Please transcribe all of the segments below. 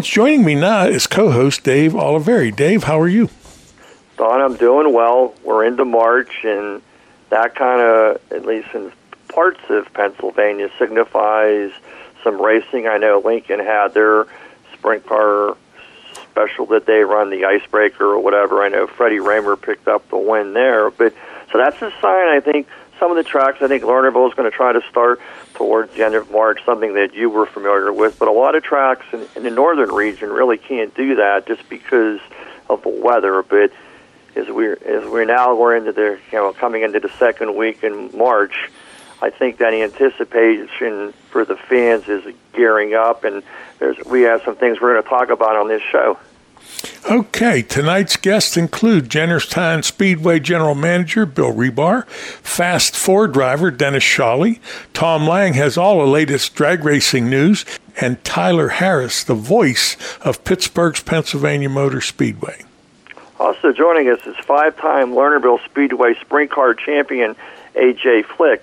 Joining me now is co-host Dave Oliveri. Dave, how are you? Don, I'm doing well. We're into March, and that kind of, at least in parts of Pennsylvania, signifies some racing. I know Lincoln had their sprint car special that they run, the Icebreaker or whatever. I know Freddie Rahmer picked up the win there, but so that's a sign. I think some of the tracks. I think Lernerville is going to try to start towards the end of March, something that you were familiar with. But a lot of tracks in, in the northern region really can't do that just because of the weather. But as we're as we're now we're into the you know coming into the second week in March, I think that anticipation for the fans is gearing up, and there's we have some things we're going to talk about on this show. Okay, tonight's guests include Jennerstown Speedway General Manager Bill Rebar, Fast Four driver Dennis Shawley, Tom Lang has all the latest drag racing news, and Tyler Harris, the voice of Pittsburgh's Pennsylvania Motor Speedway. Also joining us is five-time Lernerville Speedway Sprint Car champion AJ Flick,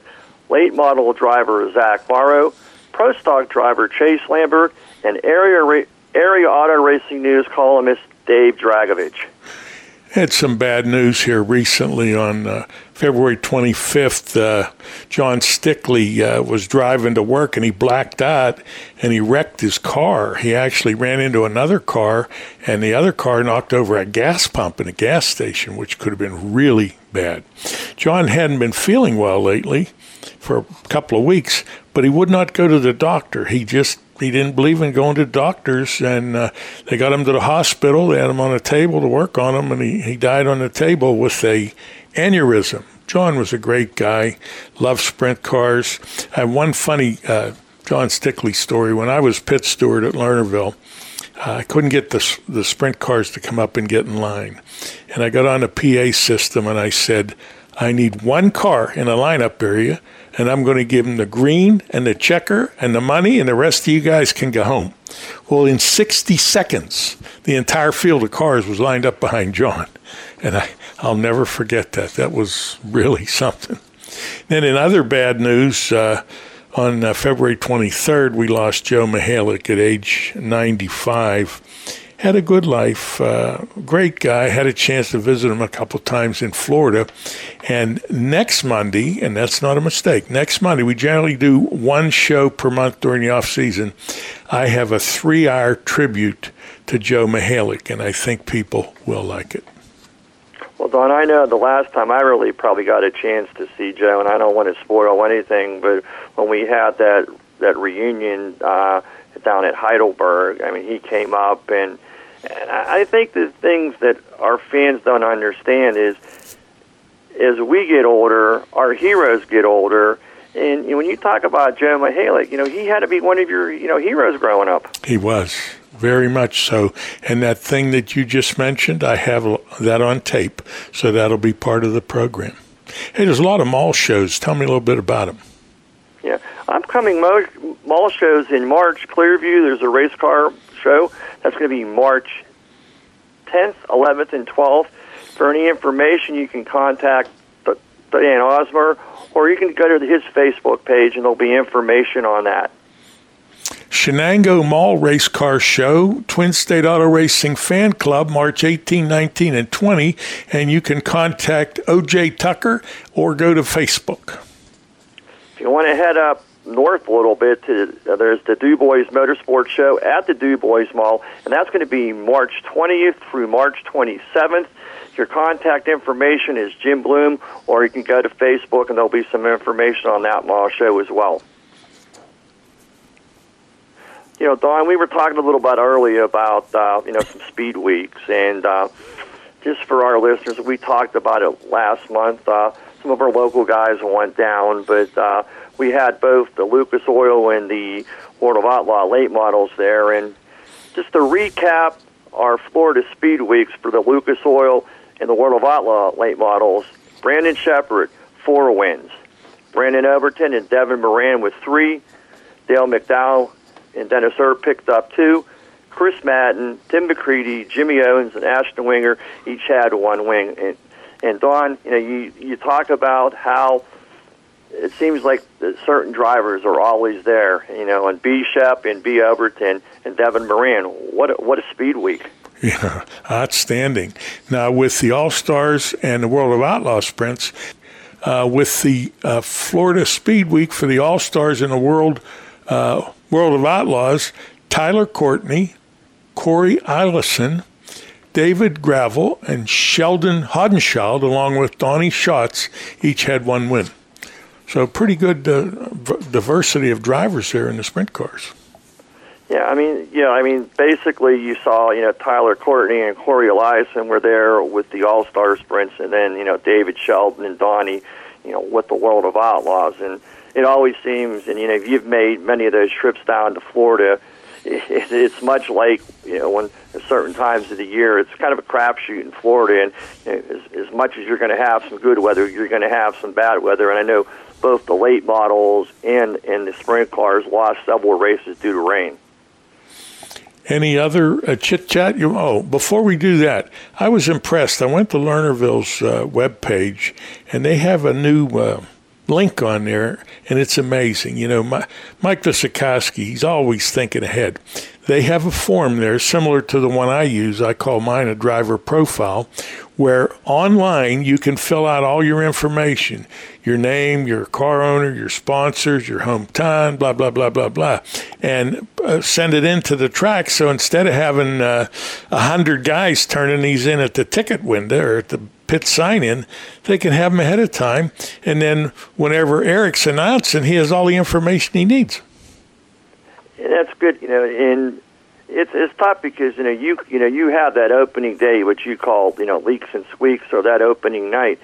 late model driver Zach Morrow, pro stock driver Chase Lambert, and area area auto racing news columnist Dave Dragovich. Had some bad news here recently on uh, February 25th. Uh, John Stickley uh, was driving to work and he blacked out and he wrecked his car. He actually ran into another car and the other car knocked over a gas pump in a gas station, which could have been really bad. John hadn't been feeling well lately for a couple of weeks, but he would not go to the doctor. He just he didn't believe in going to doctors, and uh, they got him to the hospital. They had him on a table to work on him, and he, he died on the table with a aneurysm. John was a great guy, loved sprint cars. I have one funny uh, John Stickley story. When I was pit steward at Lernerville, I couldn't get the, the sprint cars to come up and get in line. And I got on a PA system and I said, I need one car in a lineup area, and I'm going to give them the green and the checker and the money, and the rest of you guys can go home. Well, in 60 seconds, the entire field of cars was lined up behind John. And I, I'll never forget that. That was really something. Then, in other bad news, uh, on uh, February 23rd, we lost Joe Mihalik at age 95 had a good life, uh, great guy. Had a chance to visit him a couple times in Florida. And next Monday, and that's not a mistake, next Monday, we generally do one show per month during the off season. I have a three hour tribute to Joe Mihalik, and I think people will like it. Well, Don, I know the last time I really probably got a chance to see Joe, and I don't want to spoil anything, but when we had that that reunion, uh, down at Heidelberg. I mean, he came up, and, and I think the things that our fans don't understand is as we get older, our heroes get older. And when you talk about Joe Mihalik, you know, he had to be one of your, you know, heroes growing up. He was very much so. And that thing that you just mentioned, I have that on tape, so that'll be part of the program. Hey, there's a lot of mall shows. Tell me a little bit about them. Yeah, upcoming mo- mall shows in March. Clearview, there's a race car show. That's going to be March 10th, 11th, and 12th. For any information, you can contact Dan Osmer, or you can go to his Facebook page, and there'll be information on that. Shenango Mall Race Car Show, Twin State Auto Racing Fan Club, March 18, 19, and 20. And you can contact OJ Tucker or go to Facebook. If you want to head up north a little bit, to, uh, there's the Du Bois Motorsports Show at the Du Bois Mall, and that's going to be March 20th through March 27th. Your contact information is Jim Bloom, or you can go to Facebook, and there'll be some information on that mall show as well. You know, Don, we were talking a little bit earlier about uh, you know some speed weeks, and uh, just for our listeners, we talked about it last month. Uh, some of our local guys went down, but uh, we had both the Lucas Oil and the World of Outlaw late models there. And just to recap our Florida Speed Weeks for the Lucas Oil and the World of Outlaw late models, Brandon Sheppard, four wins. Brandon Overton and Devin Moran with three. Dale McDowell and Dennis Erb picked up two. Chris Madden, Tim McCreadie, Jimmy Owens, and Ashton Winger each had one wing. And, and Don, you know, you you talk about how it seems like certain drivers are always there. You know, and B Shep and B Overton and Devin Moran. What a, what a speed week! Yeah, outstanding. Now, with the All Stars and the World of Outlaw sprints, uh, with the uh, Florida Speed Week for the All Stars and the World uh, World of Outlaws, Tyler Courtney, Corey Eliason, David Gravel, and Sheldon Haudenschild, along with Donnie Schatz, each had one win. So, pretty good uh, diversity of drivers there in the sprint cars. Yeah, I mean, yeah, I mean, basically, you saw, you know, Tyler Courtney and Corey Eliason were there with the All Star sprints, and then, you know, David Sheldon and Donnie, you know, with the World of Outlaws. And it always seems, and, you know, if you've made many of those trips down to Florida, it, it's much like, you know, when at certain times of the year, it's kind of a crapshoot in Florida. And you know, as, as much as you're going to have some good weather, you're going to have some bad weather. And I know both the late models and, and the sprint cars lost several races due to rain. Any other uh, chit chat? Oh, before we do that, I was impressed. I went to Lernerville's uh, web page, and they have a new uh, link on there, and it's amazing. You know, my, Mike Visakowski, he's always thinking ahead. They have a form there similar to the one I use. I call mine a driver profile, where online you can fill out all your information your name, your car owner, your sponsors, your hometown, blah, blah, blah, blah, blah, and uh, send it into the track. So instead of having uh, a uh, hundred guys turning these in at the ticket window or at the pit sign in, they can have them ahead of time. And then whenever Eric's announcing, he has all the information he needs. That's good, you know, and it's it's tough because you know you you know you have that opening day, which you call you know leaks and squeaks, or that opening night.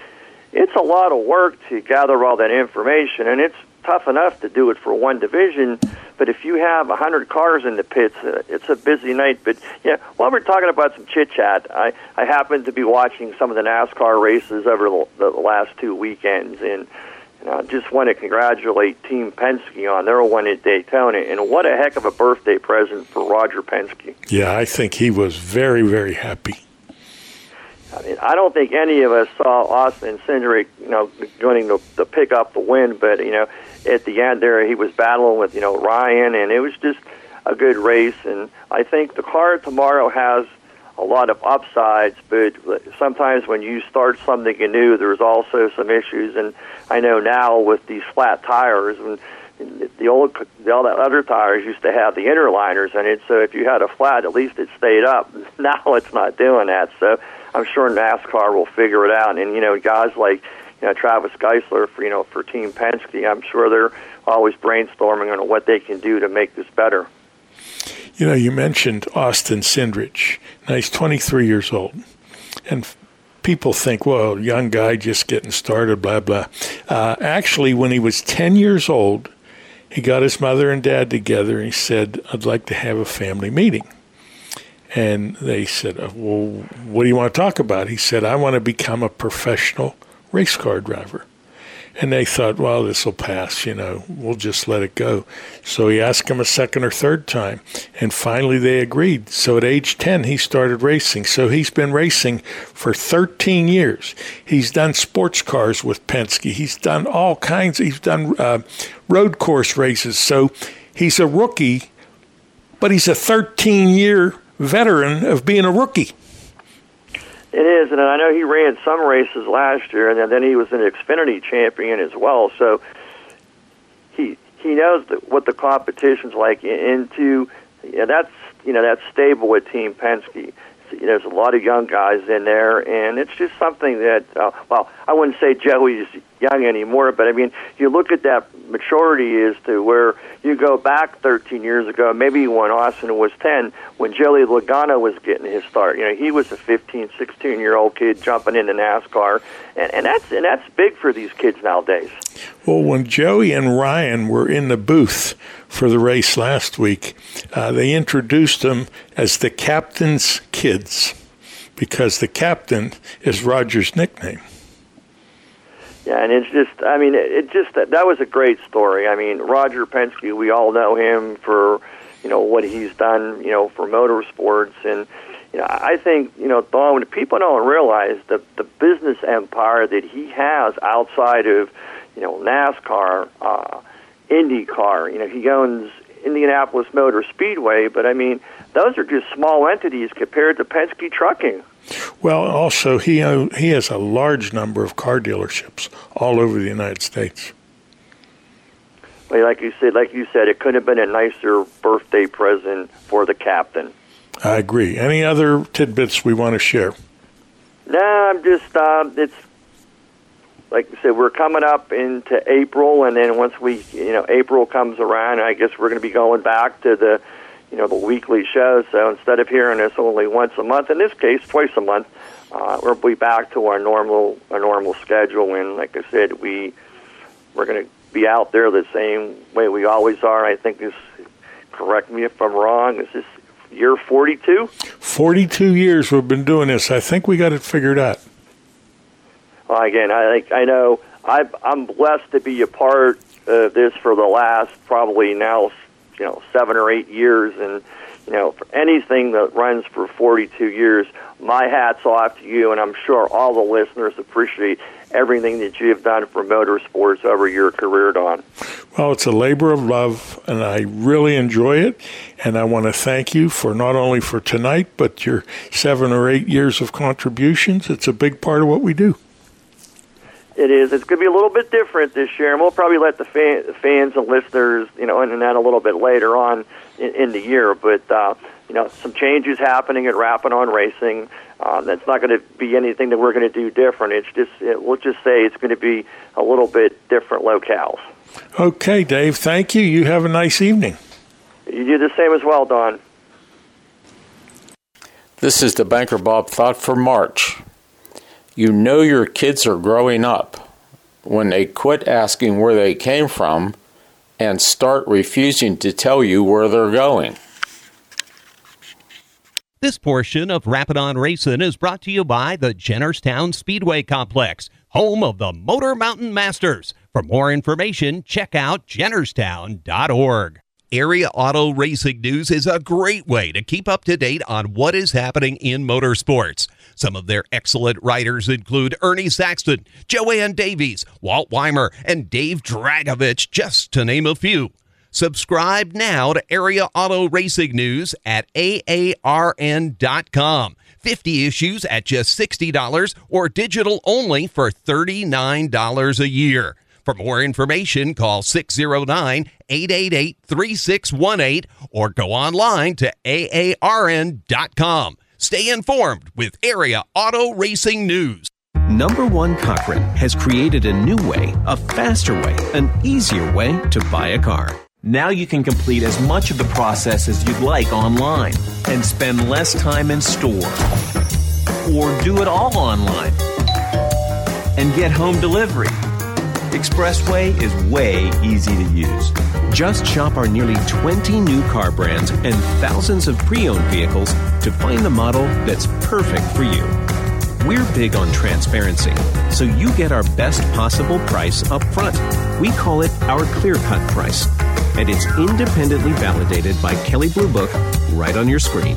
It's a lot of work to gather all that information, and it's tough enough to do it for one division. But if you have a hundred cars in the pits, uh, it's a busy night. But yeah, while we're talking about some chit chat, I I happened to be watching some of the NASCAR races over the, the last two weekends, and you know, just want to congratulate Team Penske on their win at Daytona, and what a heck of a birthday present for Roger Penske. Yeah, I think he was very very happy. I mean, I don't think any of us saw Austin Cindric, you know, going to, to pick up the win, but you know, at the end there, he was battling with you know Ryan, and it was just a good race. And I think the car tomorrow has a lot of upsides, but sometimes when you start something new, there's also some issues. And I know now with these flat tires, and the old the all the other tires used to have the interliners in it, so if you had a flat, at least it stayed up. Now it's not doing that, so I'm sure NASCAR will figure it out. And you know, guys like you know Travis Geisler for you know for Team Penske, I'm sure they're always brainstorming on what they can do to make this better. You know, you mentioned Austin Cindric. Now he's 23 years old. And people think, well, young guy just getting started, blah, blah. Uh, actually, when he was 10 years old, he got his mother and dad together and he said, I'd like to have a family meeting. And they said, uh, Well, what do you want to talk about? He said, I want to become a professional race car driver. And they thought, well, this will pass, you know, we'll just let it go. So he asked him a second or third time, and finally they agreed. So at age 10, he started racing. So he's been racing for 13 years. He's done sports cars with Penske, he's done all kinds, he's done uh, road course races. So he's a rookie, but he's a 13 year veteran of being a rookie. It is, and I know he ran some races last year, and then he was an Xfinity champion as well. So he he knows that what the competition's like. Into yeah, that's you know that's stable with Team Penske. You know, there's a lot of young guys in there, and it's just something that uh, well, I wouldn't say Joey's young anymore, but I mean, you look at that maturity is to where you go back 13 years ago, maybe when Austin was 10, when Joey Logano was getting his start. You know, he was a 15, 16 year old kid jumping into NASCAR, and, and that's and that's big for these kids nowadays. Well, when Joey and Ryan were in the booth for the race last week, uh, they introduced them as the captain's kids because the captain is Roger's nickname. Yeah, and it's just, I mean, it, just, that, that was a great story. I mean, Roger Penske, we all know him for, you know, what he's done, you know, for motorsports. And, you know, I think, you know, Don, people don't realize the, the business empire that he has outside of, you know, NASCAR, uh, IndyCar, you know, he owns Indianapolis Motor Speedway, but I mean, those are just small entities compared to Penske Trucking. Well, also he he has a large number of car dealerships all over the United States. Well, like you said, like you said, it could have been a nicer birthday present for the captain. I agree. Any other tidbits we want to share? No, I'm just uh, it's like I said, we're coming up into April, and then once we, you know, April comes around, I guess we're going to be going back to the you know, the weekly show. So instead of hearing us only once a month, in this case, twice a month, uh, we'll be back to our normal our normal schedule. And like I said, we we're going to be out there the same way we always are. I think this. Correct me if I'm wrong. Is this year 42? 42 years we've been doing this. I think we got it figured out. Well, again, I think I know i I'm blessed to be a part of this for the last probably now you know seven or eight years, and you know for anything that runs for 42 years, my hats off to you, and I'm sure all the listeners appreciate everything that you have done for motorsports over your career, Don. Well, it's a labor of love, and I really enjoy it. And I want to thank you for not only for tonight, but your seven or eight years of contributions. It's a big part of what we do. It is. It's going to be a little bit different this year, and we'll probably let the fan, fans and listeners, you know, in that a little bit later on in, in the year. But uh, you know, some changes happening at Rapping on Racing. Uh, that's not going to be anything that we're going to do different. It's just it, we'll just say it's going to be a little bit different locales. Okay, Dave. Thank you. You have a nice evening. You do the same as well, Don. This is the Banker Bob thought for March. You know your kids are growing up when they quit asking where they came from and start refusing to tell you where they're going. This portion of Rapping on Racing is brought to you by the Jennerstown Speedway Complex, home of the Motor Mountain Masters. For more information, check out jennerstown.org. Area Auto Racing News is a great way to keep up to date on what is happening in motorsports. Some of their excellent writers include Ernie Saxton, Joanne Davies, Walt Weimer, and Dave Dragovich, just to name a few. Subscribe now to Area Auto Racing News at AARN.com. 50 issues at just $60 or digital only for $39 a year. For more information, call 609 888 3618 or go online to AARN.com. Stay informed with Area Auto Racing News. Number One Cochran has created a new way, a faster way, an easier way to buy a car. Now you can complete as much of the process as you'd like online and spend less time in store. Or do it all online and get home delivery. Expressway is way easy to use. Just shop our nearly 20 new car brands and thousands of pre owned vehicles to find the model that's perfect for you. We're big on transparency, so you get our best possible price up front. We call it our clear cut price, and it's independently validated by Kelley Blue Book right on your screen.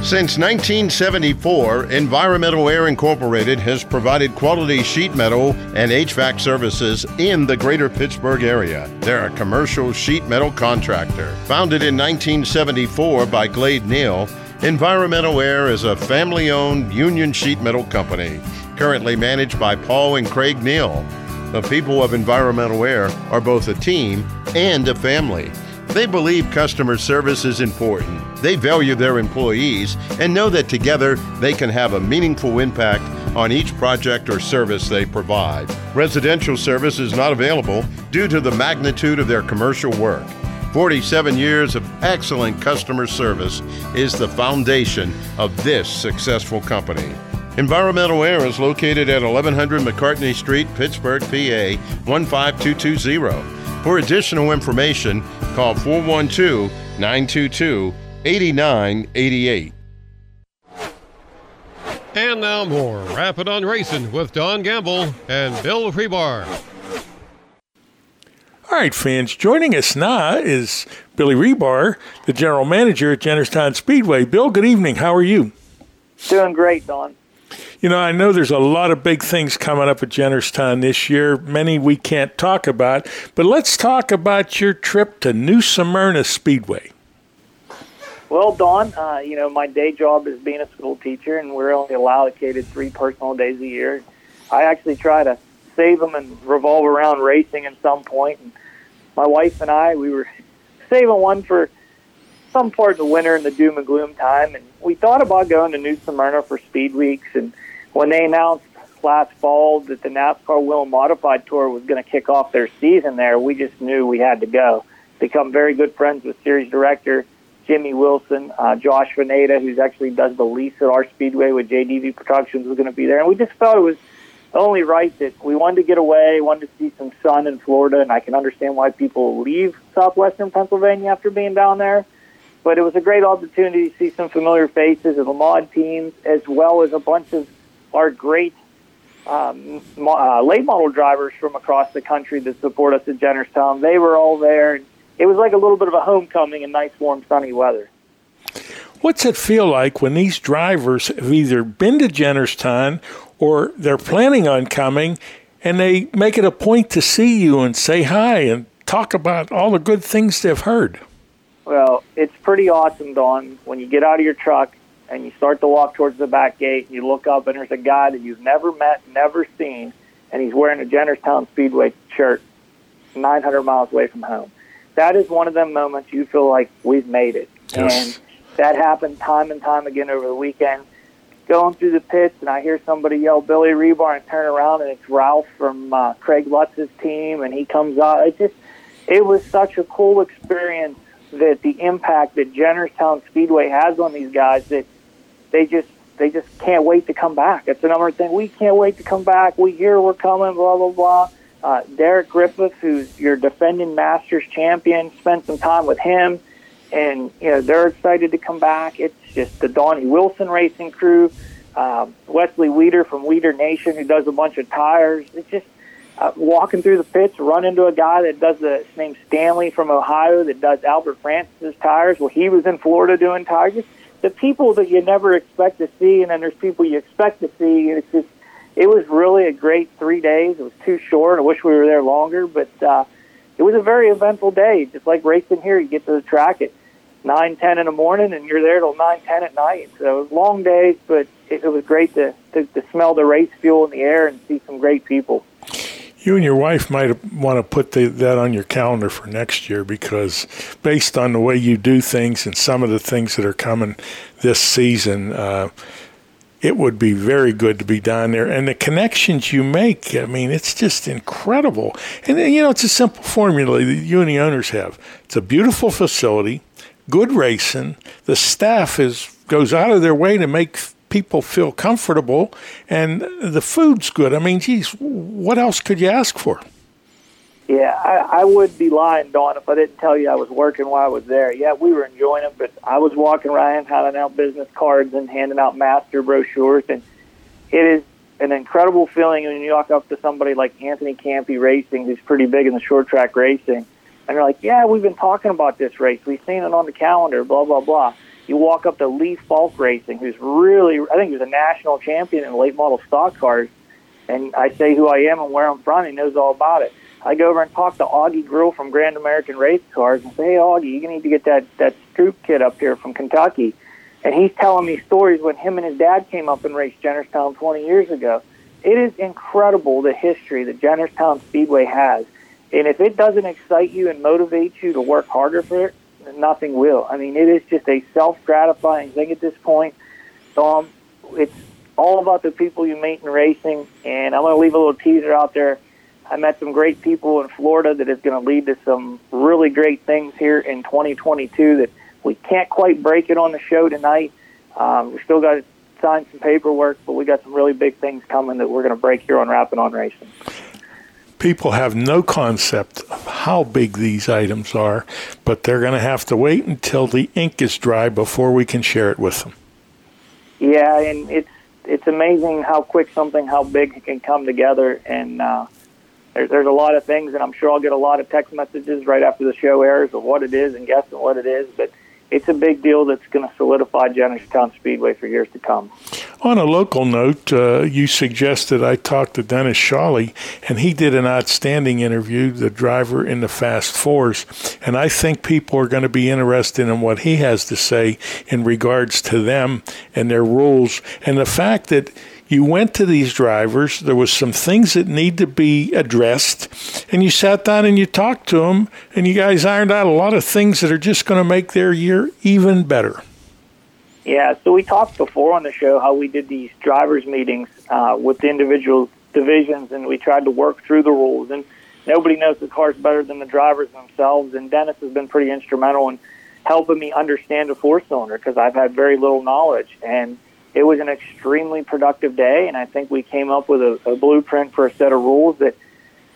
Since 1974, Environmental Air Incorporated has provided quality sheet metal and HVAC services in the greater Pittsburgh area. They're a commercial sheet metal contractor. Founded in 1974 by Glade Neal, Environmental Air is a family owned union sheet metal company, currently managed by Paul and Craig Neal. The people of Environmental Air are both a team and a family. They believe customer service is important. They value their employees and know that together they can have a meaningful impact on each project or service they provide. Residential service is not available due to the magnitude of their commercial work. 47 years of excellent customer service is the foundation of this successful company. Environmental Air is located at 1100 McCartney Street, Pittsburgh, PA 15220. For additional information, call 412 922 8988. And now more Rappin' on Racing with Don Gamble and Bill Rebar. All right, fans, joining us now is Billy Rebar, the general manager at Jennerstown Speedway. Bill, good evening. How are you? Doing great, Don. You know, I know there's a lot of big things coming up at Jennerstown this year, many we can't talk about, but let's talk about your trip to New Smyrna Speedway. Well, Don, uh, you know, my day job is being a school teacher, and we're only allocated three personal days a year. I actually try to save them and revolve around racing at some point. And my wife and I, we were saving one for some part of the winter and the doom and gloom time, and we thought about going to New Smyrna for Speed Weeks. And when they announced last fall that the NASCAR Whelen Modified Tour was going to kick off their season there, we just knew we had to go. Become very good friends with series director Jimmy Wilson, uh, Josh Veneta, who's actually does the lease at our speedway with JDV Productions, was going to be there, and we just felt it was only right that we wanted to get away, wanted to see some sun in Florida, and I can understand why people leave southwestern Pennsylvania after being down there. But it was a great opportunity to see some familiar faces of the mod teams, as well as a bunch of our great um, uh, late model drivers from across the country that support us at Jennerstown. They were all there. It was like a little bit of a homecoming in nice, warm, sunny weather. What's it feel like when these drivers have either been to Jennerstown or they're planning on coming and they make it a point to see you and say hi and talk about all the good things they've heard? Well, it's pretty awesome, Don, when you get out of your truck and you start to walk towards the back gate and you look up and there's a guy that you've never met, never seen, and he's wearing a Jennerstown Speedway shirt 900 miles away from home. That is one of them moments you feel like we've made it. Yes. And that happened time and time again over the weekend. Going through the pits, and I hear somebody yell Billy Rebar, and turn around, and it's Ralph from uh, Craig Lutz's team, and he comes out. It just, it was such a cool experience that the impact that Jennerstown Speedway has on these guys that they just they just can't wait to come back. It's the number thing. We can't wait to come back. We hear we're coming. Blah blah blah. Uh, Derek Griffith, who's your defending Masters champion, spent some time with him, and you know they're excited to come back. It's just the Donnie Wilson Racing crew, um, Wesley Weeder from Weeder Nation, who does a bunch of tires. It's just uh, walking through the pits, run into a guy that does the his name's Stanley from Ohio that does Albert Francis's tires. Well, he was in Florida doing tires. The people that you never expect to see, and then there's people you expect to see. It's just it was really a great three days. It was too short. I wish we were there longer, but uh, it was a very eventful day. Just like racing here, you get to the track at nine, ten in the morning, and you're there till nine, ten at night. So it was long days, but it, it was great to, to to smell the race fuel in the air and see some great people. You and your wife might want to put the, that on your calendar for next year because, based on the way you do things and some of the things that are coming this season, uh, it would be very good to be down there. And the connections you make, I mean, it's just incredible. And, you know, it's a simple formula that you and the owners have. It's a beautiful facility, good racing. The staff is goes out of their way to make people feel comfortable, and the food's good. I mean, geez, what else could you ask for? Yeah, I, I would be lying, Don, if I didn't tell you I was working while I was there. Yeah, we were enjoying it, but I was walking around handing out business cards and handing out master brochures, and it is an incredible feeling when you walk up to somebody like Anthony Campi Racing, who's pretty big in the short track racing, and you're like, "Yeah, we've been talking about this race. We've seen it on the calendar." Blah blah blah. You walk up to Lee Faulk Racing, who's really, I think he was a national champion in late model stock cars, and I say who I am and where I'm from. He knows all about it. I go over and talk to Augie Grill from Grand American Race Cars and say, "Hey, Augie, you need to get that that Stroop kid up here from Kentucky." And he's telling me stories when him and his dad came up and raced Jennerstown 20 years ago. It is incredible the history that Jennerstown Speedway has, and if it doesn't excite you and motivate you to work harder for it, nothing will. I mean, it is just a self-gratifying thing at this point. So um, it's all about the people you meet in racing, and I'm going to leave a little teaser out there. I met some great people in Florida that is going to lead to some really great things here in 2022 that we can't quite break it on the show tonight. Um, we still got to sign some paperwork, but we got some really big things coming that we're going to break here on Rapping on Racing. People have no concept of how big these items are, but they're going to have to wait until the ink is dry before we can share it with them. Yeah, and it's it's amazing how quick something how big can come together, and uh, there, there's a lot of things, and I'm sure I'll get a lot of text messages right after the show airs of what it is and guessing what it is, but it's a big deal that's going to solidify Jennerstown Speedway for years to come. On a local note, uh, you suggested I talk to Dennis Shawley, and he did an outstanding interview, the driver in the Fast Fours. And I think people are going to be interested in what he has to say in regards to them and their rules. And the fact that you went to these drivers, there was some things that need to be addressed, and you sat down and you talked to them, and you guys ironed out a lot of things that are just going to make their year even better. Yeah, so we talked before on the show how we did these drivers meetings uh, with the individual divisions, and we tried to work through the rules. And nobody knows the cars better than the drivers themselves. And Dennis has been pretty instrumental in helping me understand a four cylinder because I've had very little knowledge. And it was an extremely productive day, and I think we came up with a, a blueprint for a set of rules that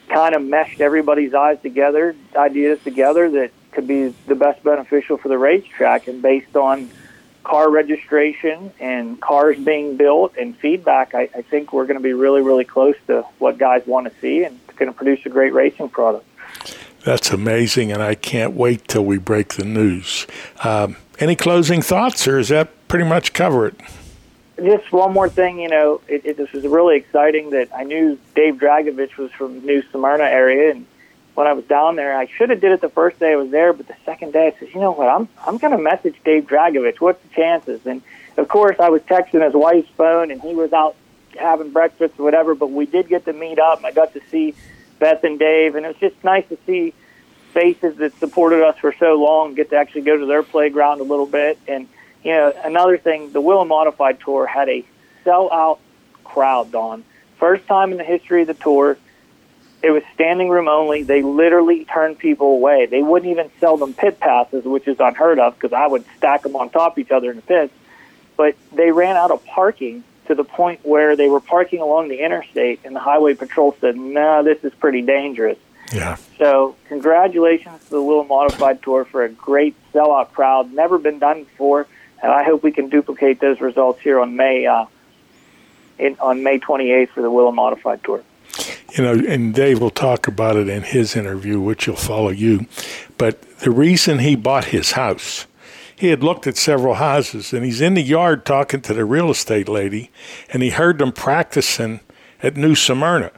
kind of meshed everybody's eyes together, ideas together that could be the best beneficial for the racetrack. And based on car registration and cars being built and feedback, I, I think we're going to be really, really close to what guys want to see and it's going to produce a great racing product. That's amazing, and I can't wait till we break the news. Um, any closing thoughts, or is that pretty much cover it? Just one more thing, you know, it, it, this was really exciting that I knew Dave Dragovich was from New Smyrna area, and when I was down there, I should have did it the first day I was there, but the second day I said, you know what, I'm I'm going to message Dave Dragovich. What's the chances? And of course, I was texting his wife's phone, and he was out having breakfast or whatever. But we did get to meet up. I got to see Beth and Dave, and it was just nice to see faces that supported us for so long get to actually go to their playground a little bit and you know, another thing, the Whelen Modified Tour had a sellout crowd, Don. First time in the history of the tour, it was standing room only. They literally turned people away. They wouldn't even sell them pit passes, which is unheard of because I would stack them on top of each other in the pits. But they ran out of parking to the point where they were parking along the interstate, and the highway patrol said, "No, this is pretty dangerous." Yeah. So, congratulations to the Whelen Modified Tour for a great sellout crowd. Never been done before and I hope we can duplicate those results here on May uh, in, on May 28th for the Whelen Modified Tour. You know, and Dave will talk about it in his interview, which will follow you. But the reason he bought his house, he had looked at several houses, and he's in the yard talking to the real estate lady, and he heard them practicing at New Smyrna.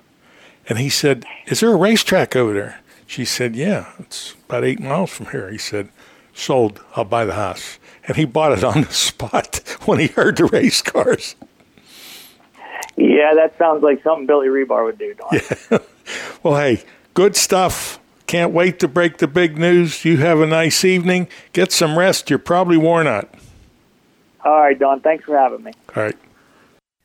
And he said, Is there a racetrack over there? She said, Yeah, it's about eight miles from here. He said, Sold. I'll buy the house. And he bought it on the spot when he heard the race cars. Yeah, that sounds like something Billy Rebar would do, Don. Yeah. well, hey, good stuff. Can't wait to break the big news. You have a nice evening. Get some rest. You're probably worn out. All right, Don. Thanks for having me. All right.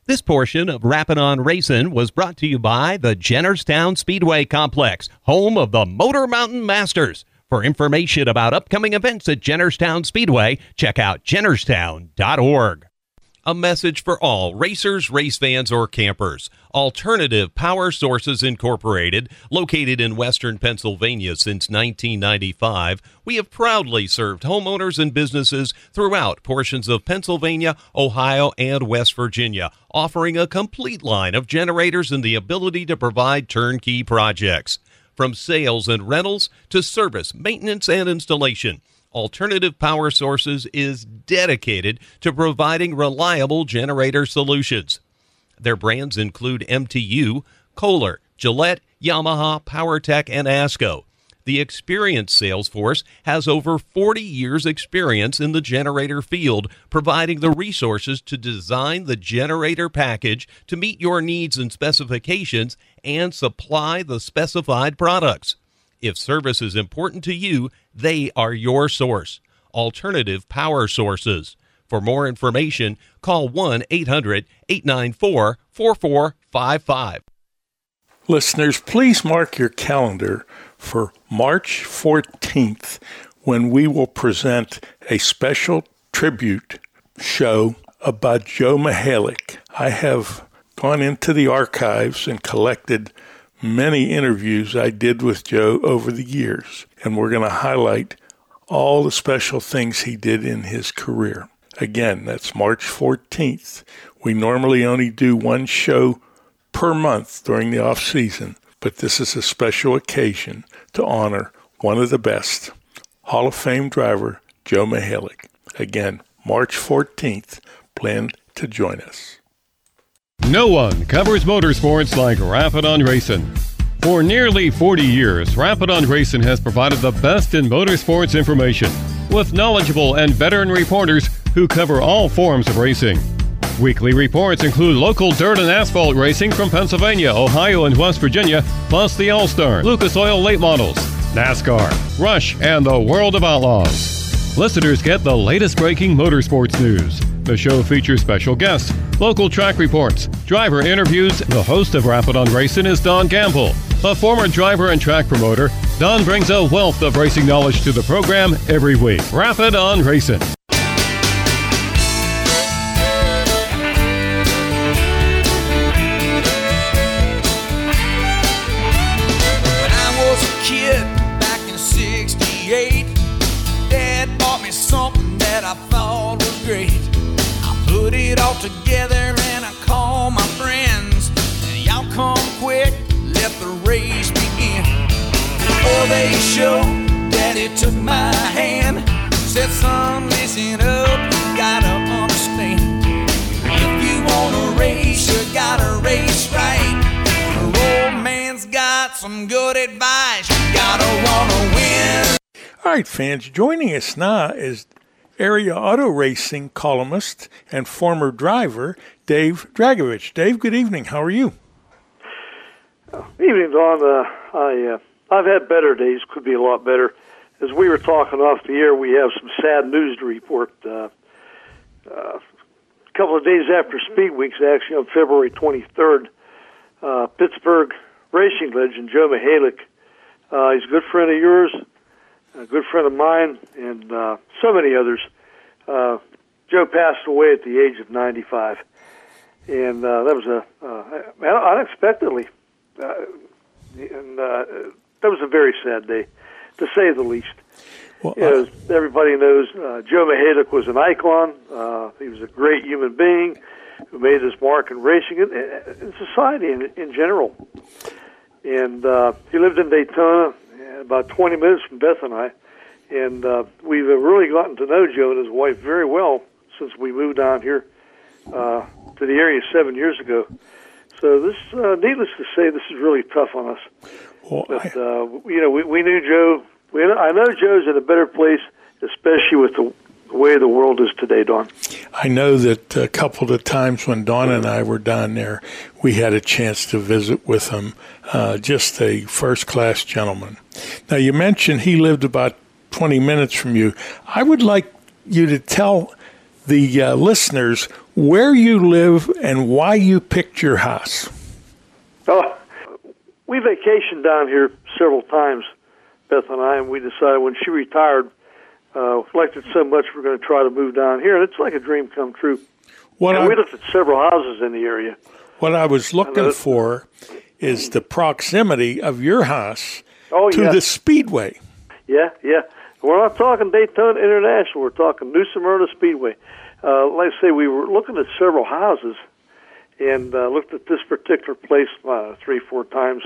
This portion of Rapping on Racing was brought to you by the Jennerstown Speedway Complex, home of the Motor Mountain Masters. For information about upcoming events at Jennerstown Speedway, check out jennerstown.org. A message for all racers, race fans, or campers. Alternative Power Sources Incorporated, located in western Pennsylvania since 1995, we have proudly served homeowners and businesses throughout portions of Pennsylvania, Ohio, and West Virginia, offering a complete line of generators and the ability to provide turnkey projects. From sales and rentals to service, maintenance, and installation, Alternative Power Sources is dedicated to providing reliable generator solutions. Their brands include MTU, Kohler, Gillette, Yamaha, PowerTech, and ASCO. The experienced sales force has over 40 years' experience in the generator field, providing the resources to design the generator package to meet your needs and specifications and supply the specified products. If service is important to you, they are your source. Alternative Power Sources. For more information, call 1 800 894 4455. Listeners, please mark your calendar for March 14th when we will present a special tribute show about Joe Mihalik. I have gone into the archives and collected many interviews I did with Joe over the years, and we're going to highlight all the special things he did in his career. Again, that's March 14th. We normally only do one show per month during the off season, but this is a special occasion to honor one of the best, Hall of Fame driver Joe Mihalik. Again, March 14th. Plan to join us. No one covers motorsports like Rappin' on Racing. For nearly 40 years, Rappin' on Racing has provided the best in motorsports information with knowledgeable and veteran reporters who cover all forms of racing. Weekly reports include local dirt and asphalt racing from Pennsylvania, Ohio, and West Virginia, plus the All Star, Lucas Oil late models, NASCAR, Rush, and the World of Outlaws. Listeners get the latest breaking motorsports news. The show features special guests, local track reports, driver interviews. The host of Rappin' on Racing is Don Gamble. A former driver and track promoter, Don brings a wealth of racing knowledge to the program every week. Rappin' on Racing. Together and I called my friends. And y'all come quick, let the race begin. Before they show, Daddy took my hand. Said, son, listen up, you gotta understand. If you wanna race, you gotta race right. Your old man's got some good advice. You gotta wanna win. All right, fans, joining us now is area auto racing columnist and former driver Dave Dragovich. Dave, good evening. How are you? Evening, Don. Uh, I uh, I've had better days. Could be a lot better. As we were talking off the air, we have some sad news to report. Uh, uh, a couple of days after Speed Weeks, actually on February 23rd, uh, Pittsburgh racing legend Joe Mihalik. Uh, he's a good friend of yours, a good friend of mine, and uh, so many others. Uh, Joe passed away at the age of 95, and uh, that was a uh, unexpectedly, uh, and uh, that was a very sad day, to say the least. Well, You know, as everybody knows uh, Joe Mihalik was an icon. Uh, he was a great human being who made his mark in racing and in society in, in general. And uh, he lived in Daytona, uh, about 20 minutes from Beth and I. And uh, we've really gotten to know Joe and his wife very well since we moved down here uh, to the area seven years ago. So this, uh, needless to say, this is really tough on us. Well, but uh, you know, we, we knew Joe. We, I know Joe's in a better place, especially with the way the world is today, Don. I know that a couple of times when Dawn and I were down there, we had a chance to visit with him. Uh, just a first class gentleman. Now, you mentioned he lived about 20 minutes from you. I would like you to tell the uh, listeners where you live and why you picked your house. Oh, we vacationed down here several times, Beth and I, and we decided when she retired, uh, liked it so much we're going to try to move down here, and it's like a dream come true. What and I, we looked at several houses in the area. What I was looking for is the proximity of your house oh, to yeah. the Speedway. Yeah, yeah. We're not talking Daytona International. We're talking New Smyrna Speedway. Uh, like I say, we were looking at several houses and uh, looked at this particular place uh, three, four times,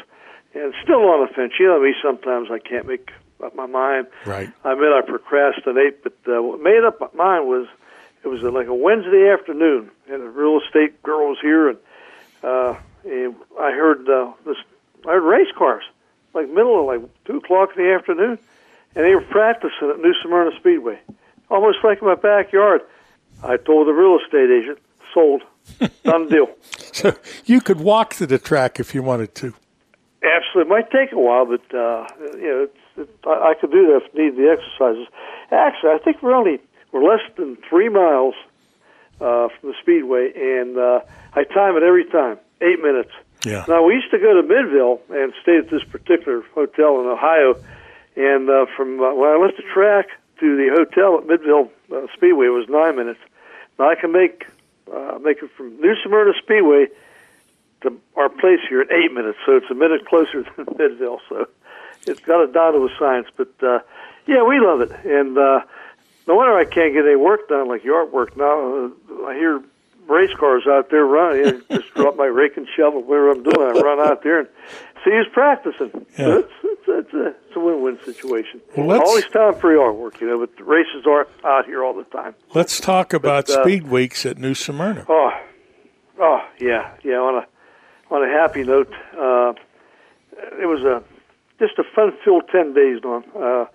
and still on the fence. You know me, sometimes I can't make up my mind. Right. I admit I procrastinate, but uh, what made up my mind was it was uh, like a Wednesday afternoon, and a real estate girl was here, and, uh, and I heard uh, this. I heard race cars, like middle of like two o'clock in the afternoon, and they were practicing at New Smyrna Speedway, almost like in my backyard. I told the real estate agent, sold, done deal. So you could walk to the track if you wanted to. Absolutely, it might take a while, but uh, you know, I, I could do that if need the exercises. Actually, I think we're only we're less than three miles uh, from the speedway, and uh, I time it every time, eight minutes. Yeah. Now we used to go to Midvale and stay at this particular hotel in Ohio, and uh, from uh, when I left the track to the hotel at Midvale uh, Speedway it was nine minutes. Now I can make uh, make it from New Smyrna Speedway to our place here in eight minutes, so it's a minute closer than Midvale. So it's got it down to a science. But uh, yeah, we love it, and uh, no wonder I can't get any work done like your artwork now. Uh, I hear race cars out there running. Just drop my rake and shovel, whatever I'm doing. I run out there and see who's practicing. Yeah. So it's, it's, it's, a, it's a win-win situation. Well, let's- Always time for your artwork, you know, but the races are out here all the time. Let's talk about uh, speed weeks at New Smyrna. Oh, oh yeah, yeah. On a on a happy note, uh, it was a just a fun-filled ten days. On uh,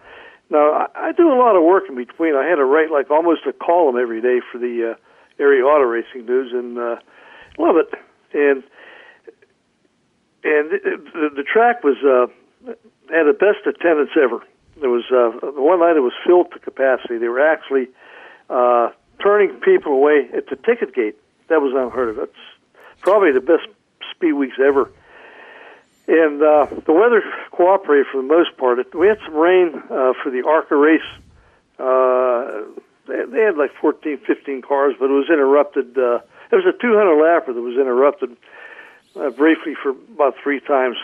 now, I, I do a lot of work in between. I had to write like almost a column every day for the uh, area auto racing news, and uh, love it. And and the, the track was uh, had the best attendance ever. There was uh, the one night it was filled to capacity. They were actually uh, turning people away at the ticket gate. That was unheard of. That's probably the best speed weeks ever. And uh, the weather cooperated for the most part. We had some rain uh, for the ARCA race. Uh, they, had like 14, 15 cars, but it was interrupted. Uh, it was a 200 lapper that was interrupted uh, briefly for about three times.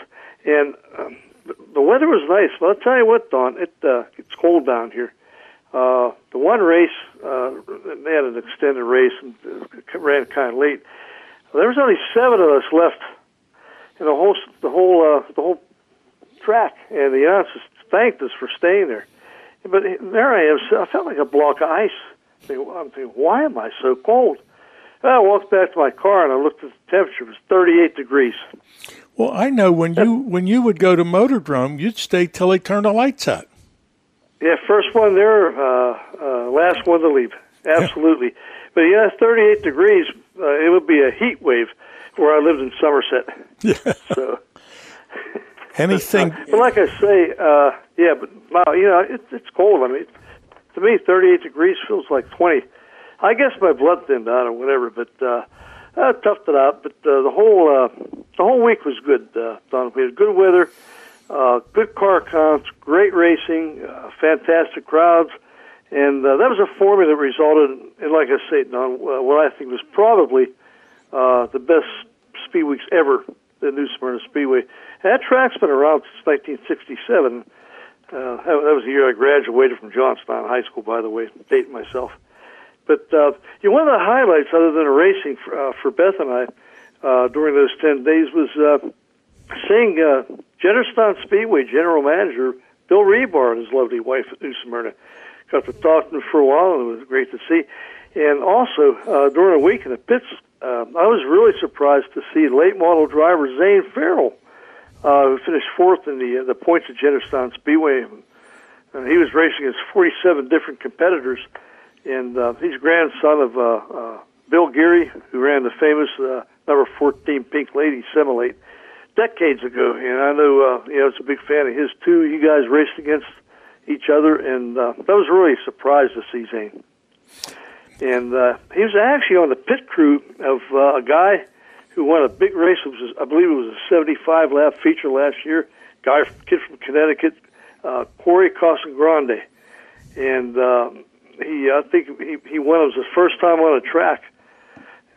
And um, the- the weather was nice. But I'll tell you what, Don, it uh, it's cold down here. Uh, the one race, uh, they had an extended race and ran kind of late. There was only seven of us left in the whole the whole uh, the whole track, and the announcers thanked us for staying there. But there I am. I felt like a block of ice. I'm thinking, why am I so cold? And I walked back to my car and I looked at the temperature. It was 38 degrees. Well, I know when you when you would go to Motordrome, you'd stay till they turned the lights out. Yeah, first one there, uh, uh, last one to leave. Absolutely. But yeah, 38 degrees. Uh, it would be a heat wave where I lived in Somerset. Yeah. So, Anything? but like I say, uh, yeah, but wow, you know, it, it's cold. I mean, to me, 38 degrees feels like 20. I guess my blood thinned out or whatever, but uh, I toughed it out. But uh, the whole uh, the whole week was good. Uh, Don, we had good weather, uh, good car counts, great racing, uh, fantastic crowds, and uh, that was a formula that resulted in, like I say, Don, uh, what I think was probably uh, the best speed weeks ever, the New Smyrna Speedway. And that track's been around since 1967. Uh, that, was the year I graduated from Johnstown High School, by the way, dating myself. But uh, you know, one of the highlights, other than racing for, uh, for Beth and I uh, during those 10 days, was uh, seeing uh, Jennerstown Speedway general manager Bill Rebar and his lovely wife at New Smyrna. Got to talk to him for a while, and it was great to see. And also uh, during the week in the pits, uh, I was really surprised to see late model driver Zane Farrell, uh, who finished fourth in the the points at Jennerstown Speedway. Uh, he was racing against 47 different competitors, and uh, he's grandson of uh, uh, Bill Geary, who ran the famous uh, number 14 Pink Lady Similate decades ago. And I know, uh, you know, I was a big fan of his too. You guys raced against each other, and uh, that was really a surprise to see Zane. And uh, he was actually on the pit crew of uh, a guy who won a big race. It was, I believe, it was a 75 lap feature last year. Guy, kid from Connecticut, uh, Corey Casagrande, and uh, he, I think he he won. It was his first time on a track.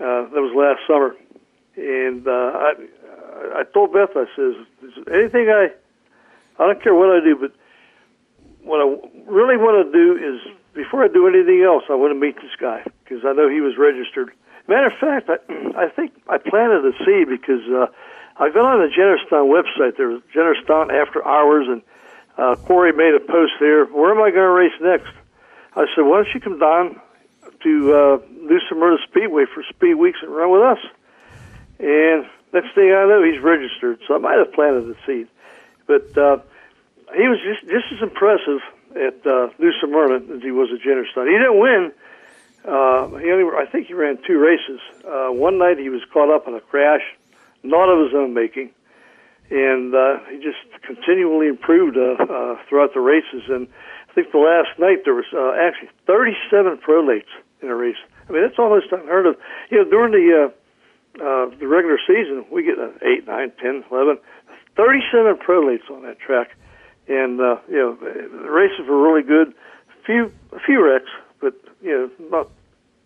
Uh, that was last summer, and uh, I I told Beth, I says, anything I, I don't care what I do, but what I really want to do is before I do anything else, I want to meet this guy because I know he was registered. Matter of fact, I, I think I planted a seed because uh, I got on the Jennerstown website. There was Jennerstown After Hours, and uh, Corey made a post there. Where am I going to race next? I said, why don't you come down to uh, New Smyrna Speedway for Speed Weeks and run with us? And next thing I know, he's registered. So I might have planted the seed. But uh, he was just just as impressive at uh, New Smyrna as he was at Jennerstown. He didn't win. Uh, he only, I think he ran two races. Uh, one night he was caught up in a crash, not of his own making, and uh, he just continually improved uh, uh, throughout the races. And I think the last night there was uh, actually 37 prolates in a race. I mean, that's almost unheard of. You know, during the uh, uh, the regular season, we get an 8, 9, 10, 11, 37 prolates on that track and uh, you know the races were really good. Few a few wrecks, but you know not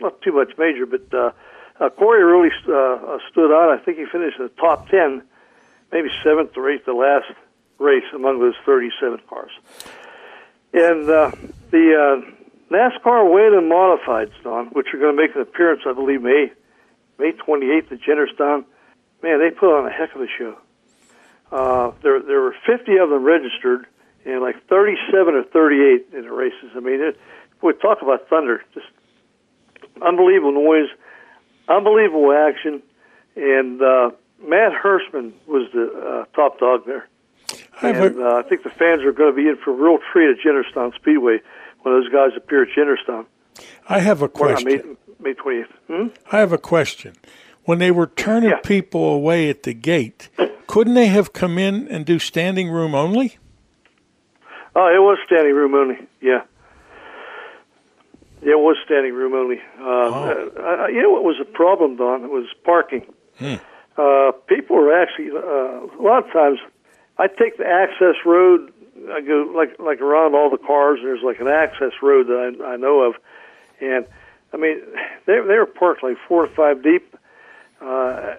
not too much major. But uh, uh, Corey really uh, stood out. I think he finished in the top ten, maybe seventh or eighth the last race among those 37 cars. And uh, the uh, NASCAR Whelen Modifieds, Don, which are going to make an appearance, I believe, May May 28th at Jennerstown. Man, they put on a heck of a show. Uh, there there were 50 of them registered, and like 37 or 38 in the races. I mean, it, boy, talk about thunder! Just unbelievable noise, unbelievable action, and uh, Matt Hirschman was the uh, top dog there. And uh, I think the fans are going to be in for a real treat at Jennerstown Speedway when those guys appear at Jennerstown. I have a question. May, May 20th. Hmm? I have a question. When they were turning Yeah. people away at the gate, couldn't they have come in and do standing room only? Oh, it was standing room only. Yeah. Yeah, it was standing room only. Uh, uh, you know what was a problem, Don? It was parking. Hmm. Uh, people were actually uh, a lot of times. I take the access road. I go like like around all the cars. And there's like an access road that I, I know of, and I mean they they were parked like four or five deep. Uh,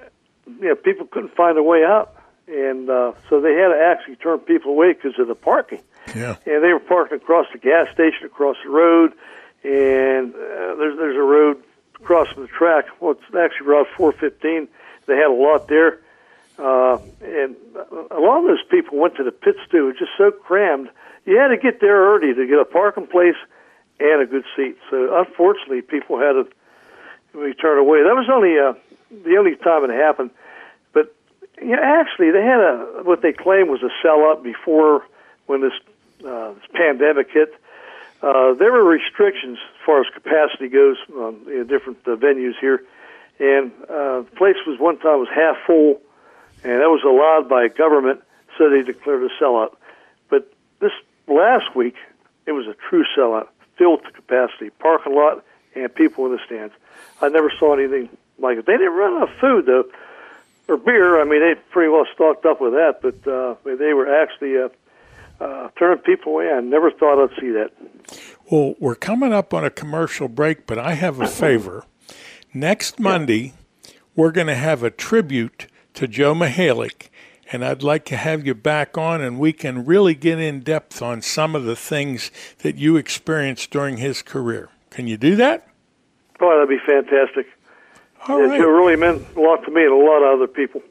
you know, people couldn't find a way out, and uh, so they had to actually turn people away because of the parking Yeah. and they were parking across the gas station, across the road, and uh, there's there's a road across from the track. Well, it's actually Route 415. They had a lot there, uh, and a lot of those people went to the pits too. It was just so crammed. You had to get there early to get a parking place and a good seat. So unfortunately, people had to be turned away. That was only uh, the only time it happened. But yeah, actually, they had a what they claimed was a sell up before when this, uh, this pandemic hit. Uh, there were restrictions as far as capacity goes you know, different uh, venues here, and uh, the place was one time was half full, and that was allowed by government, so they declared a sellout. But this last week, it was a true sellout, filled to capacity, parking lot and people in the stands. I never saw anything like it. They didn't run out of food though, or beer. I mean, they pretty well stocked up with that, but uh, they were actually uh, uh, turning people away. I never thought I'd see that. Well, we're coming up on a commercial break, but I have a favor. Next Monday, we're going to have a tribute to Joe Mihalik, and I'd like to have you back on, and we can really get in depth on some of the things that you experienced during his career. Can you do that? Oh, that'd be fantastic. All it right. really meant a lot to me and a lot of other people.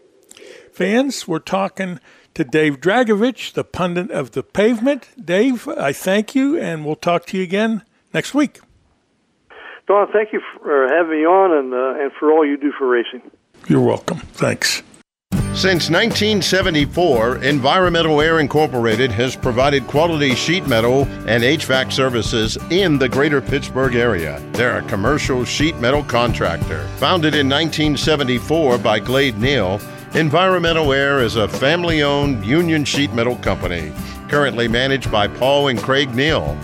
Fans, we're talking to Dave Dragovich, the pundit of the pavement. Dave, I thank you, and we'll talk to you again next week. Don, thank you for having me on and, uh, and for all you do for racing. You're welcome. Thanks. Since 1974, Environmental Air Incorporated has provided quality sheet metal and HVAC services in the greater Pittsburgh area. They're a commercial sheet metal contractor. Founded in 1974 by Glade Neal, Environmental Air is a family owned union sheet metal company, currently managed by Paul and Craig Neal.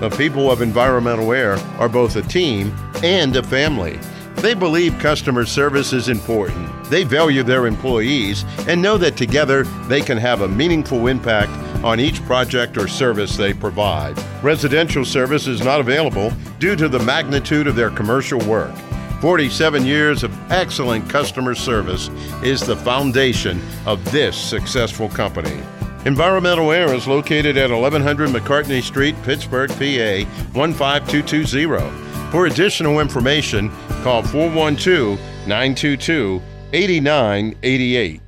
The people of Environmental Air are both a team and a family. They believe customer service is important. They value their employees and know that together they can have a meaningful impact on each project or service they provide. Residential service is not available due to the magnitude of their commercial work. 47 years of excellent customer service is the foundation of this successful company. Environmental Air is located at 1100 McCartney Street, Pittsburgh, PA 15220. For additional information, call 412 922 8988.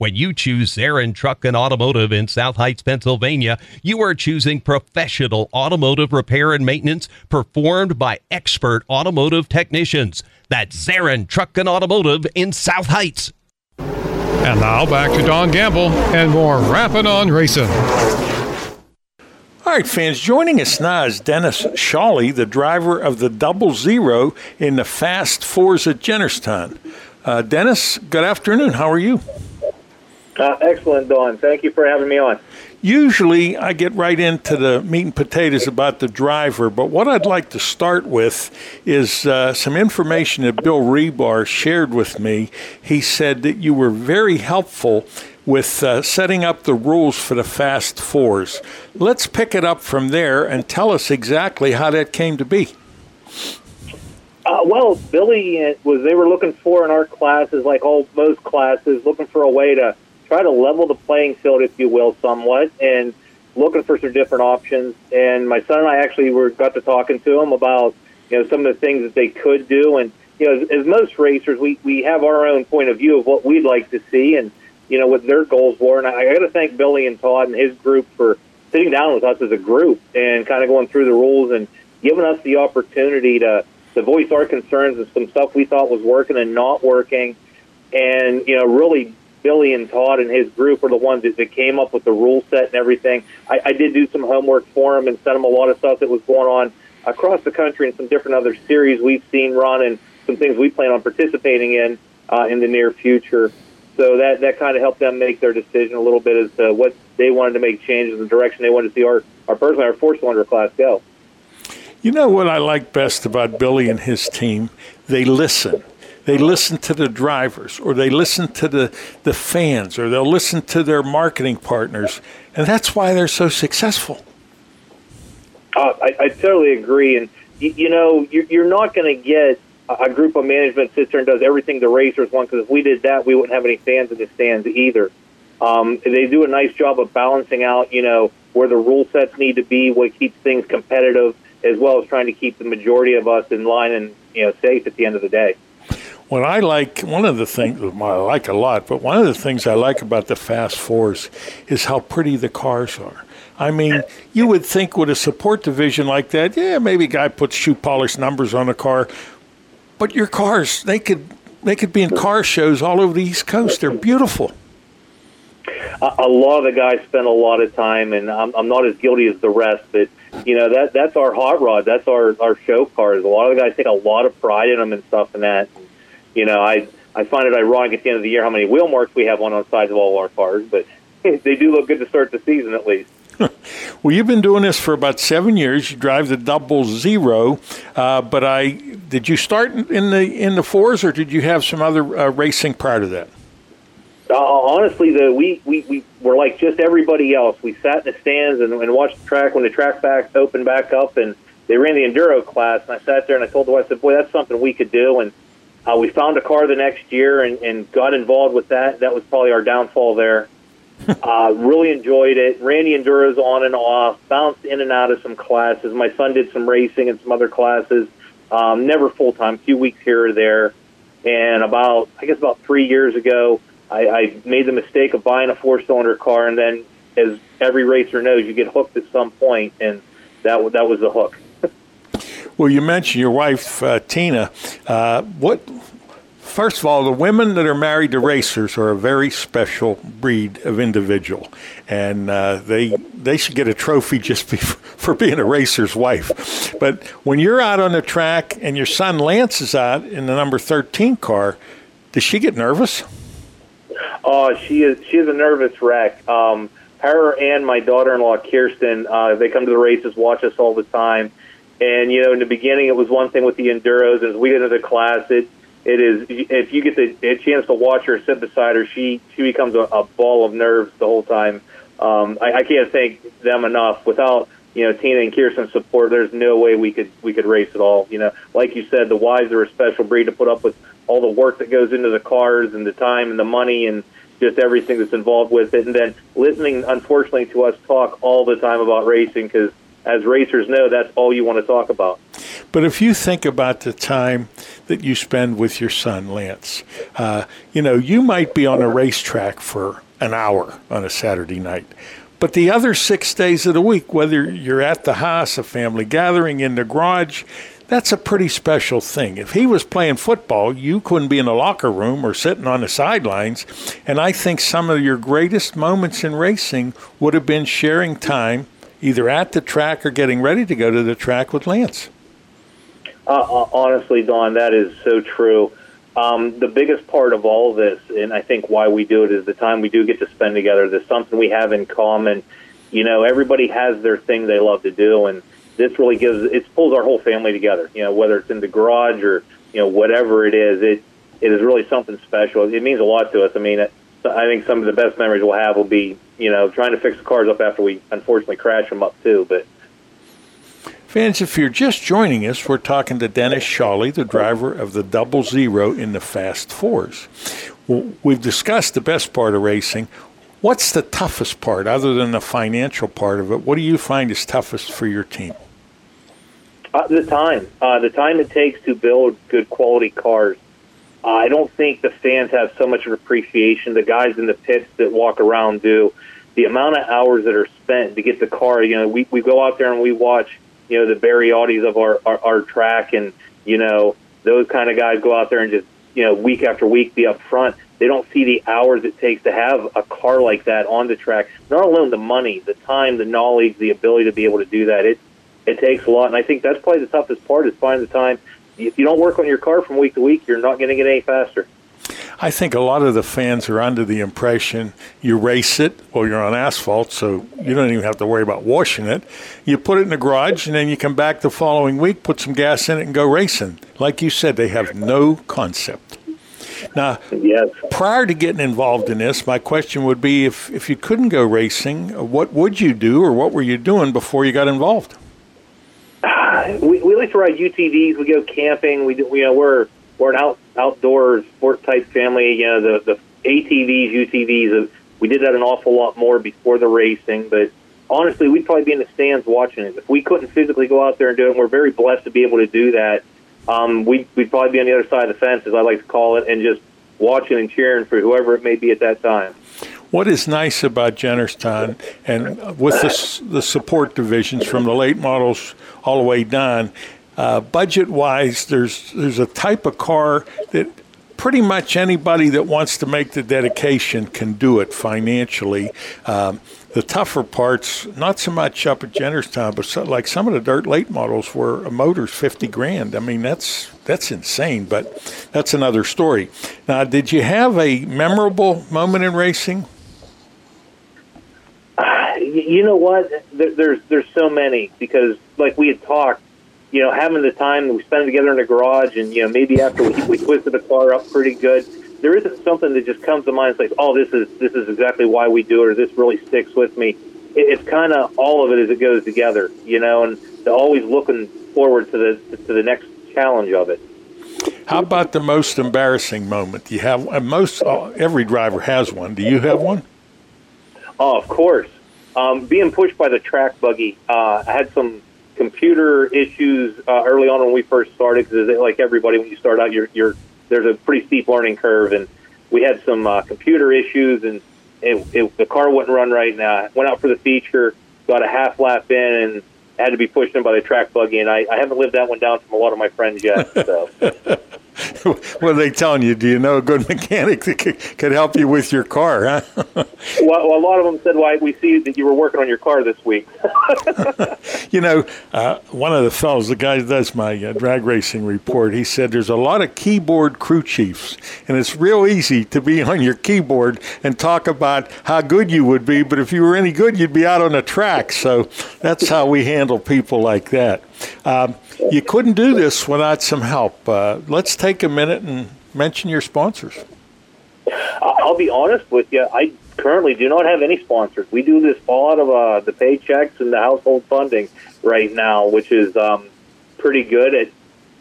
When you choose Zarin Truck and Automotive in South Heights, Pennsylvania, you are choosing professional automotive repair and maintenance performed by expert automotive technicians. That's Zarin Truck and Automotive in South Heights. And now back to Don Gamble and more Rappin' on Racing. All right, fans, joining us now is Dennis Shawley, the driver of the Double Zero in the Fast Fours at Jennerstown. Uh, Dennis, good afternoon. How are you? Uh, excellent, Don. Thank you for having me on. Usually, I get right into the meat and potatoes about the driver, but what I'd like to start with is uh, some information that Bill Rebar shared with me. He said that you were very helpful with uh, setting up the rules for the Fast Fours. Let's pick it up from there and tell us exactly how that came to be. Uh, well, Billy uh, was they were looking for in our classes, like all most classes, looking for a way to try to level the playing field, if you will, somewhat, and looking for some different options. And my son and I actually were got to talking to him about you know some of the things that they could do. And you know, as, as most racers, we we have our own point of view of what we'd like to see, and you know what their goals were. And I, I got to thank Billy and Todd and his group for sitting down with us as a group and kind of going through the rules and giving us the opportunity to to voice our concerns and some stuff we thought was working and not working, and you know really Billy and Todd and his group are the ones that, that came up with the rule set and everything. I, I did do some homework for them and sent them a lot of stuff that was going on across the country and some different other series we've seen run and some things we plan on participating in uh, in the near future. So that that kind of helped them make their decision a little bit as to what they wanted to make changes in the direction they wanted to see our our personally our four cylinder class go. You know what I like best about Billy and his team? They listen they listen to the drivers or they listen to the, the fans or they'll listen to their marketing partners. And that's why they're so successful. Uh, I, I totally agree. And, you, you know, you're, you're not going to get a group of management sits there and does everything the racers want because if we did that, we wouldn't have any fans in the stands either. Um, they do a nice job of balancing out, you know, where the rule sets need to be, what keeps things competitive, as well as trying to keep the majority of us in line and, you know, safe at the end of the day what I like, one of the things I like a lot, but one of the things I like about the Fast Fours is how pretty the cars are. I mean, you would think with a support division like that, yeah, maybe a guy puts shoe polish numbers on a car, but your cars, they could they could be in car shows all over the East Coast. They're beautiful. A, lot of the guys spend a lot of time, and I'm, I'm not as guilty as the rest, but you know that that's our hot rod, that's our our show cars. A lot of the guys take a lot of pride in them and stuff, and that you know, I I find it ironic at the end of the year how many wheel marks we have on on sides of all our cars, but they do look good to start the season at least. well, you've been doing this for about seven years. You drive the double zero, uh, but I did you start in the in the fours, or did you have some other uh, racing prior to that? Uh, honestly, the we, we we were like just everybody else. We sat in the stands and, and watched the track when the track back opened back up, and they ran the enduro class. And I sat there and I told the wife, I said, "Boy, that's something we could do." And uh, we found a car the next year and, and got involved with that. That was probably our downfall there. uh, really enjoyed it. Ran the enduros on and off. Bounced in and out of some classes. My son did some racing and some other classes. Um, never full time. A few weeks here or there. And about I guess about three years ago I, I made the mistake of buying a four cylinder car, and then, as every racer knows, you get hooked at some point, and that that was the hook. Well, you mentioned your wife uh, Tina. Uh, what? First of all, the women that are married to racers are a very special breed of individual, and uh, they they should get a trophy just for being a racer's wife. But when you're out on the track and your son Lance is out in the number thirteen car, does she get nervous? Oh, she is she is a nervous wreck. Um, her and my daughter-in-law Kirsten, uh, they come to the races, watch us all the time. And you know, in the beginning, it was one thing with the enduros. As we get into the class, it it is if you get the a chance to watch her sit beside her, she she becomes a, a ball of nerves the whole time. Um, I, I can't thank them enough. Without you know Tina and Kirsten's support, there's no way we could we could race at all. You know, like you said, the wives are a special breed to put up with all the work that goes into the cars and the time and the money and just everything that's involved with it. And then listening, unfortunately, to us talk all the time about racing because, as racers know, that's all you want to talk about. But if you think about the time that you spend with your son, Lance, uh, you know, you might be on a racetrack for an hour on a Saturday night. But the other six days of the week, whether you're at the house, a family gathering, in the garage, that's a pretty special thing. If he was playing football, you couldn't be in the locker room or sitting on the sidelines. And I think some of your greatest moments in racing would have been sharing time either at the track or getting ready to go to the track with Lance. Uh, uh honestly, Don, that is so true. Um, the biggest part of all of this, and I think why we do it, is the time we do get to spend together. There's something we have in common. You know, everybody has their thing they love to do, and this really gives it pulls our whole family together. You know, whether it's in the garage or you know whatever it is, it it is really something special. It means a lot to us. I mean, I think some of the best memories we'll have will be you know trying to fix the cars up after we unfortunately crash them up too. But Fans, if you're just joining us, we're talking to Dennis Shawley, the driver of the Double Zero in the Fast Fours. Well, we've discussed the best part of racing. What's the toughest part, other than the financial part of it? What do you find is toughest for your team? Uh, the time, uh, the time it takes to build good quality cars. I don't think the fans have so much of appreciation. The guys in the pits that walk around do. The amount of hours that are spent to get the car. You know, we we go out there and we watch. You know, the Barry Awtey of our, our our track, and you know those kind of guys go out there and just you know week after week be up front. They don't see the hours it takes to have a car like that on the track. Not alone the money, the time, the knowledge, the ability to be able to do that. It it takes a lot, and I think that's probably the toughest part is finding the time. If you don't work on your car from week to week, you're not going to get any faster. I think a lot of the fans are under the impression you race it or you're on asphalt, so you don't even have to worry about washing it. You put it in the garage, and then you come back the following week, put some gas in it, and go racing. Like you said, they have no concept. Now, yes. prior to getting involved in this, my question would be if, if you couldn't go racing, what would you do or what were you doing before you got involved? we, we like to ride UTVs. We go camping. We do, you know we're we're an out outdoor sport type family. You know the the ATVs, UTVs. Uh, we did that an awful lot more before the racing, but honestly, we'd probably be in the stands watching it. If we couldn't physically go out there and do it, and we're very blessed to be able to do that. Um, we'd, we'd probably be on the other side of the fence, as I like to call it, and just watching and cheering for whoever it may be at that time. What is nice about Jennerstown and with the, the support divisions from the late models all the way down, uh, budget wise, there's there's a type of car that pretty much anybody that wants to make the dedication can do it financially. Um, the tougher parts, not so much up at Jennerstown, but so, like some of the dirt late models were a motor's fifty grand. I mean, that's that's insane, but that's another story. Now, did you have a memorable moment in racing? You know what? There, there's there's so many because like we had talked, you know, having the time we spend together in the garage, and you know, maybe after we, we twisted the car up pretty good, there isn't something that just comes to mind. It's like, oh, this is this is exactly why we do it, or this really sticks with me. It, it's kind of all of it as it goes together, you know, and always looking forward to the to the next challenge of it. How about the most embarrassing moment? Do you have uh, most uh, every driver has one. Do you have one? Oh, of course. Um, being pushed by the track buggy, uh, I had some computer issues uh, early on when we first started because, like everybody, when you start out, you're, you're there's a pretty steep learning curve, and we had some uh, computer issues, and it, it, the car wouldn't run right. Now, went out for the feature, got a half lap in, and had to be pushed in by the track buggy, and I, I haven't lived that one down from a lot of my friends yet. So. what are they telling you? Do you know a good mechanic that could, could help you with your car? Huh? well, well, a lot of them said, "Why we see that you were working on your car this week." you know, uh, one of the fellows, the guy that does my uh, drag racing report, he said there's a lot of keyboard crew chiefs, and it's real easy to be on your keyboard and talk about how good you would be, but if you were any good, you'd be out on the track. So that's how we handle people like that. Um, you couldn't do this without some help. Uh, let's take a minute and mention your sponsors. I'll be honest with you. I currently do not have any sponsors. We do this all out of uh, the paychecks and the household funding right now, which is um, pretty good. It,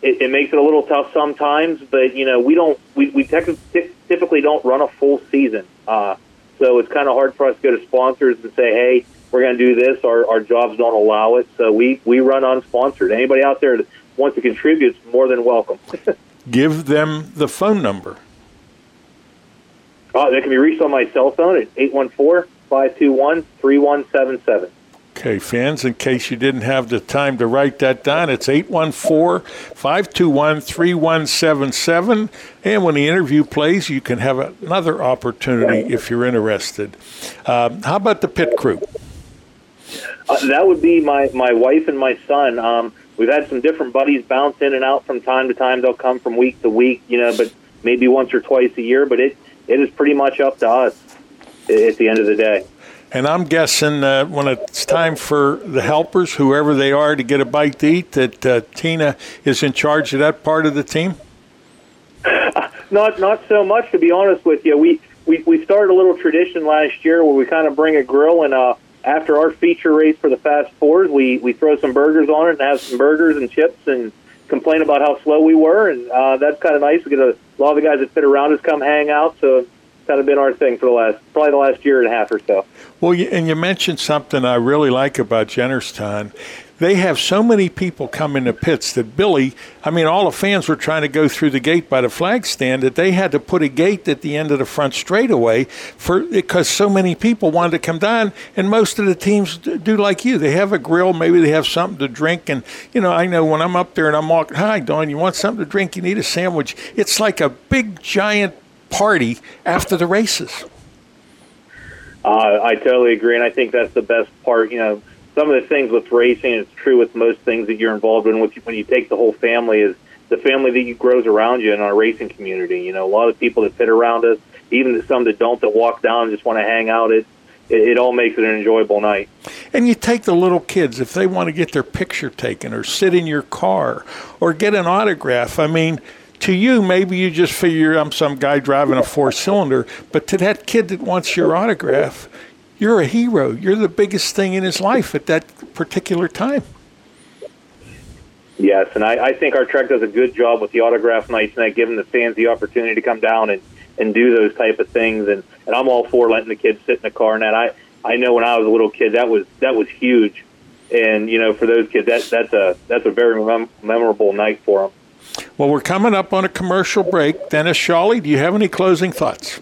it, it makes it a little tough sometimes, but you know we don't we, we typically don't run a full season, uh, so it's kind of hard for us to go to sponsors and say, hey we're going to do this. Our, our jobs don't allow it. So we, we run unsponsored. Anybody out there that wants to contribute is more than welcome. Give them the phone number. Uh, they can be reached on my cell phone at 814 521 3177. Okay, fans, in case you didn't have the time to write that down, it's 814 521 3177. And when the interview plays, you can have another opportunity if you're interested. Uh, how about the pit crew? Uh, that would be my my wife and my son. Um, we've had some different buddies bounce in and out from time to time. They'll come from week to week, you know, but maybe once or twice a year. But it it is pretty much up to us at the end of the day. And I'm guessing uh, when it's time for the helpers, whoever they are, to get a bite to eat, that uh, Tina is in charge of that part of the team. not not so much, to be honest with you. We we we started a little tradition last year where we kind of bring a grill and uh after our feature race for the Fast Fours, we we throw some burgers on it and have some burgers and chips and complain about how slow we were, and uh, that's kind of nice. We get a, a lot of the guys that fit around us come hang out, so kind of been our thing for the last probably the last year and a half or so. Well, and you mentioned something I really like about Jennerstown they have so many people come in the pits that Billy, I mean, all the fans were trying to go through the gate by the flag stand that they had to put a gate at the end of the front straightaway for because so many people wanted to come down. And most of the teams do like you. They have a grill, maybe they have something to drink. And, you know, I know when I'm up there and I'm walking, hi, Don, you want something to drink? You need a sandwich. It's like a big, giant party after the races. Uh, I totally agree, and I think that's the best part. You know, some of the things with racing, it's true with most things that you're involved in. With When you take the whole family, is the family that you grows around you in our racing community. You know, a lot of people that fit around us, even some that don't, that walk down and just want to hang out. It, it, it all makes it an enjoyable night. And you take the little kids if they want to get their picture taken, or sit in your car, or get an autograph. I mean to you, maybe you just figure I'm some guy driving a four cylinder, but to that kid that wants your autograph, you're a hero. You're the biggest thing in his life at that particular time. Yes, and I, I think our track does a good job with the autograph nights and that giving the fans the opportunity to come down and, and do those type of things. And, and I'm all for letting the kids sit in the car. And that I I know when I was a little kid that was that was huge. And you know, for those kids, that that's a that's a very mem- memorable night for them. Well, we're coming up on a commercial break. Dennis Shawley, do you have any closing thoughts?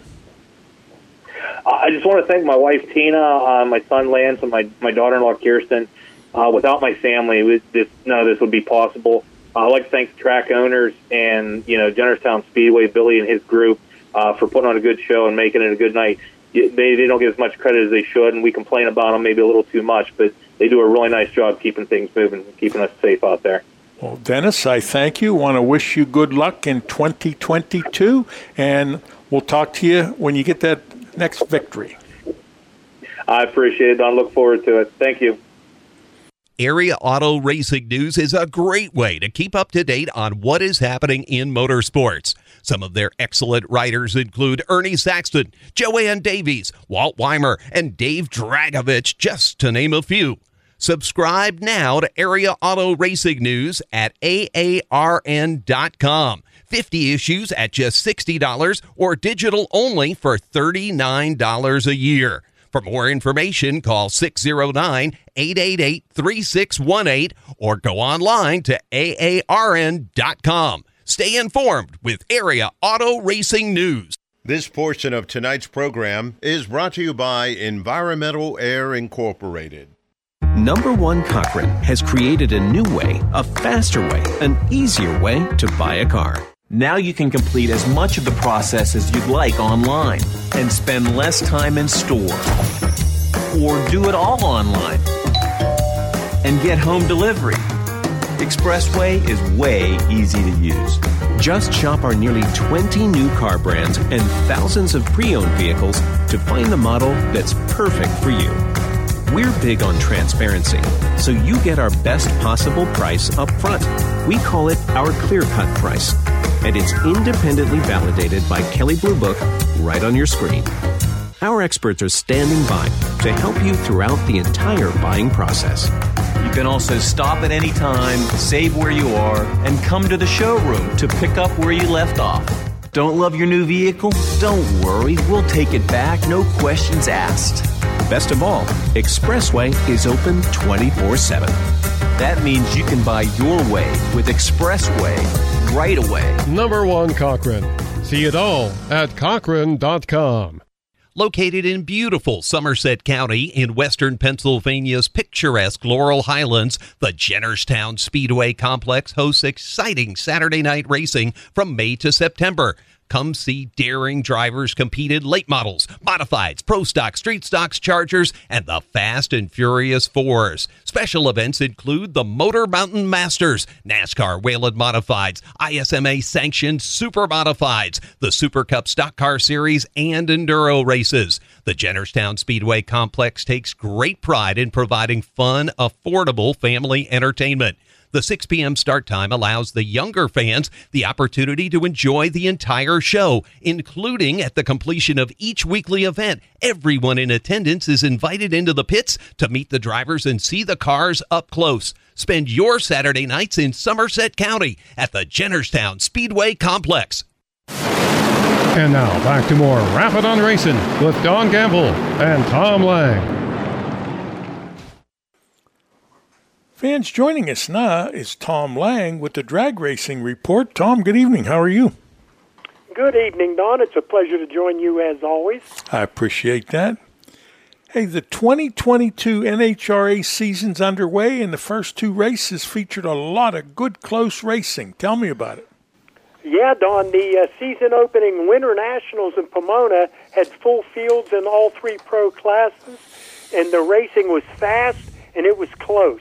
I just want to thank my wife Tina, uh, my son Lance, and my my daughter-in-law Kirsten. Uh, without my family, this, none of this would be possible. Uh, I'd like to thank the track owners and you know Jennerstown Speedway, Billy and his group uh, for putting on a good show and making it a good night. They they don't get as much credit as they should, and we complain about them maybe a little too much, but they do a really nice job keeping things moving, and keeping us safe out there. Well, Dennis, I thank you. Want to wish you good luck in 2022, and we'll talk to you when you get that next victory. I appreciate it, Don. Look forward to it. Thank you. Area Auto Racing News is a great way to keep up to date on what is happening in motorsports. Some of their excellent writers include Ernie Saxton, Joanne Davies, Walt Weimer, and Dave Dragovich, just to name a few. Subscribe now to Area Auto Racing News at AARN.com. 50 issues at just $60 or digital only for $39 a year. For more information, call 609 888 3618 or go online to AARN.com. Stay informed with Area Auto Racing News. This portion of tonight's program is brought to you by Environmental Air Incorporated. Number One Cochran has created a new way, a faster way, an easier way to buy a car. Now you can complete as much of the process as you'd like online and spend less time in store. Or do it all online and get home delivery. Expressway is way easy to use. Just shop our nearly 20 new car brands and thousands of pre owned vehicles to find the model that's perfect for you. We're big on transparency, so you get our best possible price up front. We call it our clear cut price, and it's independently validated by Kelley Blue Book right on your screen. Our experts are standing by to help you throughout the entire buying process. You can also stop at any time, save where you are, and come to the showroom to pick up where you left off. Don't love your new vehicle? Don't worry, we'll take it back, no questions asked. Best of all, Expressway is open 24 7. That means you can buy your way with Expressway right away. Number one Cochran. See it all at Cochran.com. Located in beautiful Somerset County in western Pennsylvania's picturesque Laurel Highlands, the Jennerstown Speedway Complex hosts exciting Saturday night racing from May to September. Come see daring drivers compete in late models, modifieds, pro stock, street stocks, chargers, and the Fast and Furious Fours. Special events include the Motor Mountain Masters, NASCAR Whelen Modifieds, ISMA sanctioned Super Modifieds, the Super Cup Stock Car Series, and Enduro races. The Jennerstown Speedway Complex takes great pride in providing fun, affordable family entertainment. The 6 p.m. start time allows the younger fans the opportunity to enjoy the entire show, including at the completion of each weekly event. Everyone in attendance is invited into the pits to meet the drivers and see the cars up close. Spend your Saturday nights in Somerset County at the Jennerstown Speedway Complex. And now back to more Rappin' on Racing with Don Gamble and Tom Lang. Fans joining us now is Tom Lang with the Drag Racing Report. Tom, good evening. How are you? Good evening, Don. It's a pleasure to join you as always. I appreciate that. Hey, the 2022 NHRA season's underway, and the first two races featured a lot of good, close racing. Tell me about it. Yeah, Don, the uh, season opening Winter Nationals in Pomona had full fields in all three pro classes, and the racing was fast and it was close.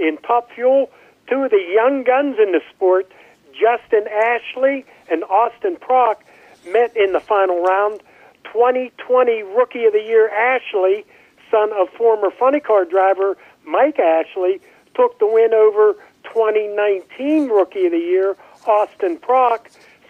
In Top Fuel, two of the young guns in the sport, Justin Ashley and Austin Prock, met in the final round. 2020 Rookie of the Year Ashley, son of former funny car driver Mike Ashley, took the win over 2019 Rookie of the Year Austin Prock,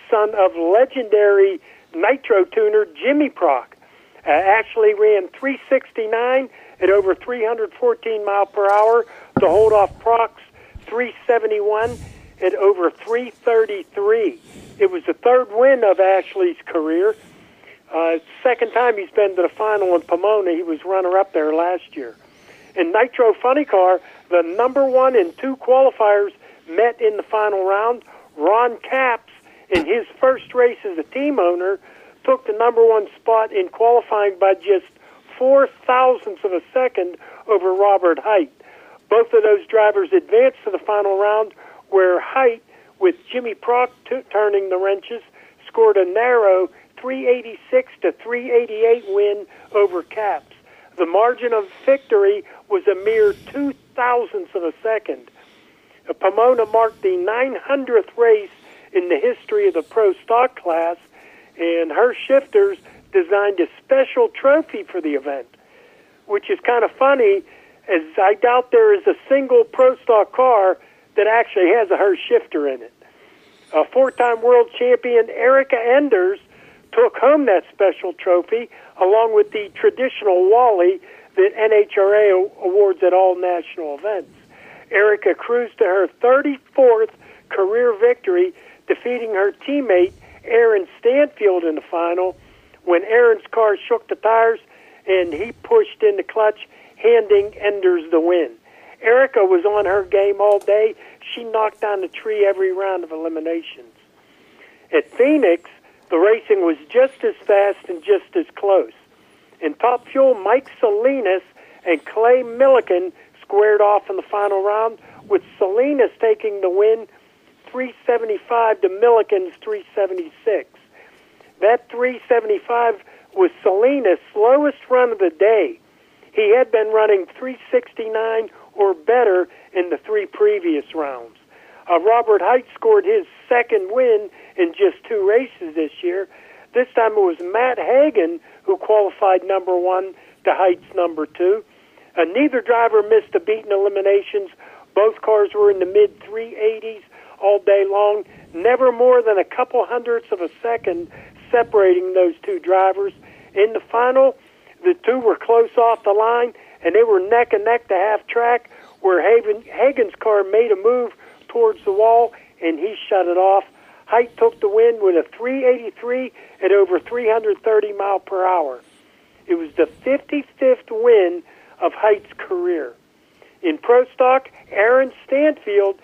son of legendary nitro tuner Jimmy Prock. Uh, Ashley ran 369 at over 314 mile per hour to hold off Prock's 371 at over 333. It was the third win of Ashley's career. Uh, second time he's been to the final in Pomona. He was runner up there last year. In Nitro Funny Car, the number one and two qualifiers met in the final round. Ron Capps, in his first race as a team owner, took the number one spot in qualifying by just four thousandths of a second over Robert Hight. Both of those drivers advanced to the final round, where Hight, with Jimmy Prock t- turning the wrenches, scored a narrow 386 to 388 win over Capps. The margin of victory was a mere two thousandths of a second. Pomona marked the 900th race in the history of the pro stock class, and Hurst shifters designed a special trophy for the event, which is kind of funny as I doubt there is a single Pro Stock car that actually has a Hurst shifter in it. A four-time world champion Erica Enders took home that special trophy along with the traditional Wally that NHRA awards at all national events. Erica cruised to her 34th career victory, defeating her teammate Aaron Stanfield in the final when Aaron's car shook the tires and he pushed in the clutch, handing Enders the win. Erica was on her game all day. She knocked down the tree every round of eliminations. At Phoenix, the racing was just as fast and just as close. In Top Fuel, Mike Salinas and Clay Millican squared off in the final round, with Salinas taking the win 375 to Millican's 376. That 375 was Salinas' slowest run of the day. He had been running 369 or better in the three previous rounds. Uh, Robert Hight scored his second win in just two races this year. This time it was Matt Hagan who qualified number one to Hight's number two. Uh, neither driver missed a beat in eliminations. Both cars were in the mid 380s all day long, never more than a couple hundredths of a second separating those two drivers. In the final, the two were close off the line, and they were neck and neck to half track, where Hagan, Hagan's car made a move towards the wall, and he shut it off. Hight took the win with a 383 at over 330 mile per hour. It was the 55th win of Hight's career. In Pro Stock, Aaron Stanfield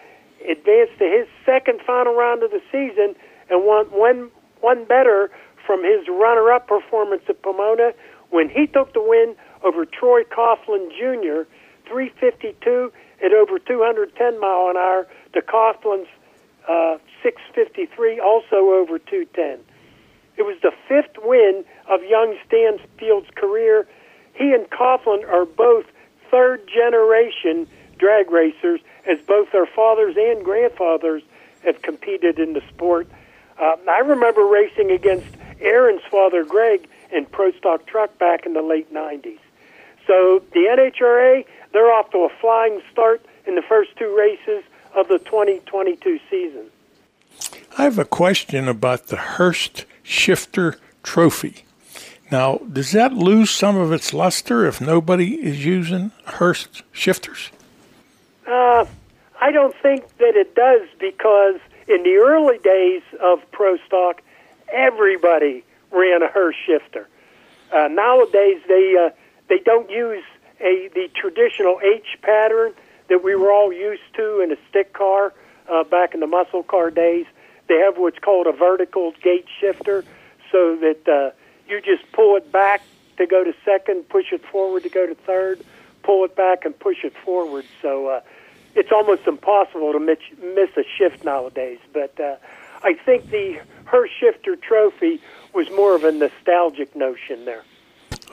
advanced to his second final round of the season and won one, one better from his runner-up performance at Pomona when he took the win over Troy Coughlin Jr. 352 at over 210 mile an hour to Coughlin's uh, 653, also over 210. It was the fifth win of young Stanfield's career. He and Coughlin are both third generation drag racers, as both their fathers and grandfathers have competed in the sport. Uh, I remember racing against Aaron's father, Greg, in Pro Stock Truck back in the late 90s. So the NHRA, they're off to a flying start in the first two races of the 2022 season. I have a question about the Hurst Shifter Trophy. Now, does that lose some of its luster if nobody is using Hurst shifters? Uh, I don't think that it does because in the early days of Pro Stock, everybody ran a Hurst shifter. Uh, nowadays, they uh, they don't use a the traditional H pattern that we were all used to in a stick car uh, back in the muscle car days. They have what's called a vertical gate shifter, so that uh, you just pull it back to go to second, push it forward to go to third, pull it back and push it forward. So uh, it's almost impossible to miss, miss a shift nowadays. But uh, I think the Hurst shifter trophy was more of a nostalgic notion there.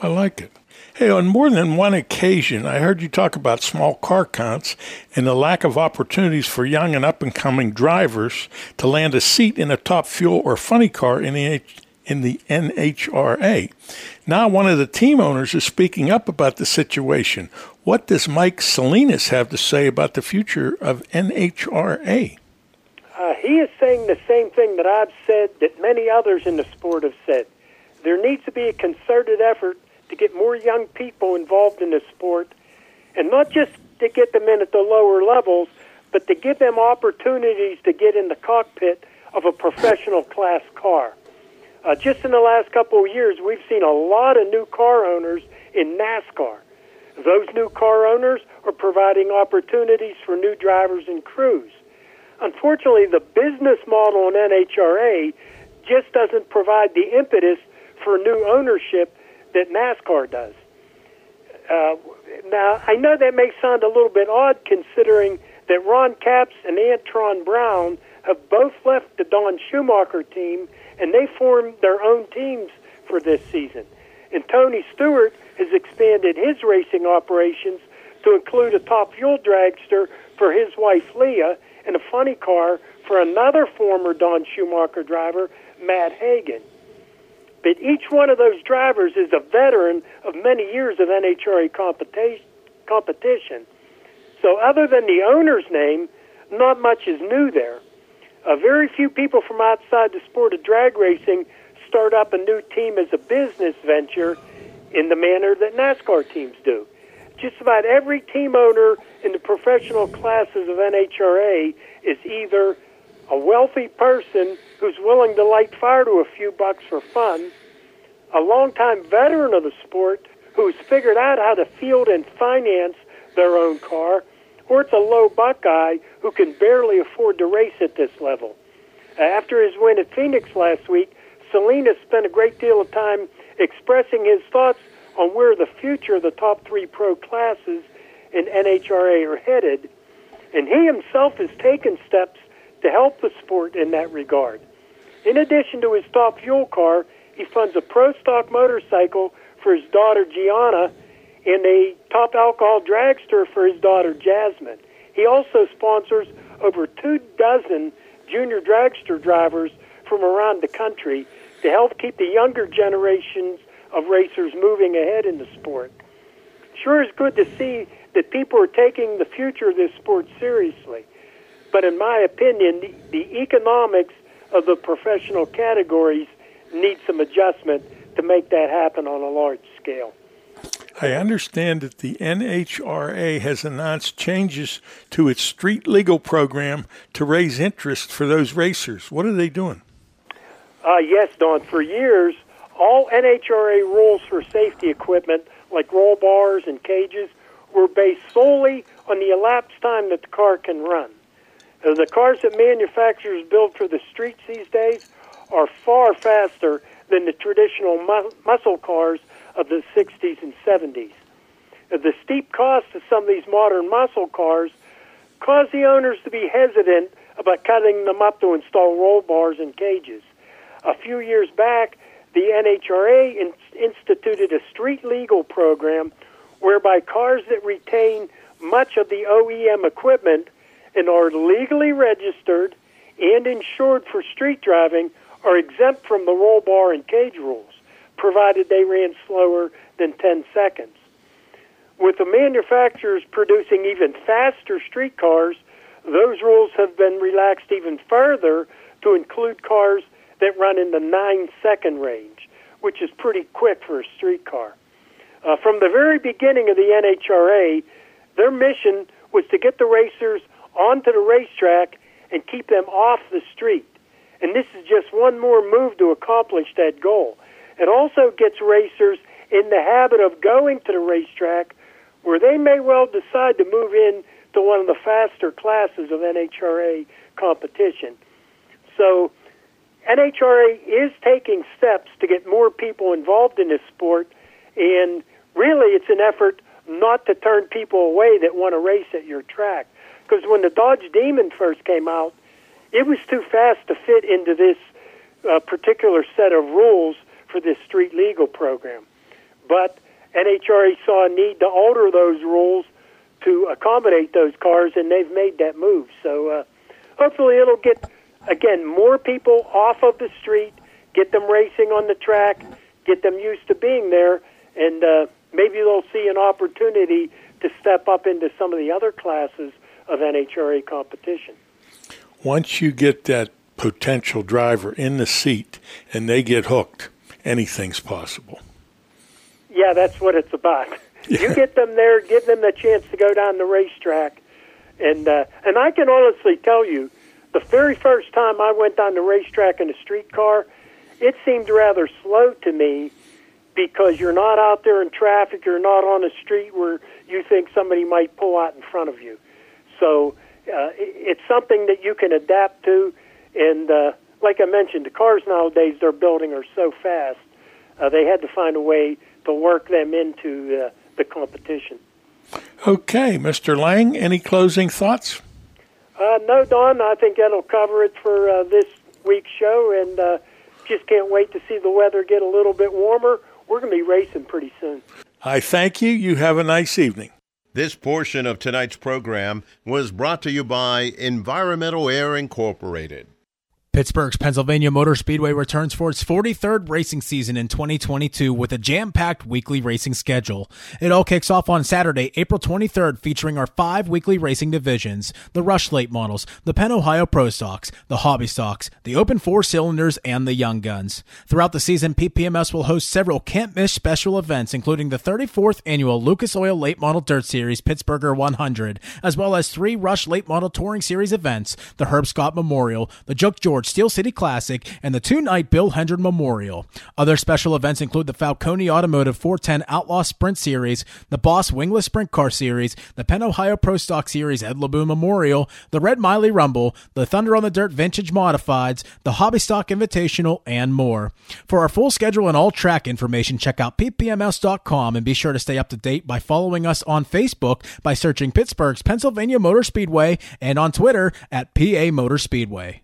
I like it. Hey, on more than one occasion, I heard you talk about small car counts and the lack of opportunities for young and up and coming drivers to land a seat in a top fuel or funny car in the in the NHRA. Now, one of the team owners is speaking up about the situation. What does Mike Salinas have to say about the future of NHRA? Uh, he is saying the same thing that I've said, that many others in the sport have said. There needs to be a concerted effort to get more young people involved in the sport, and not just to get them in at the lower levels, but to give them opportunities to get in the cockpit of a professional class car. Uh, just in the last couple of years, we've seen a lot of new car owners in NASCAR. Those new car owners are providing opportunities for new drivers and crews. Unfortunately, the business model in NHRA just doesn't provide the impetus for new ownership that NASCAR does. Uh, now, I know that may sound a little bit odd considering that Ron Capps and Antron Brown have both left the Don Schumacher team and they formed their own teams for this season. And Tony Stewart has expanded his racing operations to include a top fuel dragster for his wife Leah and a funny car for another former Don Schumacher driver, Matt Hagan. But each one of those drivers is a veteran of many years of NHRA competition. So, other than the owner's name, not much is new there. Uh, very few people from outside the sport of drag racing start up a new team as a business venture in the manner that NASCAR teams do. Just about every team owner in the professional classes of NHRA is either a wealthy person who's willing to light fire to a few bucks for fun, a longtime veteran of the sport who's figured out how to field and finance their own car, it's a low buck guy who can barely afford to race at this level. Uh, after his win at Phoenix last week, Salinas spent a great deal of time expressing his thoughts on where the future of the top three pro classes in NHRA are headed, and he himself has taken steps to help the sport in that regard. In addition to his top fuel car, he funds a pro stock motorcycle for his daughter Gianna and a top alcohol dragster for his daughter Jasmine. He also sponsors over two dozen junior dragster drivers from around the country to help keep the younger generations of racers moving ahead in the sport. Sure is good to see that people are taking the future of this sport seriously. But in my opinion, the, the economics of the professional categories need some adjustment to make that happen on a large scale. I understand that the NHRA has announced changes to its street legal program to raise interest for those racers. What are they doing? Uh, yes, Don. For years, all NHRA rules for safety equipment, like roll bars and cages, were based solely on the elapsed time that the car can run. The cars that manufacturers build for the streets these days are far faster than the traditional mu- muscle cars of the 60s and 70s. Uh, the steep cost of some of these modern muscle cars cause the owners to be hesitant about cutting them up to install roll bars and cages. A few years back, the NHRA in- instituted a street legal program whereby cars that retain much of the OEM equipment and are legally registered and insured for street driving are exempt from the roll bar and cage rules, provided they ran slower than 10 seconds. With the manufacturers producing even faster street cars, those rules have been relaxed even further to include cars that run in the nine second range, which is pretty quick for a street car. Uh, from the very beginning of the NHRA, their mission was to get the racers onto the racetrack and keep them off the street. And this is just one more move to accomplish that goal. It also gets racers in the habit of going to the racetrack where they may well decide to move in to one of the faster classes of NHRA competition. So NHRA is taking steps to get more people involved in this sport, and really it's an effort not to turn people away that want to race at your track. Because when the Dodge Demon first came out, it was too fast to fit into this uh, particular set of rules for this street legal program. But NHRA saw a need to alter those rules to accommodate those cars, and they've made that move. So uh, hopefully it'll get, again, more people off of the street, get them racing on the track, get them used to being there, and uh, maybe they'll see an opportunity to step up into some of the other classes of NHRA competition. Once you get that potential driver in the seat and they get hooked, anything's possible. Yeah, that's what it's about. Yeah. You get them there, give them the chance to go down the racetrack, and uh, and I can honestly tell you, the very first time I went down the racetrack in a streetcar, it seemed rather slow to me because you're not out there in traffic, you're not on a street where you think somebody might pull out in front of you. So uh, it's something that you can adapt to. And uh, like I mentioned, the cars nowadays they're building are so fast, uh, they had to find a way to work them into uh, the competition. Okay, Mr. Lang, any closing thoughts? Uh, no, Don. I think that'll cover it for uh, this week's show, and uh, just can't wait to see the weather get a little bit warmer. We're going to be racing pretty soon. I thank you. You have a nice evening. This portion of tonight's program was brought to you by Environmental Air Incorporated. Pittsburgh's Pennsylvania Motor Speedway returns for its 43rd racing season in 2022 with a jam packed weekly racing schedule. It all kicks off on Saturday, April 23rd, featuring our five weekly racing divisions the Rush Late models, the Penn Ohio Pro Stocks, the Hobby Stocks, the Open Four Cylinders, and the Young Guns. Throughout the season, PPMS will host several can't miss special events, including the 34th annual Lucas Oil Late Model Dirt Series Pittsburgher 100, as well as three Rush Late Model Touring Series events the Herb Scott Memorial, the Joke George Steel City Classic, and the two night Bill Hendren Memorial. Other special events include the Falcone Automotive 410 Outlaw Sprint Series, the Boss Wingless Sprint Car Series, the Penn Ohio Pro Stock Series Ed LeBoon Memorial, the Red Miley Rumble, the Thunder on the Dirt Vintage Modifieds, the Hobby Stock Invitational, and more. For our full schedule and all track information, check out ppms.com and be sure to stay up to date by following us on Facebook by searching Pittsburgh's Pennsylvania Motor Speedway and on Twitter at PA Motor Speedway.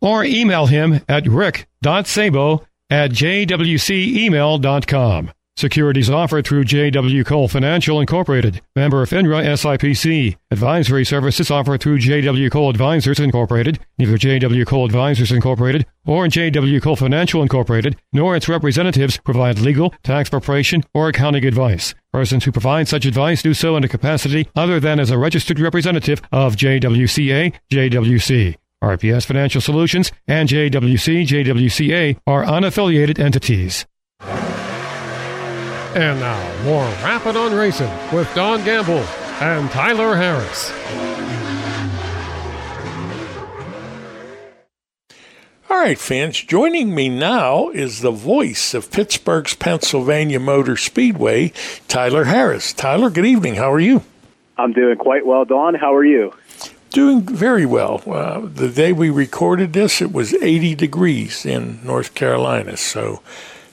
or email him at rick.sabo at jwcemail.com. Securities offered through J.W. Cole Financial Incorporated, member of FINRA SIPC. Advisory services offered through J.W. Cole Advisors Incorporated, neither J.W. Cole Advisors Incorporated or J.W. Cole Financial Incorporated, nor its representatives provide legal, tax preparation, or accounting advice. Persons who provide such advice do so in a capacity other than as a registered representative of JWCA, JWC. RPS Financial Solutions and JWC JWCA are unaffiliated entities. And now, more Rappin' on Racing with Don Gamble and Tyler Harris. All right, fans, joining me now is the voice of Pittsburgh's Pennsylvania Motor Speedway, Tyler Harris. Tyler, good evening. How are you? I'm doing quite well, Don. How are you? Doing very well. Uh, the day we recorded this, it was 80 degrees in North Carolina, so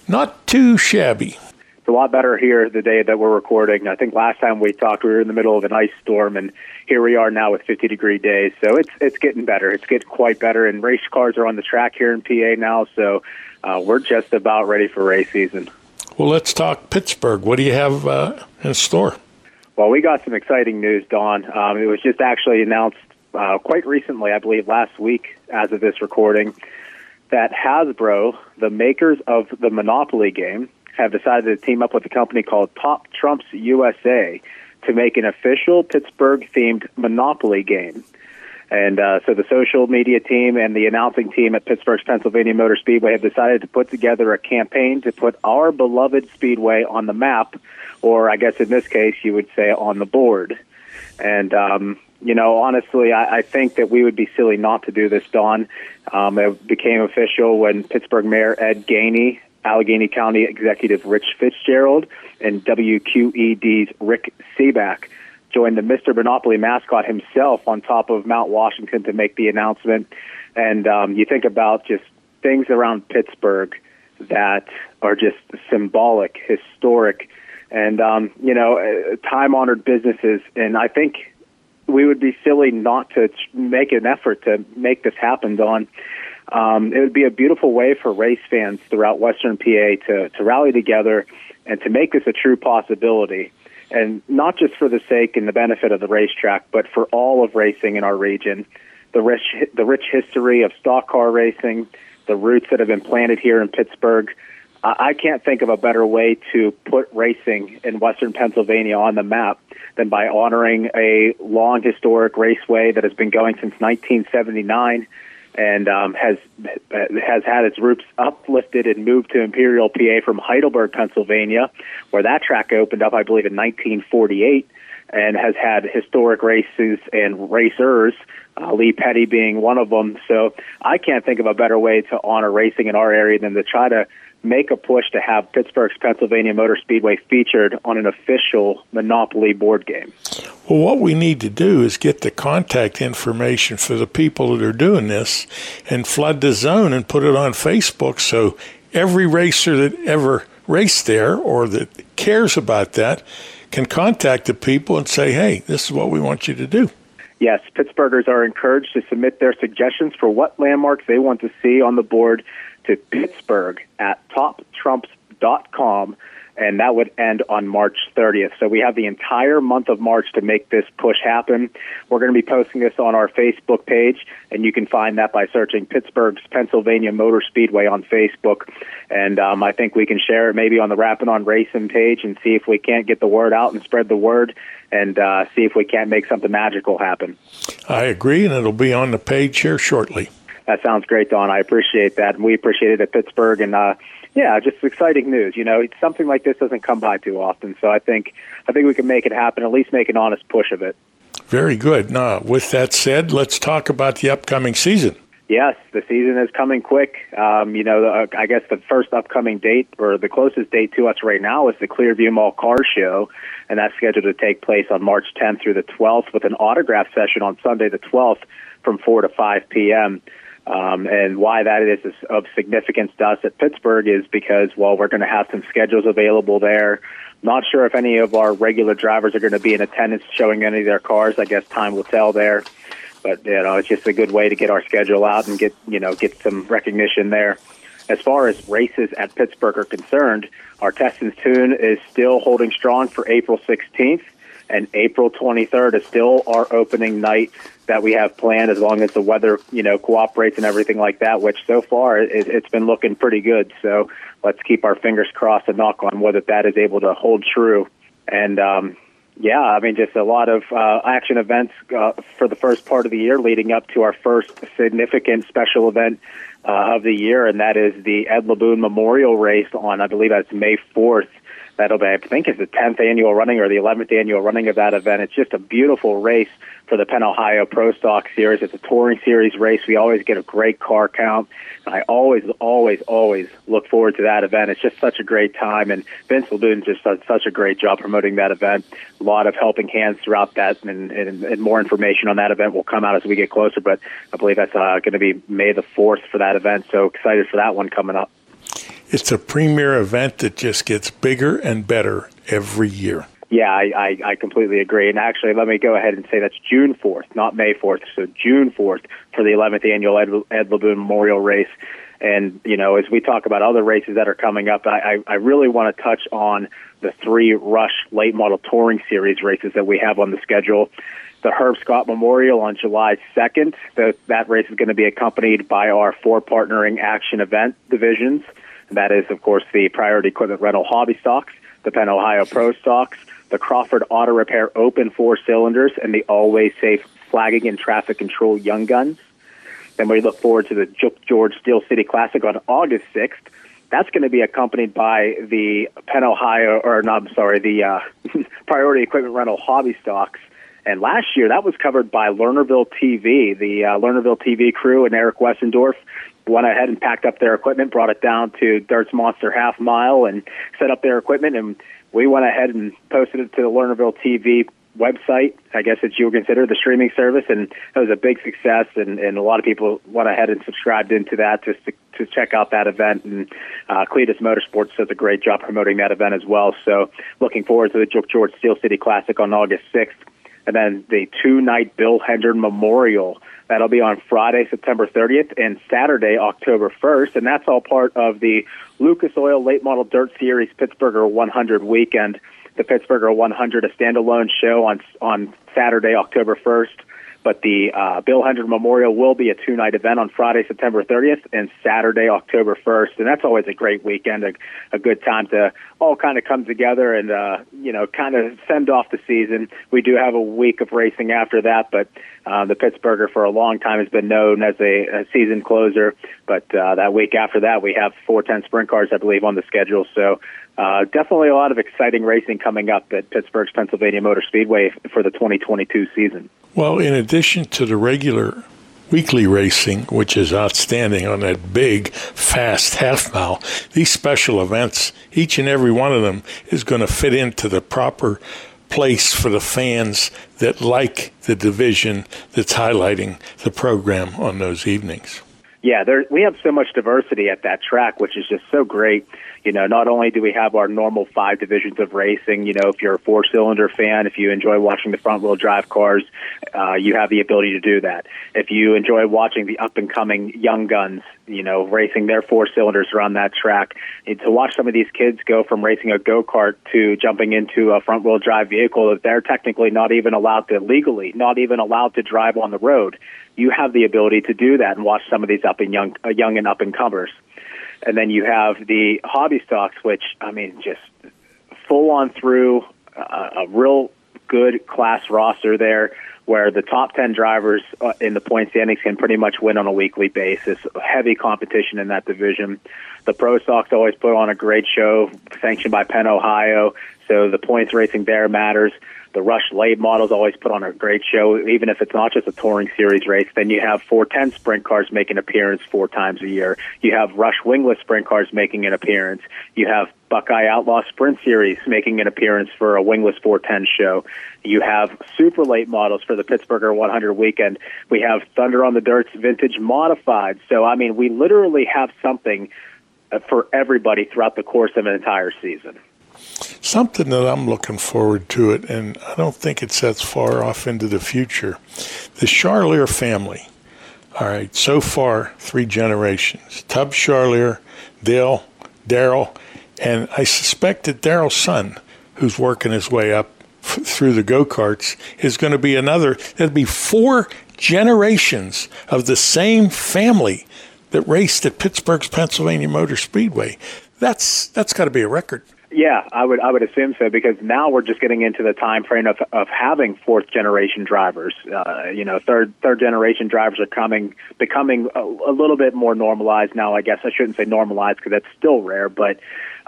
not too shabby. It's a lot better here the day that we're recording. I think last time we talked, we were in the middle of an ice storm, and here we are now with 50 degree days. So it's it's getting better. It's getting quite better, and race cars are on the track here in PA now. So uh, we're just about ready for race season. Well, let's talk Pittsburgh. What do you have uh, in store? Well, we got some exciting news, Don. Um, it was just actually announced uh, quite recently, I believe last week, as of this recording, that Hasbro, the makers of the Monopoly game, have decided to team up with a company called Top Trumps USA to make an official Pittsburgh themed Monopoly game. And uh, so the social media team and the announcing team at Pittsburgh's Pennsylvania Motor Speedway have decided to put together a campaign to put our beloved Speedway on the map, or I guess in this case you would say on the board. And um, you know, honestly, I, I think that we would be silly not to do this, Don. Um, it became official when Pittsburgh Mayor Ed Gainey, Allegheny County Executive Rich Fitzgerald, and WQED's Rick Sebak joined the Mr. Monopoly mascot himself on top of Mount Washington to make the announcement. And um, you think about just things around Pittsburgh that are just symbolic, historic, and um, you know, uh, time-honored businesses. And I think we would be silly not to make an effort to make this happen, Don. Um, it would be a beautiful way for race fans throughout Western PA to, to rally together and to make this a true possibility. And not just for the sake and the benefit of the racetrack, but for all of racing in our region. The rich, the rich history of stock car racing, the roots that have been planted here in Pittsburgh. I can't think of a better way to put racing in Western Pennsylvania on the map than by honoring a long historic raceway that has been going since 1979 and um, has has had its roots uplifted and moved to Imperial, PA from Heidelberg, Pennsylvania, where that track opened up, I believe, in 1948, and has had historic races and racers. Uh, Lee Petty being one of them. So I can't think of a better way to honor racing in our area than to try to make a push to have Pittsburgh's Pennsylvania Motor Speedway featured on an official Monopoly board game. Well, what we need to do is get the contact information for the people that are doing this and flood the zone and put it on Facebook so every racer that ever raced there or that cares about that can contact the people and say, hey, this is what we want you to do. Yes, Pittsburghers are encouraged to submit their suggestions for what landmarks they want to see on the board to Pittsburgh at toptrumps.com, and that would end on March 30th. So we have the entire month of March to make this push happen. We're going to be posting this on our Facebook page, and you can find that by searching Pittsburgh's Pennsylvania Motor Speedway on Facebook. And um, I think we can share it maybe on the Rappin' on Racing page and see if we can't get the word out and spread the word and uh, see if we can't make something magical happen. I agree, and it'll be on the page here shortly. That sounds great, Don. I appreciate that, and we appreciate it at Pittsburgh. And uh, yeah, just exciting news. You know, something like this doesn't come by too often, so I think I think we can make it happen. At least make an honest push of it. Very good. Now, with that said, let's talk about the upcoming season. Yes, the season is coming quick. Um, you know, uh, I guess the first upcoming date, or the closest date to us right now, is the Clearview Mall Car Show, and that's scheduled to take place on March 10th through the 12th, with an autograph session on Sunday the 12th from 4 to 5 p.m. Um, and why that is of significance to us at Pittsburgh is because, well, we're going to have some schedules available there. Not sure if any of our regular drivers are going to be in attendance showing any of their cars. I guess time will tell there. But you know, it's just a good way to get our schedule out and get you know get some recognition there. As far as races at Pittsburgh are concerned, our test and tune is still holding strong for April 16th and April 23rd is still our opening night that we have planned as long as the weather, you know, cooperates and everything like that, which so far it, it's been looking pretty good. So let's keep our fingers crossed and knock on wood that that is able to hold true. And, um, yeah, I mean, just a lot of uh, action events uh, for the first part of the year leading up to our first significant special event uh, of the year, and that is the Ed Laboon Memorial Race on, I believe that's May 4th that'll be, I think, it's the 10th annual running or the 11th annual running of that event. It's just a beautiful race for the Penn Ohio Pro Stock Series. It's a touring series race. We always get a great car count. I always, always, always look forward to that event. It's just such a great time, and Vince Laboon just does such a great job promoting that event. A lot of helping hands throughout that, and, and, and more information on that event will come out as we get closer. But I believe that's uh, going to be May the 4th for that event. So excited for that one coming up. It's a premier event that just gets bigger and better every year. Yeah, I, I, I completely agree. And actually, let me go ahead and say that's June 4th, not May 4th. So June 4th for the 11th annual Ed, Ed Memorial Race. And, you know, as we talk about other races that are coming up, I, I, I really want to touch on the three Rush Late Model Touring Series races that we have on the schedule. The Herb Scott Memorial on July 2nd. The, that race is going to be accompanied by our four partnering action event divisions. That is, of course, the Priority Equipment Rental Hobby Stocks, the Penn Ohio Pro Stocks, the Crawford Auto Repair Open Four Cylinders, and the Always Safe Flagging and Traffic Control Young Guns. Then we look forward to the George Steel City Classic on August 6th. That's going to be accompanied by the Penn Ohio, or no, I'm sorry, the uh, Priority Equipment Rental Hobby Stocks. And last year, that was covered by Lernerville TV, the uh, Lernerville TV crew, and Eric Wessendorf went ahead and packed up their equipment, brought it down to Dirt's Monster Half Mile, and set up their equipment. And we went ahead and posted it to the Lernerville TV website. I guess that you would consider the streaming service, and it was a big success. And, and a lot of people went ahead and subscribed into that just to, to check out that event. And uh, Cletus Motorsports does a great job promoting that event as well. So looking forward to the George Steel City Classic on August 6th. And then the two night Bill Hendren Memorial That'll be on Friday, September 30th, and Saturday, October 1st, and that's all part of the Lucas Oil Late Model Dirt Series Pittsburgher 100 weekend. The Pittsburgher 100, a standalone show on on Saturday, October 1st. But the uh, Bill Hendren Memorial will be a two night event on Friday, September 30th, and Saturday, October 1st. And that's always a great weekend, a, a good time to all kind of come together and, uh, you know, kind of send off the season. We do have a week of racing after that, but Uh, the Pittsburgher for a long time has been known as a, a season closer, but uh, that week after that, we have 410 sprint cars, I believe, on the schedule. So uh, definitely a lot of exciting racing coming up at Pittsburgh's Pennsylvania Motor Speedway for the 2022 season. Well, in addition to the regular weekly racing, which is outstanding on that big, fast half mile. These special events, each and every one of them, is going to fit into the proper place for the fans that like the division that's highlighting the program on those evenings. Yeah, there, we have so much diversity at that track, which is just so great. You know, not only do we have our normal five divisions of racing, you know, if you're a four cylinder fan, if you enjoy watching the front wheel drive cars, uh, you have the ability to do that. If you enjoy watching the up and coming young guns, you know, racing their four cylinders around that track, and to watch some of these kids go from racing a go kart to jumping into a front wheel drive vehicle that they're technically not even allowed to legally, not even allowed to drive on the road. You have the ability to do that and watch some of these up and young, uh, young and up and comers. And then you have the hobby stocks, which I mean, just full on through uh, a real good class roster there, where the top ten drivers uh, in the point standings can pretty much win on a weekly basis. Heavy competition in that division. The Pro Stocks always put on a great show, sanctioned by Penn Ohio, so the points racing there matters. The Rush Late models always put on a great show, even if it's not just a touring series race. Then you have 410 sprint cars make an appearance four times a year. You have Rush Wingless sprint cars making an appearance. You have Buckeye Outlaw Sprint Series making an appearance for a wingless 410 show. You have super late models for the Pittsburgher 100 weekend. We have Thunder on the Dirt's vintage modified. So, I mean, we literally have something uh, for everybody throughout the course of an entire season something that I'm looking forward to it, and I don't think it's that far off into the future. The Charlier family. All right, so far, three generations. Tub Charlier, Dale, Daryl, and I suspect that Daryl's son, who's working his way up f- through the go karts, is going to be another. There'll be four generations of the same family that raced at Pittsburgh's Pennsylvania Motor Speedway. That's that's got to be a record. Yeah, I would I would assume so because now we're just getting into the time frame of of having fourth generation drivers. Uh, you know, third third generation drivers are coming becoming a, a little bit more normalized now. I guess I shouldn't say normalized because that's still rare, but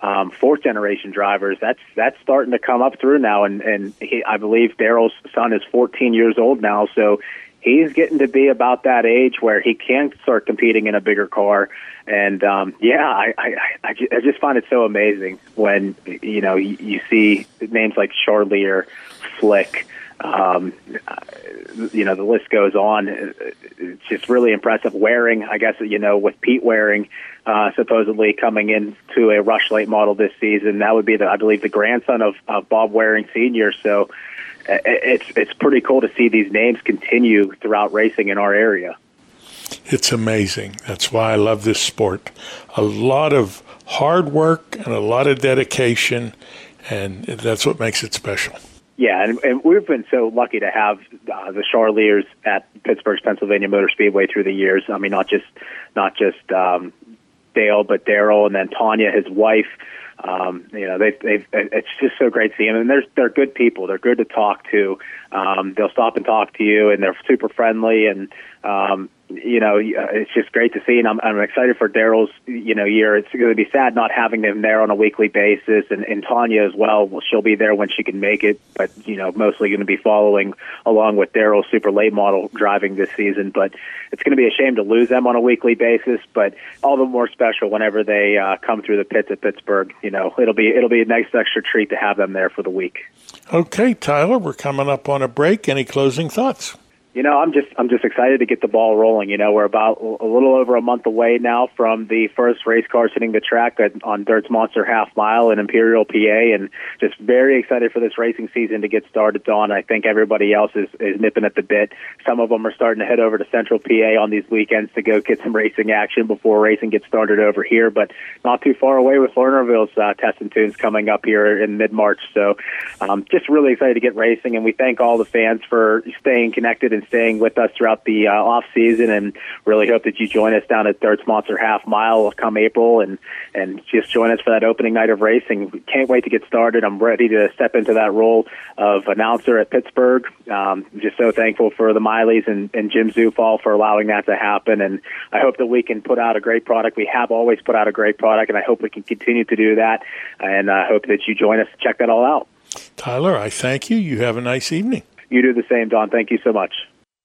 um, fourth generation drivers that's that's starting to come up through now. And and he, I believe Daryl's son is 14 years old now, so he's getting to be about that age where he can start competing in a bigger car. And um, yeah, I, I, I, I just find it so amazing when you know you, see names like Charlier, Flick. Um, you know the list goes on. It's just really impressive. Waring, I guess you know with Pete Waring uh, supposedly coming into a Rush Late model this season. That would be the I believe the grandson of, of Bob Waring Senior. So uh, it's it's pretty cool to see these names continue throughout racing in our area. It's amazing. That's why I love this sport. A lot of hard work and a lot of dedication, and that's what makes it special. Yeah, and, and we've been so lucky to have uh, the Charliers at Pittsburgh's Pennsylvania Motor Speedway through the years. I mean, not just not just um, Dale, but Daryl, and then Tanya, his wife. Um, you know, they, they've it's just so great to see them, and they're they're good people. They're good to talk to. Um, they'll stop and talk to you, and they're super friendly, and um, you know, it's just great to see, and I'm, I'm excited for Daryl's, you know, year. It's going to be sad not having him there on a weekly basis, and, and Tanya as well. well. She'll be there when she can make it, but you know, mostly going to be following along with Daryl's super late model driving this season. But it's going to be a shame to lose them on a weekly basis, but all the more special whenever they uh, come through the pits at Pittsburgh. You know, it'll be it'll be a nice extra treat to have them there for the week. Okay, Tyler, we're coming up on a break. Any closing thoughts? You know, I'm just I'm just excited to get the ball rolling. You know, we're about a little over a month away now from the first race cars hitting the track on Dirt's Monster Half Mile in Imperial, PA, and just very excited for this racing season to get started. Don, I think everybody else is is nipping at the bit. Some of them are starting to head over to Central PA on these weekends to go get some racing action before racing gets started over here. But not too far away with Lernerville's uh, Test and Tunes coming up here in mid March. So, um, just really excited to get racing, and we thank all the fans for staying connected and staying with us throughout the uh, off season, and really hope that you join us down at Dirt's Monster Half Mile come April, and and just join us for that opening night of racing. Can't wait to get started. I'm ready to step into that role of announcer at Pittsburgh. Um, I'm just so thankful for the Mileys and, and Jim Zufall for allowing that to happen, and I hope that we can put out a great product. We have always put out a great product, and I hope we can continue to do that. And I hope that you join us to check that all out. Tyler, I thank you. You have a nice evening. You do the same, Don. Thank you so much.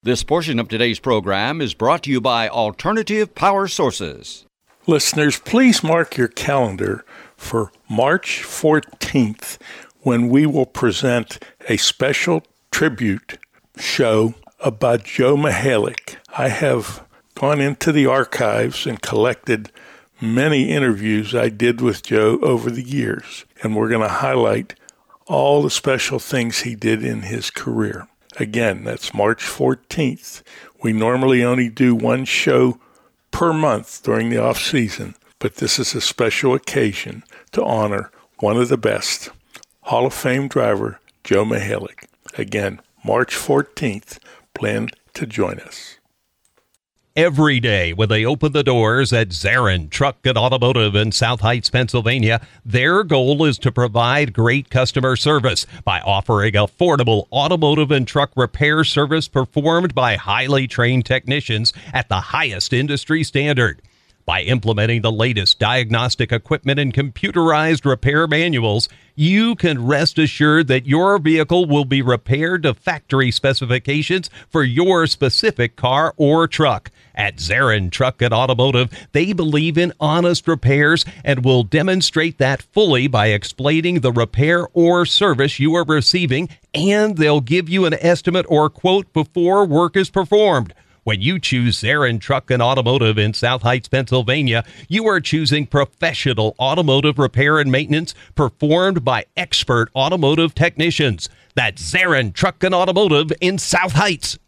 This portion of today's program is brought to you by Alternative Power Sources. Listeners, please mark your calendar for March 14th when we will present a special tribute show about Joe Mihalik. I have gone into the archives and collected many interviews I did with Joe over the years, and we're going to highlight all the special things he did in his career. Again, that's March 14th. We normally only do one show per month during the off season, but this is a special occasion to honor one of the best, Hall of Fame driver Joe Mihalik. Again, March 14th. Plan to join us every day when they open the doors at Zarin Truck and Automotive in South Heights, Pennsylvania. Their goal is to provide great customer service by offering affordable automotive and truck repair service performed by highly trained technicians at the highest industry standard. By implementing the latest diagnostic equipment and computerized repair manuals, you can rest assured that your vehicle will be repaired to factory specifications for your specific car or truck. At Zarin Truck and Automotive, they believe in honest repairs and will demonstrate that fully by explaining the repair or service you are receiving, and they'll give you an estimate or quote before work is performed. When you choose Zarin Truck and Automotive in South Heights, Pennsylvania, you are choosing professional automotive repair and maintenance performed by expert automotive technicians. That's Zarin Truck and Automotive in South Heights.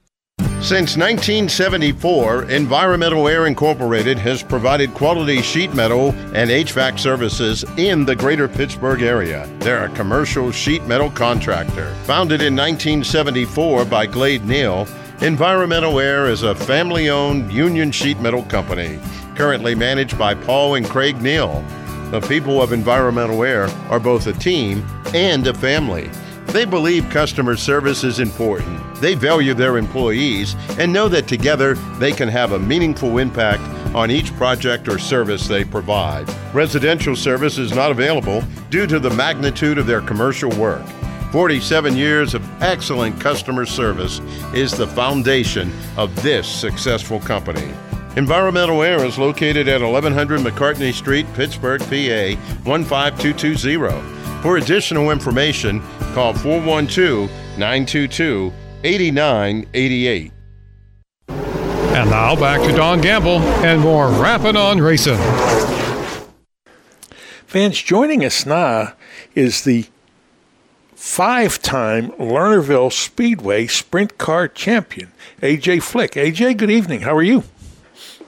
Since 1974, Environmental Air Incorporated has provided quality sheet metal and HVAC services in the greater Pittsburgh area. They're a commercial sheet metal contractor. Founded in 1974 by Glade Neal, Environmental Air is a family owned union sheet metal company, currently managed by Paul and Craig Neal. The people of Environmental Air are both a team and a family. They believe customer service is important. They value their employees and know that together they can have a meaningful impact on each project or service they provide. Residential service is not available due to the magnitude of their commercial work. 47 years of excellent customer service is the foundation of this successful company. Environmental Air is located at 1100 McCartney Street, Pittsburgh, PA 15220. For additional information, call 412 922 8988. And now back to Don Gamble and more Rappin' on Racing. Vance, joining us now is the five time Lernerville Speedway Sprint Car Champion, AJ Flick. AJ, good evening. How are you?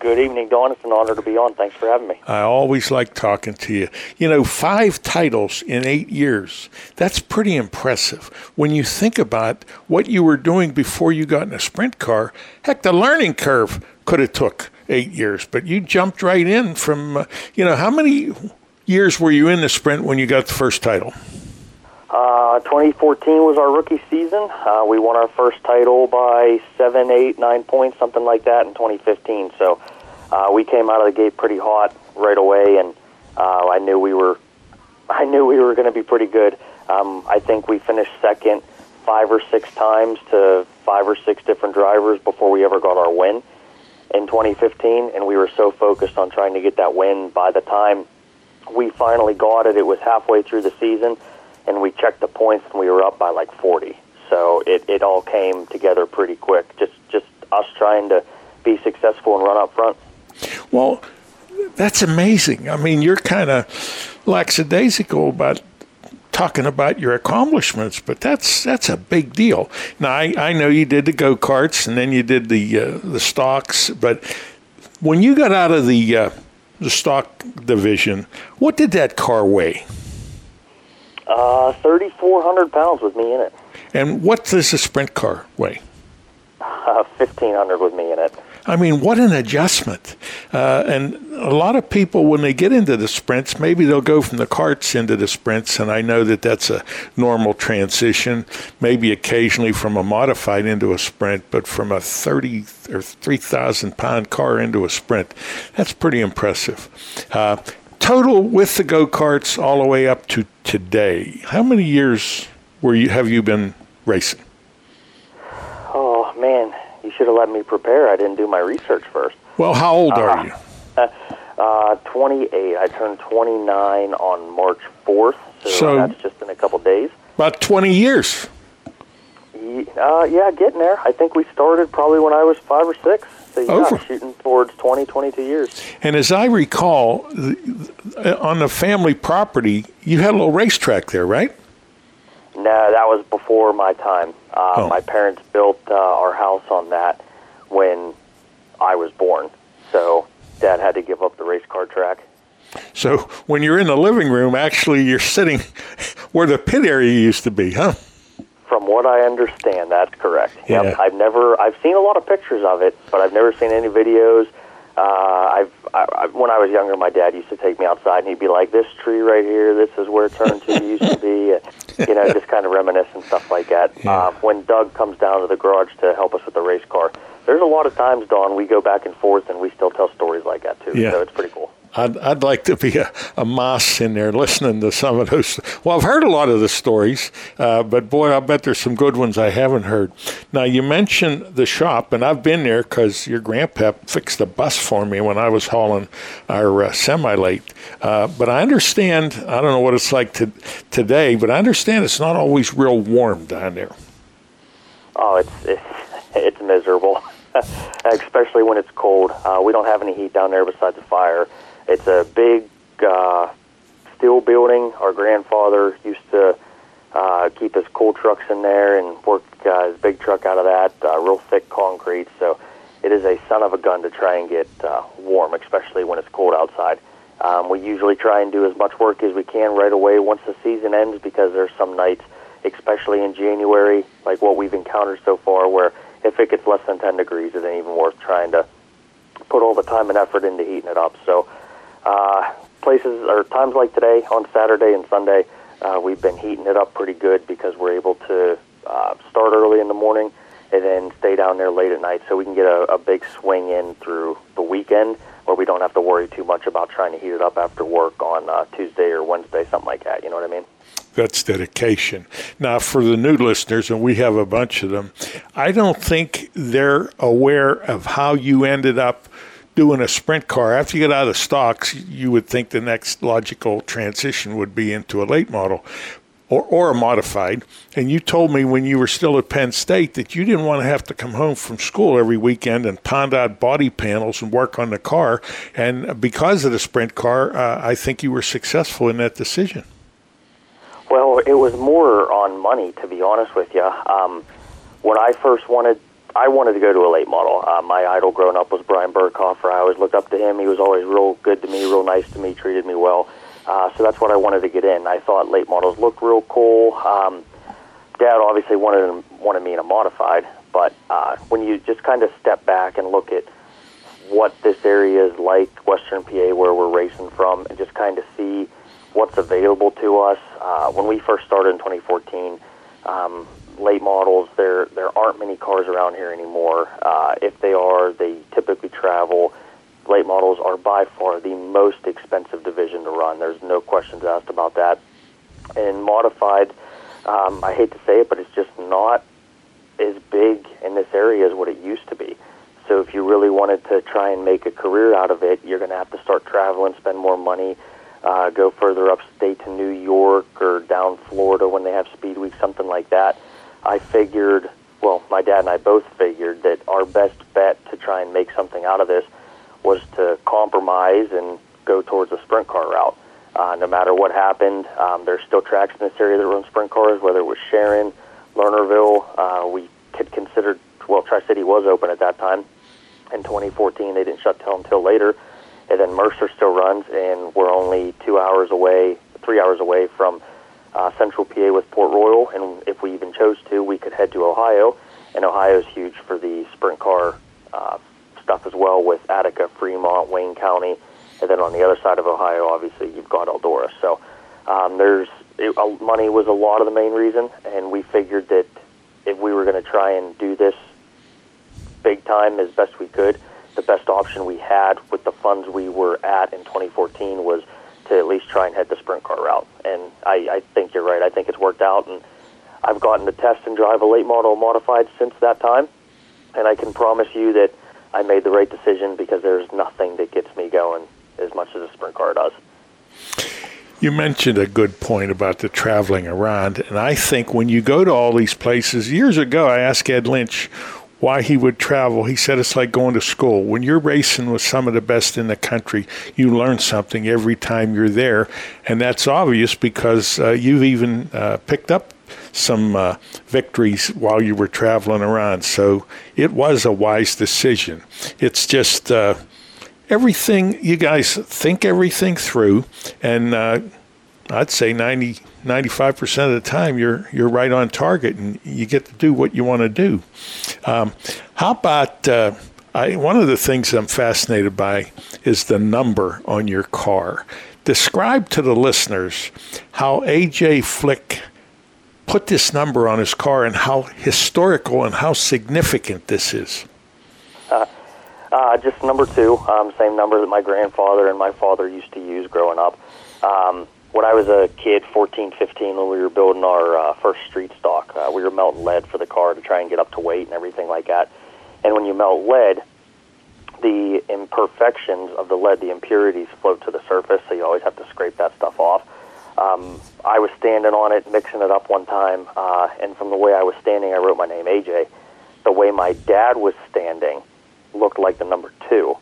Good evening, Don. It's an honor to be on. Thanks for having me. I always like talking to you. You know, five titles in eight years. That's pretty impressive. When you think about what you were doing before you got in a sprint car, heck, the learning curve could have took eight years, but you jumped right in from, uh, you know, how many years were you in the sprint when you got the first title? Uh, 2014 was our rookie season. Uh, we won our first title by seven, eight, nine points, something like that, in 2015. So uh, we came out of the gate pretty hot right away, and uh, I knew we were, I knew we were going to be pretty good. Um, I think we finished second five or six times to five or six different drivers before we ever got our win in 2015, and we were so focused on trying to get that win. By the time we finally got it, it was halfway through the season and we checked the points and we were up by like 40. So it, it all came together pretty quick. Just just us trying to be successful and run up front. Well, that's amazing. I mean, you're kind of lackadaisical about talking about your accomplishments, but that's that's a big deal. Now I, I know you did the go karts and then you did the uh, the stocks, but when you got out of the uh, the stock division, what did that car weigh? Uh, 3,400 pounds with me in it. And what does a sprint car weigh? uh, 1500 with me in it. I mean, what an adjustment. Uh, and a lot of people, when they get into the sprints, maybe they'll go from the carts into the sprints. And I know that that's a normal transition, maybe occasionally from a modified into a sprint, but from a 30 or 3,000 pound car into a sprint, that's pretty impressive. Uh, total with the go karts all the way up to today, how many years were you, have you been racing? Oh, man you should have let me prepare. I didn't do my research first. Well, how old uh, are you? Uh, 28. I turned 29 on March 4th, so, so that's just in a couple days. About 20 years. Uh, yeah, getting there. I think we started probably when I was five or six. So yeah, Over. shooting towards 20, 22 years. And as I recall, on the family property, you had a little racetrack there, right? No, that was before my time. Uh, oh. My parents built uh, our house on that when I was born, so Dad had to give up the race car track. So when you're in the living room, actually, you're sitting where the pit area used to be, huh? From what I understand, that's correct. Yeah. Yep. I've never, I've seen a lot of pictures of it, but I've never seen any videos. Uh, I've, I, I, when I was younger, my dad used to take me outside, and he'd be like, "This tree right here, this is where turn two used to be," you know, just kind of reminisce and stuff like that. Yeah. Uh, when Doug comes down to the garage to help us with the race car, there's a lot of times, Don, we go back and forth, and we still tell stories like that too. Yeah. So it's pretty cool. I'd, I'd like to be a, a moss in there listening to some of those. Well, I've heard a lot of the stories, uh, but boy, I bet there's some good ones I haven't heard. Now, you mentioned the shop, and I've been there because your grandpa fixed a bus for me when I was hauling our uh, semi late. Uh, but I understand, I don't know what it's like to, today, but I understand it's not always real warm down there. Oh, it's, it's, it's miserable, especially when it's cold. Uh, we don't have any heat down there besides a fire it's a big uh, steel building. Our grandfather used to uh, keep his coal trucks in there and work uh, his big truck out of that, uh, real thick concrete. So it is a son of a gun to try and get uh, warm, especially when it's cold outside. Um, we usually try and do as much work as we can right away once the season ends because there's some nights, especially in January, like what we've encountered so far, where if it gets less than 10 degrees, it ain't even worth trying to put all the time and effort into heating it up. So uh, places or times like today on Saturday and Sunday, uh, we've been heating it up pretty good because we're able to uh, start early in the morning and then stay down there late at night so we can get a, a big swing in through the weekend where we don't have to worry too much about trying to heat it up after work on uh, Tuesday or Wednesday, something like that. You know what I mean? That's dedication. Now, for the new listeners, and we have a bunch of them, I don't think they're aware of how you ended up doing a sprint car, after you get out of stocks, you would think the next logical transition would be into a late model or, or a modified. And you told me when you were still at Penn State that you didn't want to have to come home from school every weekend and pound out body panels and work on the car. And because of the sprint car, uh, I think you were successful in that decision. Well, it was more on money, to be honest with you. Um, when I first wanted I wanted to go to a late model. Uh, my idol growing up was Brian Birkhofer. I always looked up to him. He was always real good to me, real nice to me, treated me well. Uh, so that's what I wanted to get in. I thought late models looked real cool. Um, Dad obviously wanted wanted me in a modified, but uh, when you just kind of step back and look at what this area is like, Western PA, where we're racing from, and just kind of see what's available to us. Uh, when we first started in 2014, um, late models, there there aren't many cars around here anymore. Uh, if they are, they typically travel. Late models are by far the most expensive division to run. There's no questions asked about that. And modified, um, I hate to say it, but it's just not as big in this area as what it used to be. So if you really wanted to try and make a career out of it, you're going to have to start traveling, spend more money, uh, go further upstate to New York or down Florida when they have Speed Week, something like that. I figured, well, my dad and I both figured that our best bet to try and make something out of this was to compromise and go towards a sprint car route. Uh, no matter what happened, um, there's still tracks in this area that run sprint cars, whether it was Sharon, Lernerville. Uh, we had considered, well, Tri City was open at that time. In 2014, they didn't shut down until later. And then Mercer still runs, and we're only two hours away, three hours away from uh, Central PA with Port Royal, and if we even chose to, we could head to Ohio and Ohio is huge for the sprint car uh, stuff as well with Attica, Fremont, Wayne County, and then on the other side of Ohio, obviously you've got Eldora. So um, there's it, uh, money was a lot of the main reason, and we figured that if we were going to try and do this big time as best we could, the best option we had with the funds we were at in 2014 was to at least try and head the sprint car route. And I, I think you're right. I think it's worked out, and I've gotten to test and drive a late model modified since that time, and I can promise you that I made the right decision because there's nothing that gets me going as much as a sprint car does. You mentioned a good point about the traveling around, and I think when you go to all these places, years ago I asked Ed Lynch why he would travel. He said it's like going to school. When you're racing with some of the best in the country, you learn something every time you're there, and that's obvious because uh, you've even uh, picked up some uh, victories while you were traveling around. So it was a wise decision. It's just uh, everything you guys think everything through, and uh, I'd say 90, 95% of the time you're you're right on target, and you get to do what you want to do. Um, how about uh, I, one of the things I'm fascinated by is the number on your car. Describe to the listeners how AJ Flick put this number on his car and how historical and how significant this is. Uh, uh, just number two, um, same number that my grandfather and my father used to use growing up. Um, when I was a kid, 14, 15, when we were building our uh, first street stock, uh, we were melting lead for the car to try and get up to weight and everything like that. And when you melt lead, the imperfections of the lead, the impurities float to the surface, so you always have to scrape that stuff off. Um, I was standing on it, mixing it up one time, uh, and from the way I was standing, I wrote my name AJ. The way my dad was standing looked like the number two.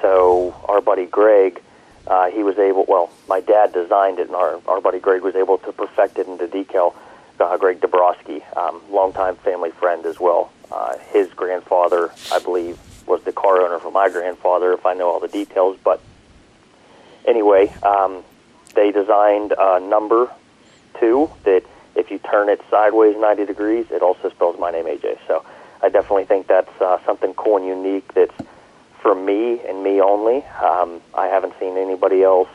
So our buddy Greg, uh, he was able. Well, my dad designed it, and our our buddy Greg was able to perfect it into decal. Uh, Greg Dabrowski, um, longtime family friend as well. Uh, his grandfather, I believe, was the car owner for my grandfather, if I know all the details. But anyway, um, they designed a number two that if you turn it sideways 90 degrees, it also spells my name AJ. So I definitely think that's uh, something cool and unique that's for me and me only. Um, I haven't seen anybody else.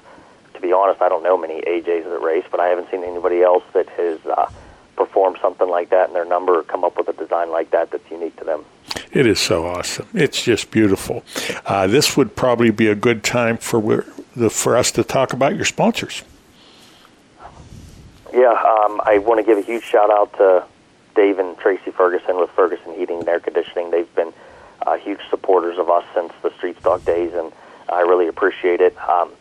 To be honest, I don't know many AJs that race, but I haven't seen anybody else that has uh, performed something like that in their number or come up with a design like that that's unique to them. It is so awesome. It's just beautiful. Uh, this would probably be a good time for the, for us to talk about your sponsors. Yeah, um, I want to give a huge shout out to Dave and Tracy Ferguson with Ferguson Heating and Air Conditioning. They've been uh, huge supporters of us since the Street Stock days, and I really appreciate it. Um,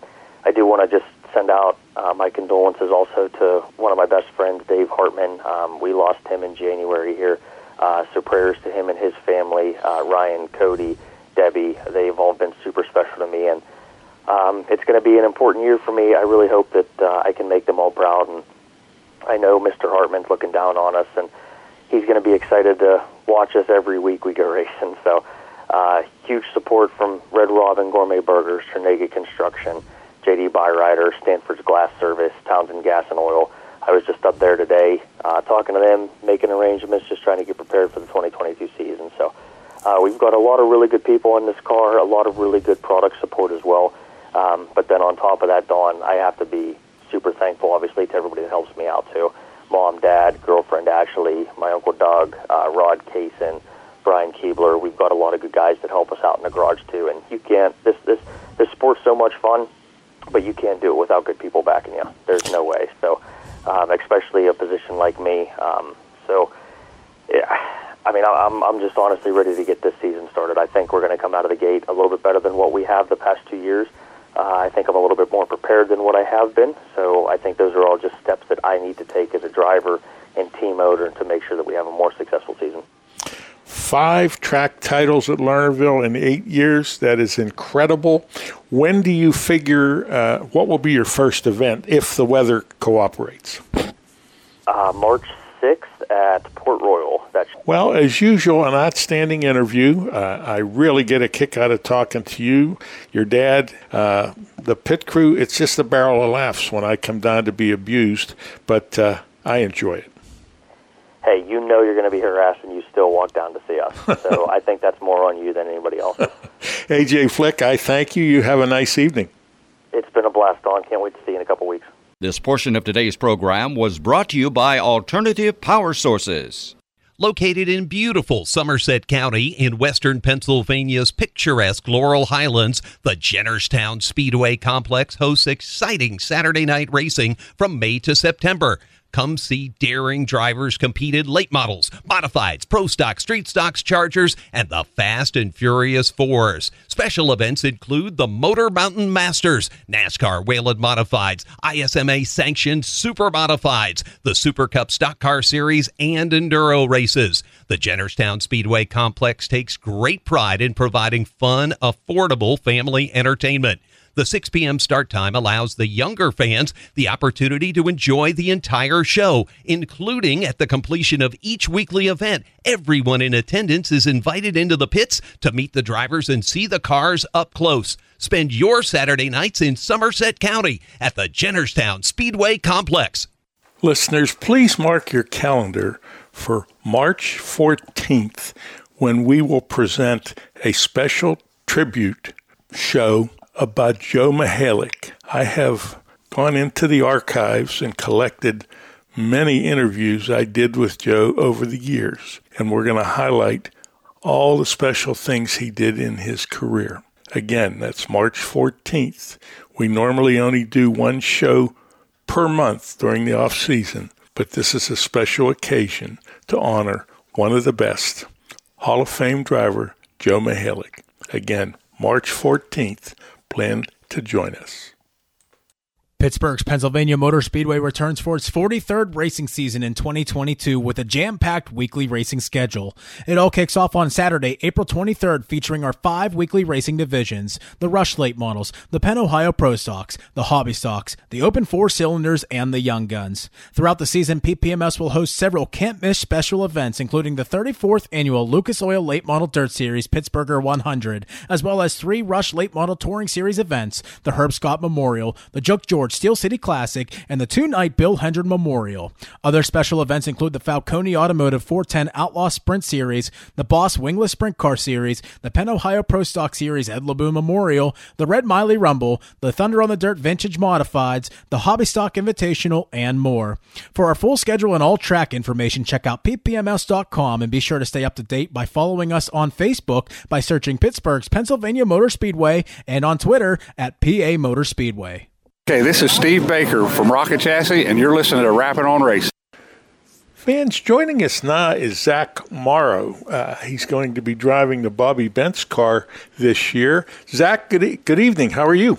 I do want to just send out uh, my condolences also to one of my best friends, Dave Hartman. Um, we lost him in January here, uh, so prayers to him and his family, uh, Ryan, Cody, Debbie. They've all been super special to me, and um, it's going to be an important year for me. I really hope that uh, I can make them all proud, and I know Mr. Hartman's looking down on us, and he's going to be excited to watch us every week we go racing. So, uh, huge support from Red Robin Gourmet Burgers, Trinega Construction, JD Byrider, Stanford's Glass Service, Townsend Gas and Oil. I was just up there today uh, talking to them, making arrangements, just trying to get prepared for the 2022 season. So, uh, we've got a lot of really good people in this car, a lot of really good product support as well. Um, but then on top of that, Don, I have to be super thankful, obviously, to everybody that helps me out too. Mom, dad, girlfriend Ashley, my uncle Doug, uh, Rod Kaysen, Brian Keebler. We've got a lot of good guys that help us out in the garage too. And you can't this this this sport's so much fun, but you can't do it without good people backing you. There's no way. So, um, especially a position like me. Um, so, yeah. I mean, I'm I'm just honestly ready to get this season started. I think we're going to come out of the gate a little bit better than what we have the past two years. Uh, I think I'm a little bit more prepared than what I have been. So I think those are all just steps that I need to take as a driver and team owner to make sure that we have a more successful season. Five track titles at Lernerville in eight years. That is incredible. When do you figure uh, what will be your first event if the weather cooperates? Uh, March 6th at Port Royal. That's well, as usual, an outstanding interview. Uh, I really get a kick out of talking to you, your dad, uh, the pit crew. It's just a barrel of laughs when I come down to be abused, but uh, I enjoy it. Hey, you know you're going to be harassed and you still walk down to see us. so I think that's more on you than anybody else. AJ Flick, I thank you. You have a nice evening. It's been a blast, Don. Can't wait to see you in a couple weeks. This portion of today's program was brought to you by Alternative Power Sources. Located in beautiful Somerset County in western Pennsylvania's picturesque Laurel Highlands, the Jennerstown Speedway Complex hosts exciting Saturday night racing from May to September. Come see daring drivers compete in late models, modifieds, pro stock, street stocks, chargers, and the fast and furious fours. Special events include the Motor Mountain Masters, NASCAR Whelen Modifieds, ISMA sanctioned Super Modifieds, the Super Cup Stock Car Series, and Enduro races. The Jennerstown Speedway Complex takes great pride in providing fun, affordable family entertainment. The 6 p.m. start time allows the younger fans the opportunity to enjoy the entire show, including at the completion of each weekly event. Everyone in attendance is invited into the pits to meet the drivers and see the cars up close. Spend your Saturday nights in Somerset County at the Jennerstown Speedway Complex. Listeners, please mark your calendar for March 14th when we will present a special tribute show about Joe Mihalik. I have gone into the archives and collected many interviews I did with Joe over the years, and we're going to highlight all the special things he did in his career. Again, that's March 14th. We normally only do one show per month during the off season, but this is a special occasion to honor one of the best, Hall of Fame driver Joe Mihalik. Again, March 14th, plan to join us. Pittsburgh's Pennsylvania Motor Speedway returns for its 43rd racing season in 2022 with a jam-packed weekly racing schedule. It all kicks off on Saturday, April 23rd, featuring our five weekly racing divisions, the Rush Late models, the Penn Ohio Pro Stocks, the Hobby Stocks, the Open Four Cylinders, and the Young Guns. Throughout the season, PPMS will host several can't-miss special events, including the 34th annual Lucas Oil Late Model Dirt Series Pittsburgher 100, as well as three Rush Late Model Touring Series events, the Herb Scott Memorial, the Joke George Steel City Classic, and the two night Bill Hendren Memorial. Other special events include the Falcone Automotive 410 Outlaw Sprint Series, the Boss Wingless Sprint Car Series, the Penn Ohio Pro Stock Series Ed Laboon Memorial, the Red Miley Rumble, the Thunder on the Dirt Vintage Modifieds, the Hobby Stock Invitational, and more. For our full schedule and all track information, check out ppms.com and be sure to stay up to date by following us on Facebook by searching Pittsburgh's Pennsylvania Motor Speedway and on Twitter at PA Motor Speedway. Okay, this is Steve Baker from Rocket Chassis, and you're listening to Rappin' on Race. Fans, joining us now is Zach Morrow. Uh, he's going to be driving the Bobby Bentz car this year. Zach, good, e- good evening. How are you?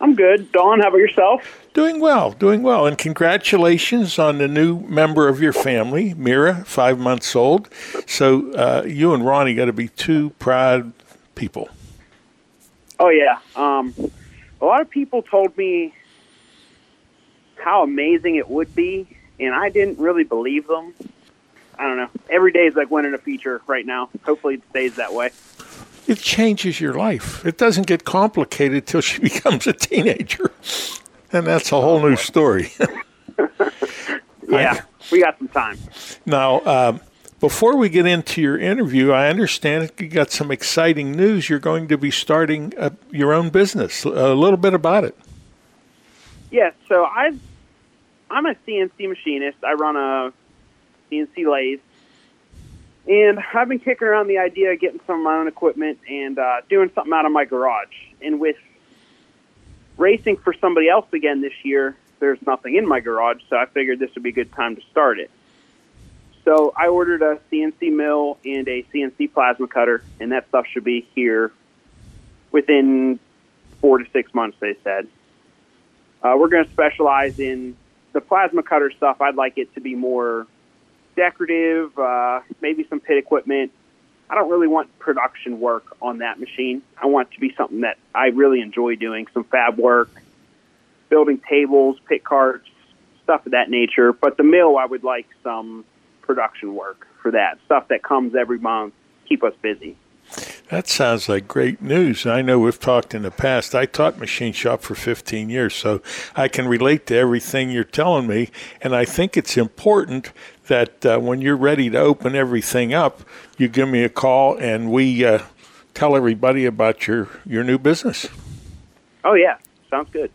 I'm good. Don, how about yourself? Doing well, doing well. And congratulations on the new member of your family, Mira, five months old. So uh, you and Ronnie got to be two proud people. Oh yeah. Um, a lot of people told me how amazing it would be, and I didn't really believe them. I don't know. Every day is like winning a feature right now. Hopefully, it stays that way. It changes your life. It doesn't get complicated till she becomes a teenager. And that's a whole new story. Yeah, we got some time. Now, um, before we get into your interview, I understand you got some exciting news. You're going to be starting uh your own business. A little bit about it. Yeah, so I, I'm a CNC machinist. I run a CNC lathe, and I've been kicking around the idea of getting some of my own equipment and uh, doing something out of my garage. And with racing for somebody else again this year, there's nothing in my garage, so I figured this would be a good time to start it. So I ordered a CNC mill and a CNC plasma cutter, and that stuff should be here within four to six months, they said. Uh, we're going to specialize in the plasma cutter stuff. I'd like it to be more decorative, uh, maybe some pit equipment. I don't really want production work on that machine. I want it to be something that I really enjoy doing, some fab work, building tables, pit carts, stuff of that nature. But the mill, I would like some production work for that stuff that comes every month, keep us busy. That sounds like great news. I know we've talked in the past. I taught machine shop for 15 years, so I can relate to everything you're telling me. And I think it's important that uh, when you're ready to open everything up, you give me a call and we uh, tell everybody about your, your new business. Oh, yeah. Sounds good.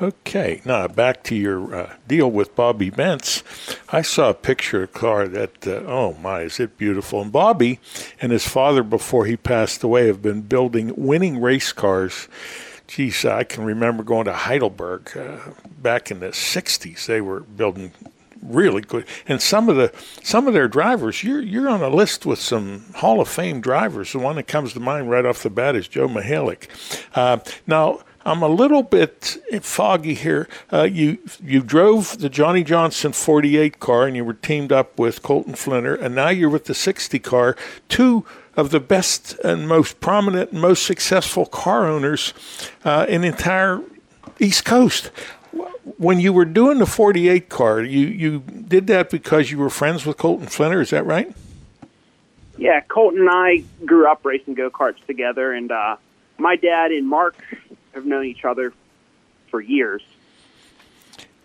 Okay, now back to your uh, deal with Bobby Bentz. I saw a picture of a car that, uh, oh my, is it beautiful. And Bobby and his father, before he passed away, have been building winning race cars. Geez, I can remember going to Heidelberg uh, back in the 60s. They were building really good. And some of the some of their drivers, you're you're on a list with some Hall of Fame drivers. The one that comes to mind right off the bat is Joe Mihalik. Uh, now I'm a little bit foggy here. Uh, you you drove the Johnny Johnson 48 car and you were teamed up with Colton Flinner, and now you're with the 60 car. Two of the best and most prominent and most successful car owners uh, in the entire East Coast. When you were doing the 48 car, you, you did that because you were friends with Colton Flinner, is that right? Yeah, Colton and I grew up racing go karts together, and uh, my dad and Mark have known each other for years.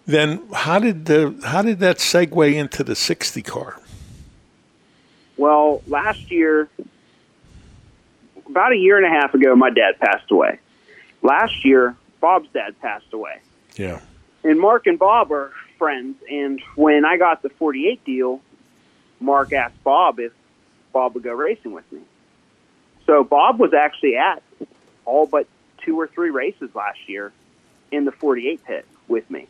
Then how did the how did that segue into the sixty car? Well, last year, about a year and a half ago, my dad passed away. Last year, Bob's dad passed away. Yeah. And Mark and Bob are friends. And when I got the 48 deal, Mark asked Bob if Bob would go racing with me. So Bob was actually at all but two or three races last year in the 48 pit with me.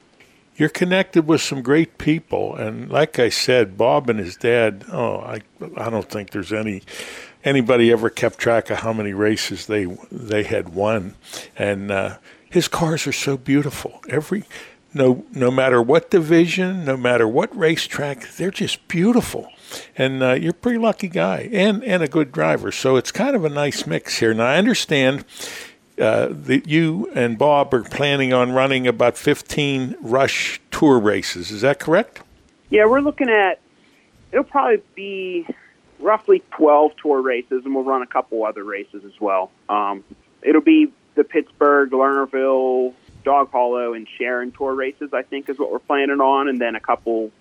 You're connected with some great people, and like I said, Bob and his dad. Oh, I I don't think there's any anybody ever kept track of how many races they they had won, and uh, his cars are so beautiful. Every no no matter what division, no matter what racetrack, they're just beautiful. And uh, you're a pretty lucky guy and, and a good driver. So it's kind of a nice mix here. Now, I understand uh, that you and Bob are planning on running about 15 Rush Tour races. Is that correct? Yeah, we're looking at it'll probably be roughly 12 tour races, and we'll run a couple other races as well. Um, it'll be the Pittsburgh, Lernerville, Dog Hollow, and Sharon tour races. I think is what we're planning on, and then a couple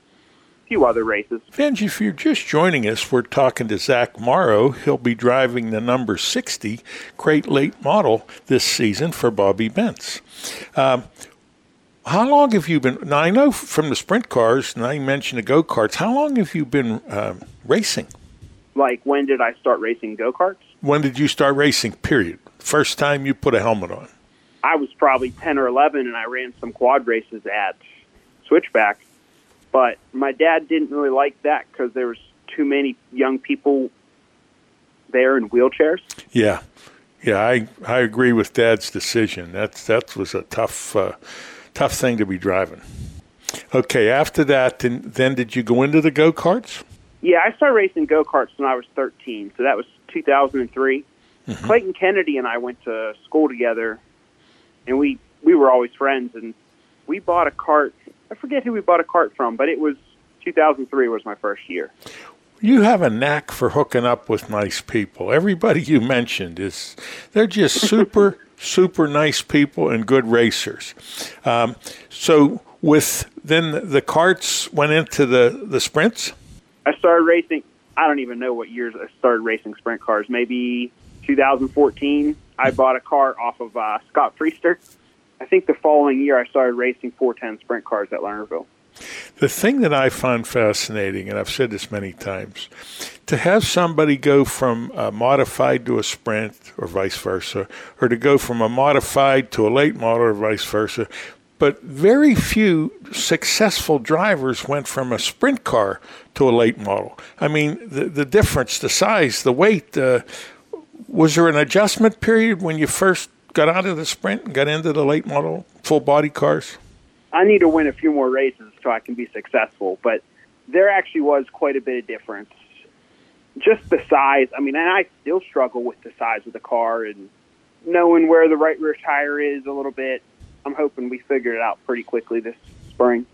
few other races. Benji, if you're just joining us, we're talking to Zach Morrow. He'll be driving the number 60 Crate Late model this season for Bobby Bentz. Um, how long have you been? Now, I know from the sprint cars, and I mentioned the go karts, how long have you been um, racing? Like, when did I start racing go karts? When did you start racing, period? First time you put a helmet on? I was probably 10 or 11, and I ran some quad races at Switchback but my dad didn't really like that because there was too many young people there in wheelchairs. Yeah, yeah, I I agree with Dad's decision. That's that was a tough uh, tough thing to be driving. Okay, after that, then, then did you go into the go karts? Yeah, I started racing go karts when I was 13, so that was 2003. Mm-hmm. Clayton Kennedy and I went to school together, and we we were always friends. And we bought a cart I forget who we bought a cart from, but it was 2003 was my first year. You have a knack for hooking up with nice people. Everybody you mentioned is they're just super super nice people and good racers. Um, so with then the carts went into the the sprints. I started racing. I don't even know what years I started racing sprint cars. Maybe 2014. I bought a car off of uh, Scott Priester I think the following year I started racing 410 sprint cars at Lernerville. The thing that I find fascinating, and I've said this many times, to have somebody go from a modified to a sprint or vice versa, or to go from a modified to a late model or vice versa, but very few successful drivers went from a sprint car to a late model. I mean, the, the difference, the size, the weight, uh, was there an adjustment period when you first got out of the sprint and got into the late model full body cars? I need to win a few more races so I can be successful, but there actually was quite a bit of difference. Just the size. I mean, and I still struggle with the size of the car and knowing where the right rear tire is a little bit. I'm hoping we figure it out pretty quickly this spring.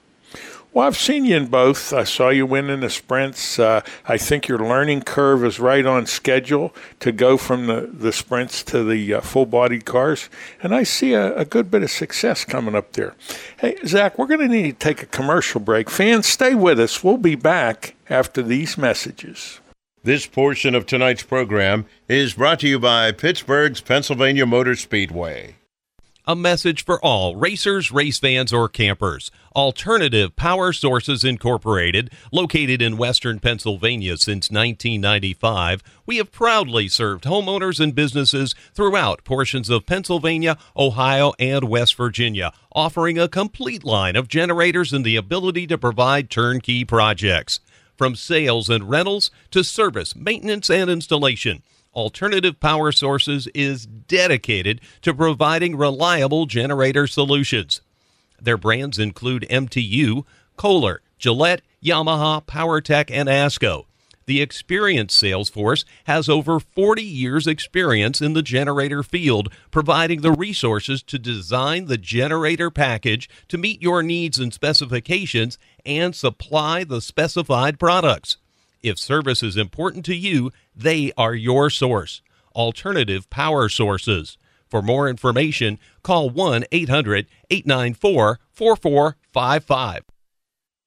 Well, I've seen you in both. I saw you win in the sprints. Uh, I think your learning curve is right on schedule to go from the, the sprints to the uh, full bodied cars. And I see a, a, good bit of success coming up there. Hey, Zach, we're going to need to take a commercial break. Fans, stay with us. We'll be back after these messages. This portion of tonight's program is brought to you by Pittsburgh's Pennsylvania Motor Speedway. A message for all racers, race fans, or campers. Alternative Power Sources Incorporated, located in western Pennsylvania since 1995, we have proudly served homeowners and businesses throughout portions of Pennsylvania, Ohio, and West Virginia, offering a complete line of generators and the ability to provide turnkey projects. From sales and rentals to service, maintenance, and installation, Alternative Power Sources is dedicated to providing reliable generator solutions. Their brands include MTU, Kohler, Gillette, Yamaha, PowerTech, and ASCO. The experienced sales force has over 40 years' experience in the generator field, providing the resources to design the generator package to meet your needs and specifications and supply the specified products. If service is important to you, they are your source. Alternative Power Sources. For more information, call 1 800 894 4455.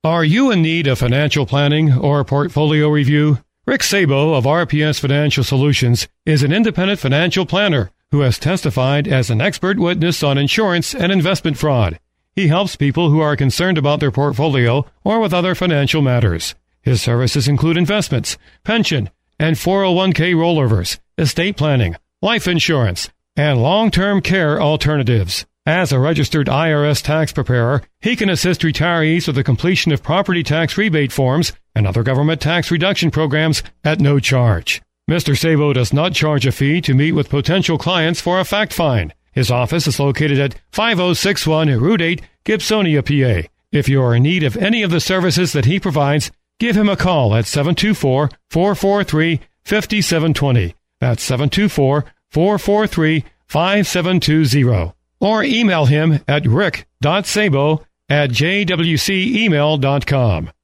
Are you in need of financial planning or portfolio review? Rick Sabo of RPS Financial Solutions is an independent financial planner who has testified as an expert witness on insurance and investment fraud. He helps people who are concerned about their portfolio or with other financial matters. His services include investments, pension, and 401k rollovers, estate planning, life insurance, and long-term care alternatives. As a registered IRS tax preparer, he can assist retirees with the completion of property tax rebate forms and other government tax reduction programs at no charge. Mr. Sabo does not charge a fee to meet with potential clients for a fact find. His office is located at 5061 Route 8, Gibsonia, PA. If you are in need of any of the services that he provides, give him a call at 724 443 5720. That's 724 443 5720 or email him at rick.sabo at jwcemail.com.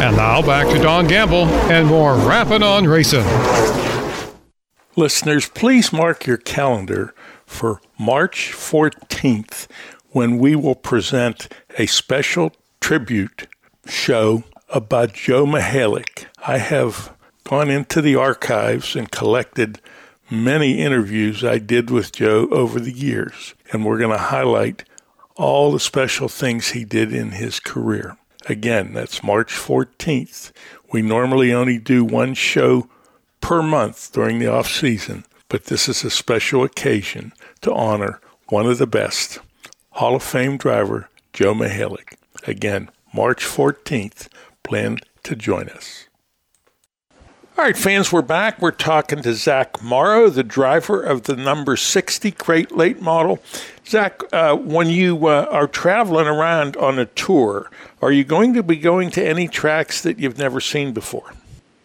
And now back to Don Gamble and more Rappin' on Racing. Listeners, please mark your calendar for March 14th when we will present a special tribute show about Joe Mihalik. I have gone into the archives and collected many interviews I did with Joe over the years, and we're going to highlight all the special things he did in his career. Again, that's March 14th. We normally only do one show per month during the off season, but this is a special occasion to honor one of the best, Hall of Fame driver Joe Mihalik. Again, March 14th. Plan to join us. All right, fans, we're back. We're talking to Zach Morrow, the driver of the number 60 Crate Late model. Zach, uh, when you uh, are traveling around on a tour, are you going to be going to any tracks that you've never seen before?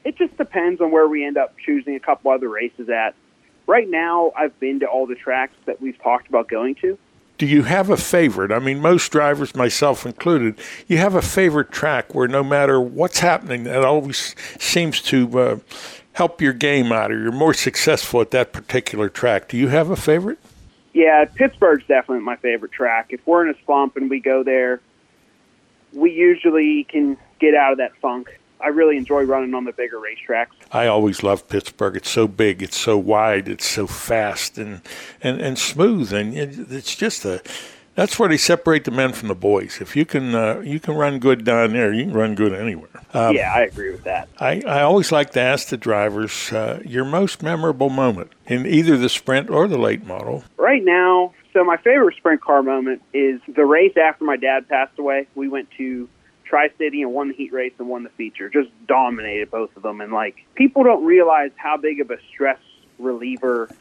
It just depends on where we end up choosing a couple other races at. Right now, I've been to all the tracks that we've talked about going to do you have a favorite? I mean, most drivers, myself included, you have a favorite track where no matter what's happening, that always seems to uh, help your game out, or you're more successful at that particular track. Do you have a favorite? Yeah, Pittsburgh's definitely my favorite track. If we're in a slump and we go there, we usually can get out of that funk. I really enjoy running on the bigger racetracks. I always love Pittsburgh. It's so big, it's so wide, it's so fast and and, and smooth, and it's just a. That's where they separate the men from the boys. If you can, uh, you can run good down there. You can run good anywhere. Um, yeah, I agree with that. I, I always like to ask the drivers uh, your most memorable moment in either the sprint or the late model. Right now, so my favorite sprint car moment is the race after my dad passed away. We went to Tri City and won the heat race and won the feature. Just dominated both of them. And like people don't realize how big of a stress reliever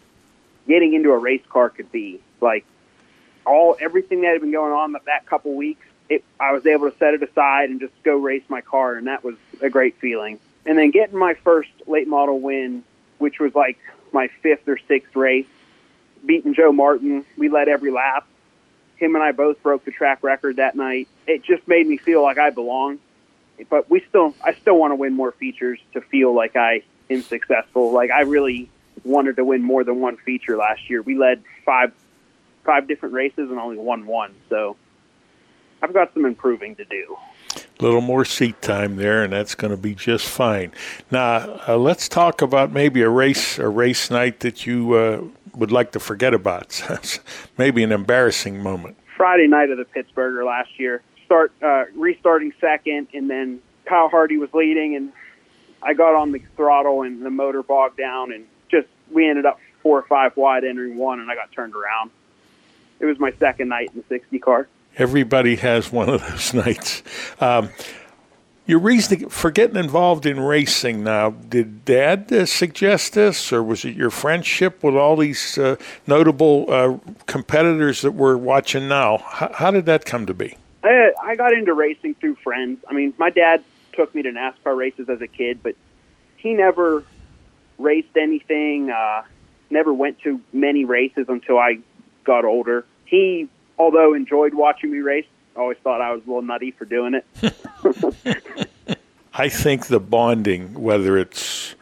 getting into a race car could be. Like all everything that had been going on that, that couple weeks, it, I was able to set it aside and just go race my car, and that was a great feeling. And then getting my first late model win, which was like my fifth or sixth race, beating Joe Martin. We led every lap. Him and I both broke the track record that night. It just made me feel like I belong. But we still, I still want to win more features to feel like I am successful. Like I really wanted to win more than one feature last year. We led five, five different races and only won one. So I've got some improving to do. A little more seat time there, and that's going to be just fine. Now, uh, let's talk about maybe a race, a race night that you uh, would like to forget about. maybe an embarrassing moment. Friday night of the Pittsburgher last year, start uh, restarting second, and then Kyle Hardy was leading, and I got on the throttle, and the motor bogged down, and just we ended up four or five wide entering one, and I got turned around. It was my second night in the 60 car. Everybody has one of those nights. Um, your reason for getting involved in racing now, did Dad uh, suggest this, or was it your friendship with all these uh, notable uh, competitors that we're watching now? H- how did that come to be? I, I got into racing through friends. I mean, my dad took me to NASCAR races as a kid, but he never raced anything, uh, never went to many races until I got older. He although enjoyed watching me race, always thought I was a little nutty for doing it. I think the bonding, whether it's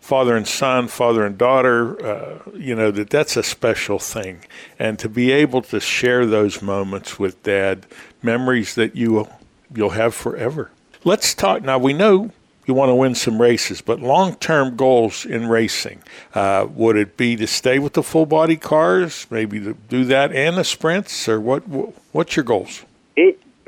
father and son, father and daughter, uh, you know that that's a special thing, and to be able to share those moments with dad, memories that you you'll have forever. Let's talk now. We know you want to win some races, but long term goals in racing, uh, would it be to stay with the full body cars, maybe to do that and the sprints, or what? What's your goals?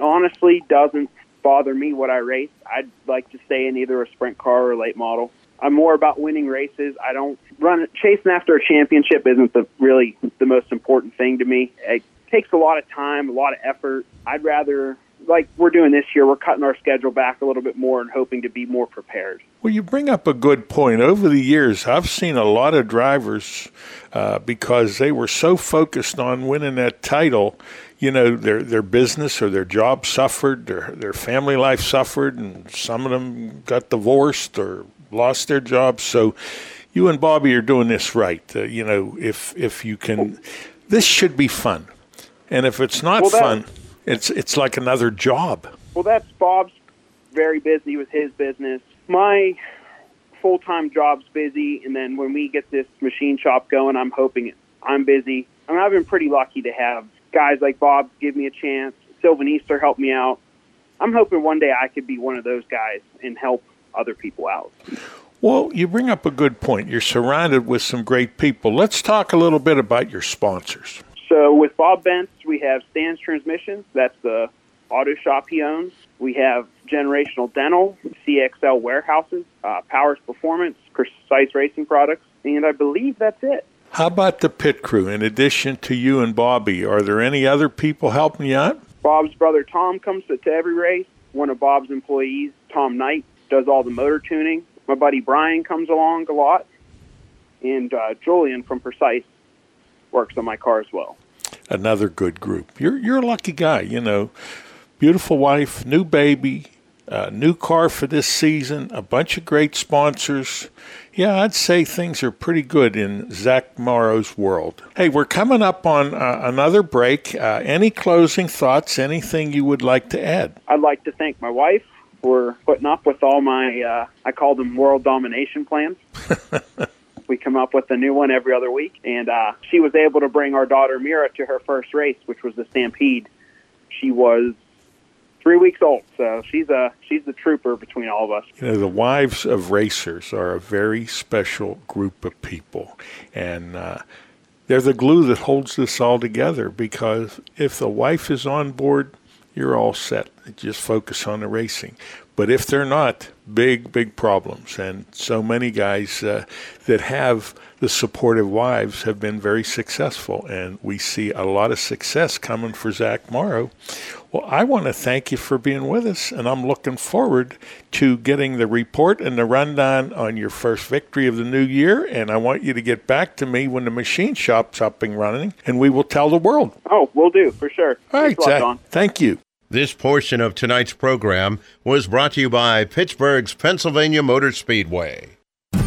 Honestly doesn't bother me what I race. I'd like to stay in either a sprint car or a late model. I'm more about winning races. I don't run chasing after a championship isn't the really the most important thing to me. It takes a lot of time, a lot of effort. I'd rather like we're doing this year, we're cutting our schedule back a little bit more and hoping to be more prepared. Well, you bring up a good point. Over the years, I've seen a lot of drivers uh, because they were so focused on winning that title. You know, their their business or their job suffered, their their family life suffered, and some of them got divorced or lost their jobs. So, you and Bobby are doing this right. Uh, you know, if if you can, this should be fun, and if it's not well, fun it's it's like another job. Well, that's Bob's very busy with his business. My full time job's busy, and then when we get this machine shop going, I'm hoping I'm busy. I mean, I've been pretty lucky to have guys like Bob give me a chance. Sylvan Easter helped me out. I'm hoping one day I could be one of those guys and help other people out. Well, you bring up a good point. You're surrounded with some great people. Let's talk a little bit about your sponsors. So with Bob Bentz, we have Stan's Transmissions. That's the auto shop he owns. We have Generational Dental, CXL Warehouses, uh, Powers Performance, Precise Racing Products, and I believe that's it. How about the pit crew? In addition to you and Bobby, are there any other people helping you out? Bob's brother Tom comes to, to every race. One of Bob's employees, Tom Knight, does all the motor tuning. My buddy Brian comes along a lot, and uh, Julian from Precise works on my car as well. Another good group. You're you're a lucky guy, you know. Beautiful wife, new baby, uh, new car for this season, a bunch of great sponsors. Yeah, I'd say things are pretty good in Zach Morrow's world. Hey, we're coming up on uh, another break. Uh, any closing thoughts? Anything you would like to add? I'd like to thank my wife for putting up with all my, uh, I call them world domination plans. we come up with a new one every other week. And uh, she was able to bring our daughter Mira to her first race, which was the Stampede. She was three weeks old, so she's a she's the trooper between all of us. You know, the wives of racers are a very special group of people, and. Uh, they're the glue that holds this all together because if the wife is on board, you're all set. Just focus on the racing. But if they're not, big, big problems. And so many guys uh, that have the supportive wives have been very successful. And we see a lot of success coming for Zach Morrow. Well, I want to thank you for being with us, and I'm looking forward to getting the report and the rundown on your first victory of the new year. And I want you to get back to me when the machine shop's up and running, and we will tell the world. Oh, we'll do for sure. All right, Thanks a lot, Zach. Thank you. This portion of tonight's program was brought to you by Pittsburgh's Pennsylvania Motor Speedway.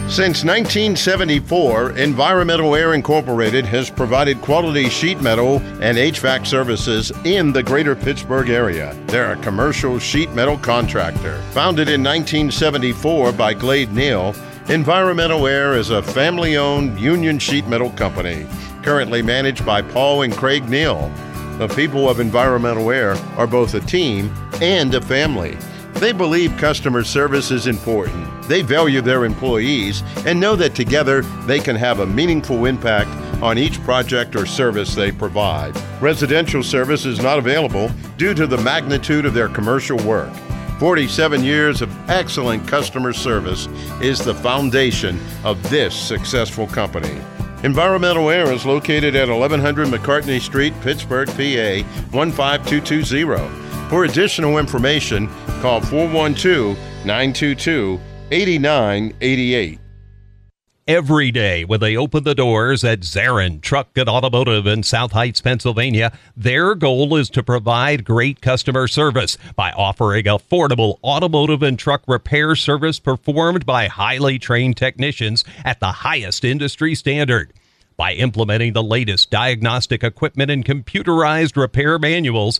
Since 1974, Environmental Air Incorporated has provided quality sheet metal and HVAC services in the greater Pittsburgh area. They're a commercial sheet metal contractor. Founded in 1974 by Glade Neal, Environmental Air is a family owned union sheet metal company, currently managed by Paul and Craig Neal. The people of Environmental Air are both a team and a family. They believe customer service is important. They value their employees and know that together they can have a meaningful impact on each project or service they provide. Residential service is not available due to the magnitude of their commercial work. 47 years of excellent customer service is the foundation of this successful company. Environmental Air is located at 1100 McCartney Street, Pittsburgh, PA 15220. For additional information, call 412 922 8988. Every day when they open the doors at Zarin Truck and Automotive in South Heights, Pennsylvania. Their goal is to provide great customer service by offering affordable automotive and truck repair service performed by highly trained technicians at the highest industry standard. By implementing the latest diagnostic equipment and computerized repair manuals,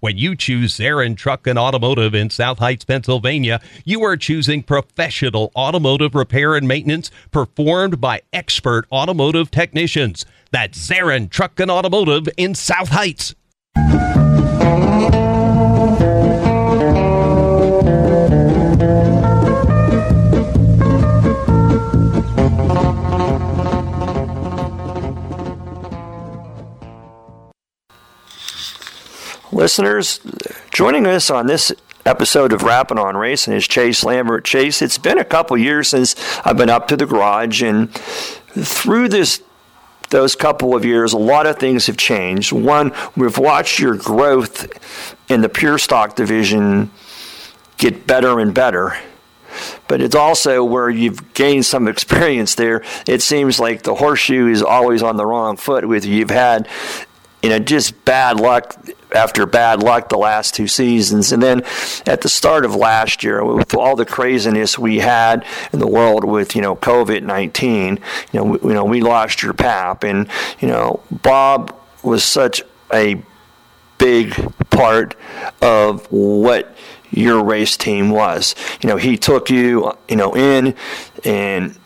When you choose Zarin Truck and Automotive in South Heights, Pennsylvania, you are choosing professional automotive repair and maintenance performed by expert automotive technicians. That's Zarin Truck and Automotive in South Heights. Listeners, joining us on this episode of Rappin' on Racing is Chase Lambert. Chase, it's been a couple years since I've been up to the garage, and through this those couple of years, a lot of things have changed. One, we've watched your growth in the pure stock division get better and better. But it's also where you've gained some experience there. It seems like the horseshoe is always on the wrong foot with you. You've had you know, just bad luck after bad luck the last two seasons. And then at the start of last year, with all the craziness we had in the world with, you know, COVID 19, you know, we, you know, we lost your pap. And, you know, Bob was such a big part of what your race team was. You know, he took you, you know, in and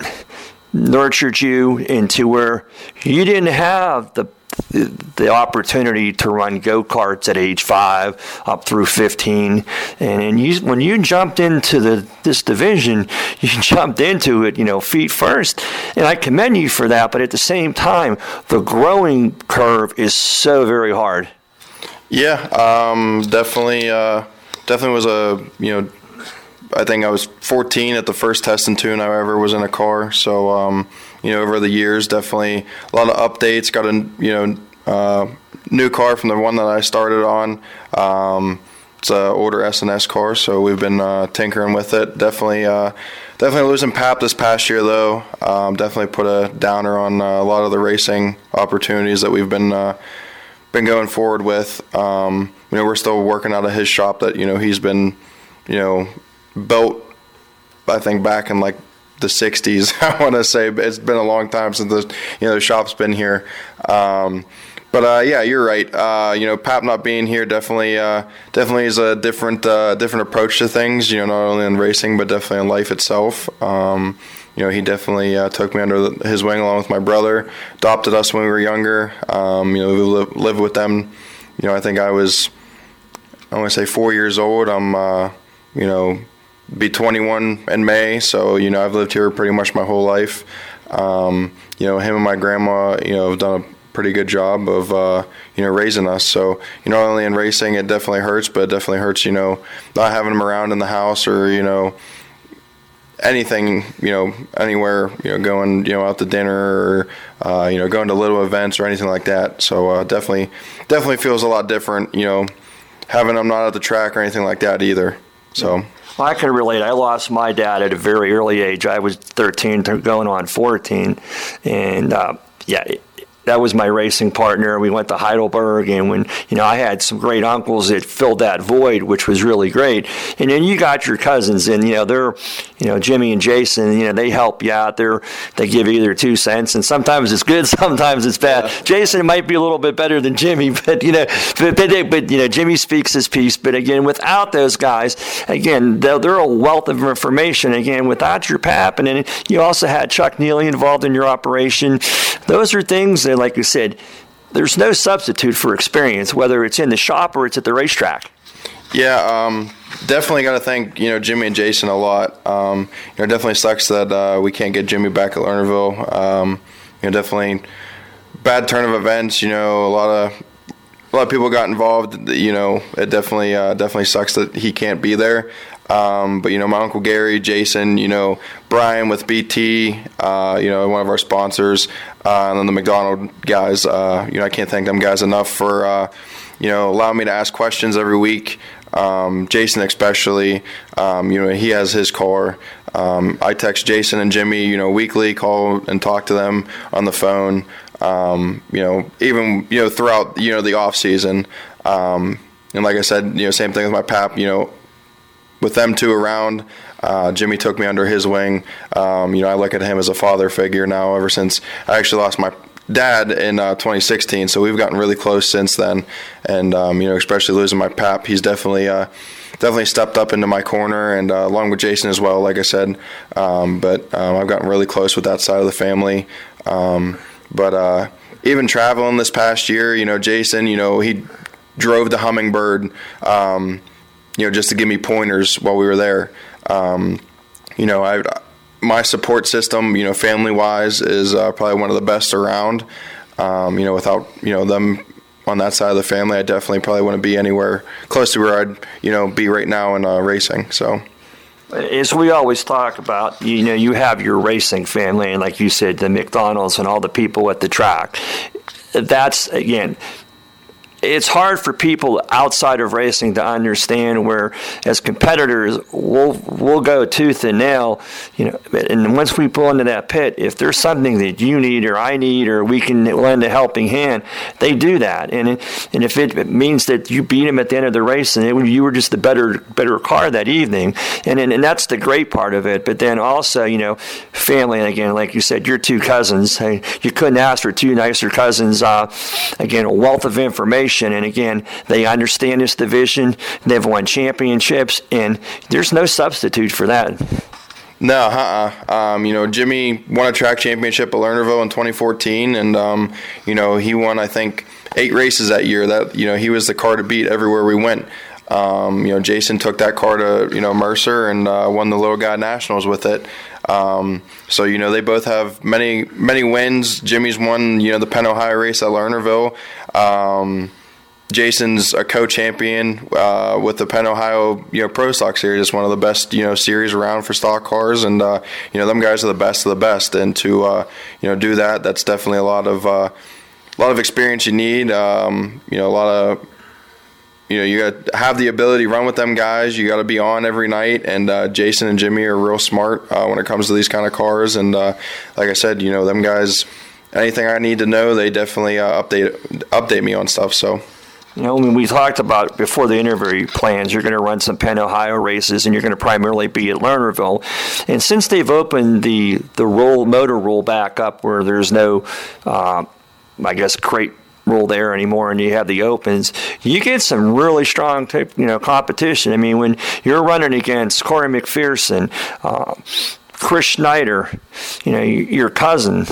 nurtured you into where you didn't have the the opportunity to run go karts at age five up through 15 and, and you, when you jumped into the this division you jumped into it you know feet first. And I commend you for that but at the same time the growing curve is so very hard. Yeah, um, definitely, uh, definitely was a you know, I think I was 14 at the first test and tune I ever was in a car. So um, you know, over the years, definitely a lot of updates. Got a you know uh, new car from the one that I started on. Um, it's a older SNS car, so we've been uh, tinkering with it. Definitely, uh, definitely losing Pap this past year though. Um, definitely put a downer on uh, a lot of the racing opportunities that we've been uh, been going forward with. Um, you know, we're still working out of his shop that you know he's been, you know, built. I think back in like the '60s. I want to say it's been a long time since the you know the shop's been here. Um, but uh, yeah, you're right. Uh, you know, Pap not being here definitely uh, definitely is a different uh, different approach to things. You know, not only in racing but definitely in life itself. Um, you know, he definitely uh, took me under his wing along with my brother, adopted us when we were younger. Um, you know, we lived, lived with them. You know, I think I was, I want to say four years old. I'm, uh, you know, be 21 in May. So, you know, I've lived here pretty much my whole life. Um, you know, him and my grandma, you know, have done a pretty good job of uh, you know raising us. So you know, only in racing, it definitely hurts, but it definitely hurts. You know, not having them around in the house or you know anything, you know, anywhere, you know, going, you know, out to dinner or, uh, you know, going to little events or anything like that. So uh, definitely, definitely feels a lot different, you know, having them not at the track or anything like that either. So. Well, I can relate. I lost my dad at a very early age. I was 13, going on 14, and uh, yeah, that was my racing partner. We went to Heidelberg, and when you know I had some great uncles that filled that void, which was really great. And then you got your cousins, and you know they're, you know Jimmy and Jason. You know they help you out. There, they give you their two cents, and sometimes it's good, sometimes it's bad. Yeah. Jason might be a little bit better than Jimmy, but you know, but, but, but you know Jimmy speaks his piece. But again, without those guys, again they're, they're a wealth of information. Again, without your pap, and then you also had Chuck Neely involved in your operation. Those are things that, like you said, there's no substitute for experience, whether it's in the shop or it's at the racetrack. Yeah, um, definitely got to thank you know Jimmy and Jason a lot. Um, you know, definitely sucks that uh, we can't get Jimmy back at Lernerville. Um, you know, definitely bad turn of events. You know, a lot of a lot of people got involved. You know, it definitely uh, definitely sucks that he can't be there. Um, but you know, my uncle Gary, Jason, you know, Brian with BT, uh, you know, one of our sponsors, uh, and then the McDonald guys. Uh, you know, I can't thank them guys enough for uh, you know allowing me to ask questions every week. Um, Jason especially, um, you know, he has his car. Um, I text Jason and Jimmy, you know, weekly, call and talk to them on the phone. Um, you know, even you know throughout you know the off season. Um, and like I said, you know, same thing with my pap. You know, with them two around, uh, Jimmy took me under his wing. Um, you know, I look at him as a father figure now. Ever since I actually lost my dad in uh, 2016, so we've gotten really close since then. And um, you know, especially losing my pap, he's definitely uh, definitely stepped up into my corner, and uh, along with Jason as well. Like I said, um, but um, I've gotten really close with that side of the family. Um, but uh, even traveling this past year, you know, Jason, you know, he drove the Hummingbird. Um, you know, just to give me pointers while we were there. Um, you know, I my support system, you know, family wise, is uh, probably one of the best around. Um, you know, without you know them on that side of the family, I definitely probably wouldn't be anywhere close to where I'd you know be right now in uh, racing. So. As we always talk about, you know, you have your racing family, and like you said, the McDonald's and all the people at the track. That's again, it's hard for people outside of racing to understand where as competitors we'll we'll go tooth and nail you know and once we pull into that pit if there's something that you need or I need or we can lend a helping hand they do that. And and if it means that you beat them at the end of the race and it, you were just the better better car that evening and, and and that's the great part of it. But then also you know family and again like you said your two cousins. You couldn't ask for two nicer cousins uh, again a wealth of information and again, they understand this division. They've won championships, and there's no substitute for that. No, uh-uh. Um, you know, Jimmy won a track championship at Lernerville in 2014, and um, you know he won I think eight races that year. That you know he was the car to beat everywhere we went. Um, you know, Jason took that car to you know Mercer and uh, won the Little Guy Nationals with it. Um, so you know they both have many many wins. Jimmy's won you know the Penn Ohio race at Lernerville. Um, Jason's a co-champion uh, with the Penn Ohio you know Pro Stock Series. It's one of the best you know series around for stock cars, and uh, you know them guys are the best of the best. And to uh, you know do that, that's definitely a lot of uh, a lot of experience you need. Um, you know a lot of you know you got to have the ability to run with them guys. You got to be on every night. And uh, Jason and Jimmy are real smart uh, when it comes to these kind of cars. And like I said, you know them guys. Anything I need to know, they definitely update update me on stuff. So. You know, I mean, we talked about before the interview plans, you're going to run some Penn Ohio races and you're going to primarily be at Lernerville. And since they've opened the, the roll, motor rule back up where there's no, uh, I guess, crate rule there anymore and you have the opens you get some really strong you know competition i mean when you're running against corey mcpherson uh, chris schneider you know your cousin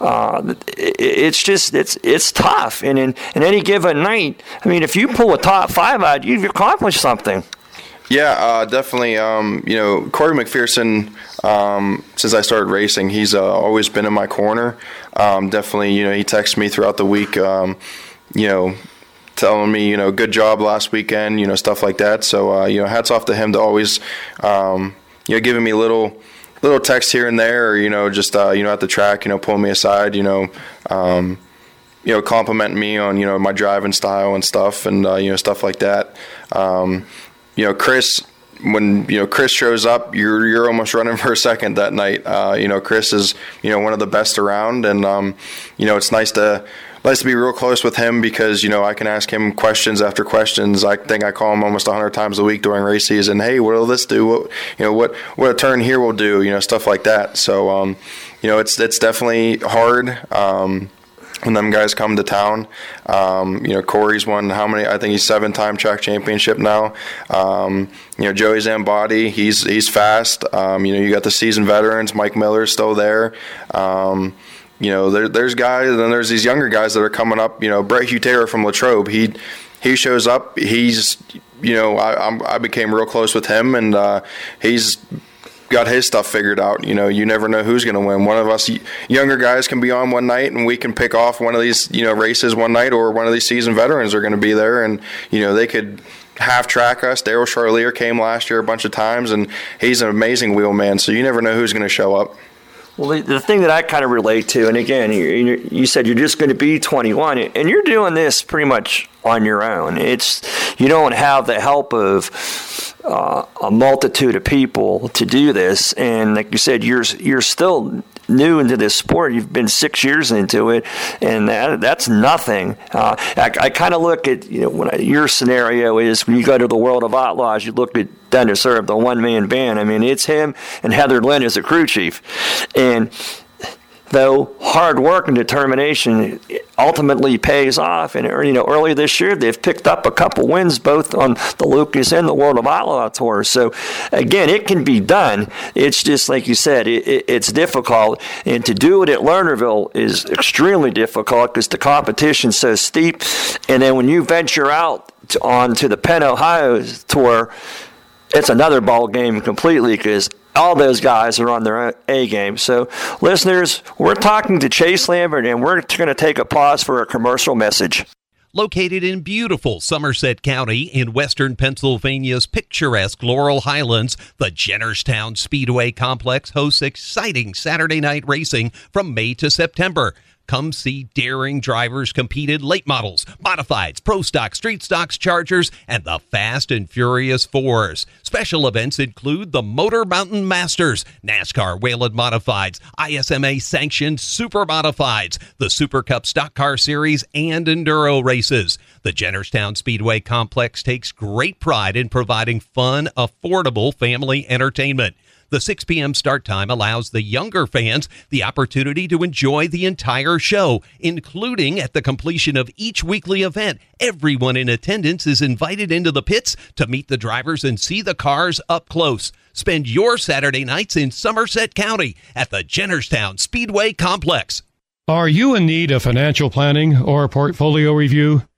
uh, it's just it's it's tough. And in, in any given night, I mean, if you pull a top five out, you've accomplished something. Yeah, uh, definitely. Um, you know, Corey McPherson, um, since I started racing, he's uh, always been in my corner. Um, definitely, you know, he texts me throughout the week, um, you know, telling me, you know, good job last weekend, you know, stuff like that. So, uh, you know, hats off to him to always, um, you know, giving me little little text here and there, or you know, just uh, you know, at the track, you know, pulling me aside, you know. Um, you know, complimenting me on you know my driving style and stuff, and uh, you know stuff like that. Um, you know, Chris, when you know Chris shows up, you're you're almost running for a second that night. Uh, you know, Chris is you know one of the best around, and um, you know it's nice to nice to be real close with him because you know I can ask him questions after questions. I think I call him almost 100 times a week during race season. Hey, what will this do? What you know what what a turn here will do? You know stuff like that. So um, you know it's it's definitely hard. Um, when them guys come to town. Um, you know, Corey's won how many? I think he's seven-time track championship now. Um, you know, Joey Zambody, he's he's fast. Um, you know, you got the seasoned veterans. Mike Miller's still there. You know, there, there's guys, and then there's these younger guys that are coming up. You know, Brett Taylor from Latrobe, he he shows up. He's you know, I, I'm, I became real close with him, and uh, he's got his stuff figured out. You know, you never know who's going to win. One of us younger guys can be on one night, and we can pick off one of these you know races one night, or one of these seasoned veterans are going to be there, and you know they could half track us. Daryl Charlier came last year a bunch of times, and he's an amazing wheelman. So you never know who's going to show up. Well, the, the, thing that I kind of relate to, and again, you, you said you're just going to be 21, and you're doing this pretty much on your own. It's you don't have the help of uh, a multitude of people to do this, and like you said, you're you're still new into this sport. You've been six years into it, and that, that's nothing. Uh, I, I kind of look at you know when I, your scenario is when you go to the world of outlaws, you look at Dennis Erb, the one man band. I mean, it's him and Heather Lynn as a crew chief, and though hard work and determination ultimately pays off. And you know, earlier this year they've picked up a couple wins both on the Lucas and the World of Outlaw Tour. So again, it can be done. It's just like you said, it, it, it's difficult, and to do it at Lernerville is extremely difficult because the competition's so steep. And then when you venture out onto the Penn Ohio Tour it's another ball game completely because all those guys are on their A game. So, listeners, we're talking to Chase Lambert, and we're going to take a pause for a commercial message. Located in beautiful Somerset County in western Pennsylvania's picturesque Laurel Highlands, the Jennerstown Speedway Complex hosts exciting Saturday night racing from May to September. Come see daring drivers compete in late models, modifieds, pro stock, street stocks, chargers, and the Fast and Furious Fours. Special events include the Motor Mountain Masters, NASCAR Whelen Modifieds, ISMA sanctioned Super Modifieds, the Super Cup Stock Car Series, and Enduro races. The Jennerstown Speedway Complex takes great pride in providing fun, affordable family entertainment. The 6 p.m. start time allows the younger fans the opportunity to enjoy the entire show, including at the completion of each weekly event. Everyone in attendance is invited into the pits to meet the drivers and see the cars up close. Spend your Saturday nights in Somerset County at the Jennerstown Speedway Complex. Are you in need of financial planning or portfolio review?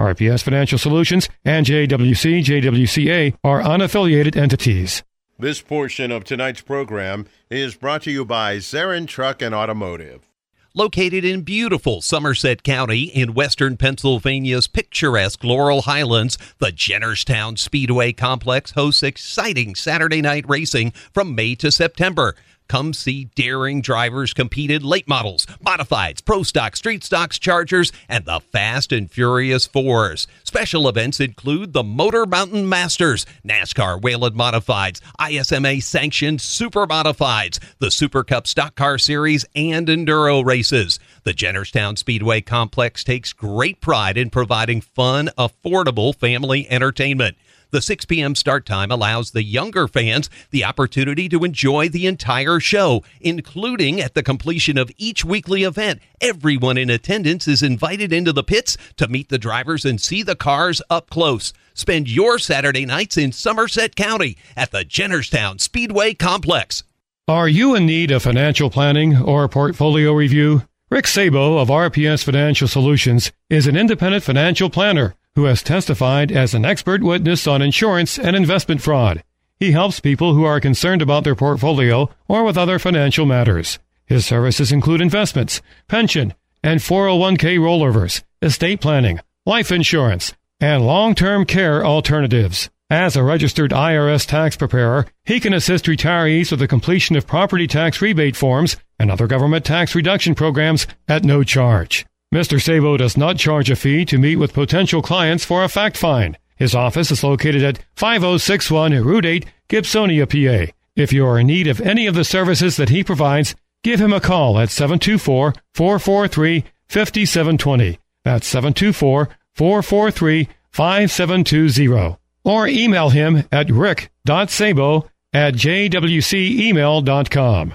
RPS Financial Solutions and JWC, JWCA are unaffiliated entities. This portion of tonight's program is brought to you by Zarin Truck and Automotive. Located in beautiful Somerset County in western Pennsylvania's picturesque Laurel Highlands, the Jennerstown Speedway Complex hosts exciting Saturday night racing from May to September. Come see daring drivers compete in late models, modifieds, pro stock, street stocks, chargers, and the Fast and Furious Fours. Special events include the Motor Mountain Masters, NASCAR Whelen Modifieds, ISMA sanctioned Super Modifieds, the Super Cup Stock Car Series, and Enduro races. The Jennerstown Speedway Complex takes great pride in providing fun, affordable family entertainment. The 6 p.m. start time allows the younger fans the opportunity to enjoy the entire show, including at the completion of each weekly event. Everyone in attendance is invited into the pits to meet the drivers and see the cars up close. Spend your Saturday nights in Somerset County at the Jennerstown Speedway Complex. Are you in need of financial planning or portfolio review? Rick Sabo of RPS Financial Solutions is an independent financial planner who has testified as an expert witness on insurance and investment fraud. He helps people who are concerned about their portfolio or with other financial matters. His services include investments, pension, and 401k rollovers, estate planning, life insurance, and long-term care alternatives. As a registered IRS tax preparer, he can assist retirees with the completion of property tax rebate forms and other government tax reduction programs at no charge. Mr. Sabo does not charge a fee to meet with potential clients for a fact find. His office is located at 5061 Route 8, Gibsonia, PA. If you are in need of any of the services that he provides, give him a call at 724 443 5720. That's 724 443 5720. Or email him at rick.sabo at jwcemail.com.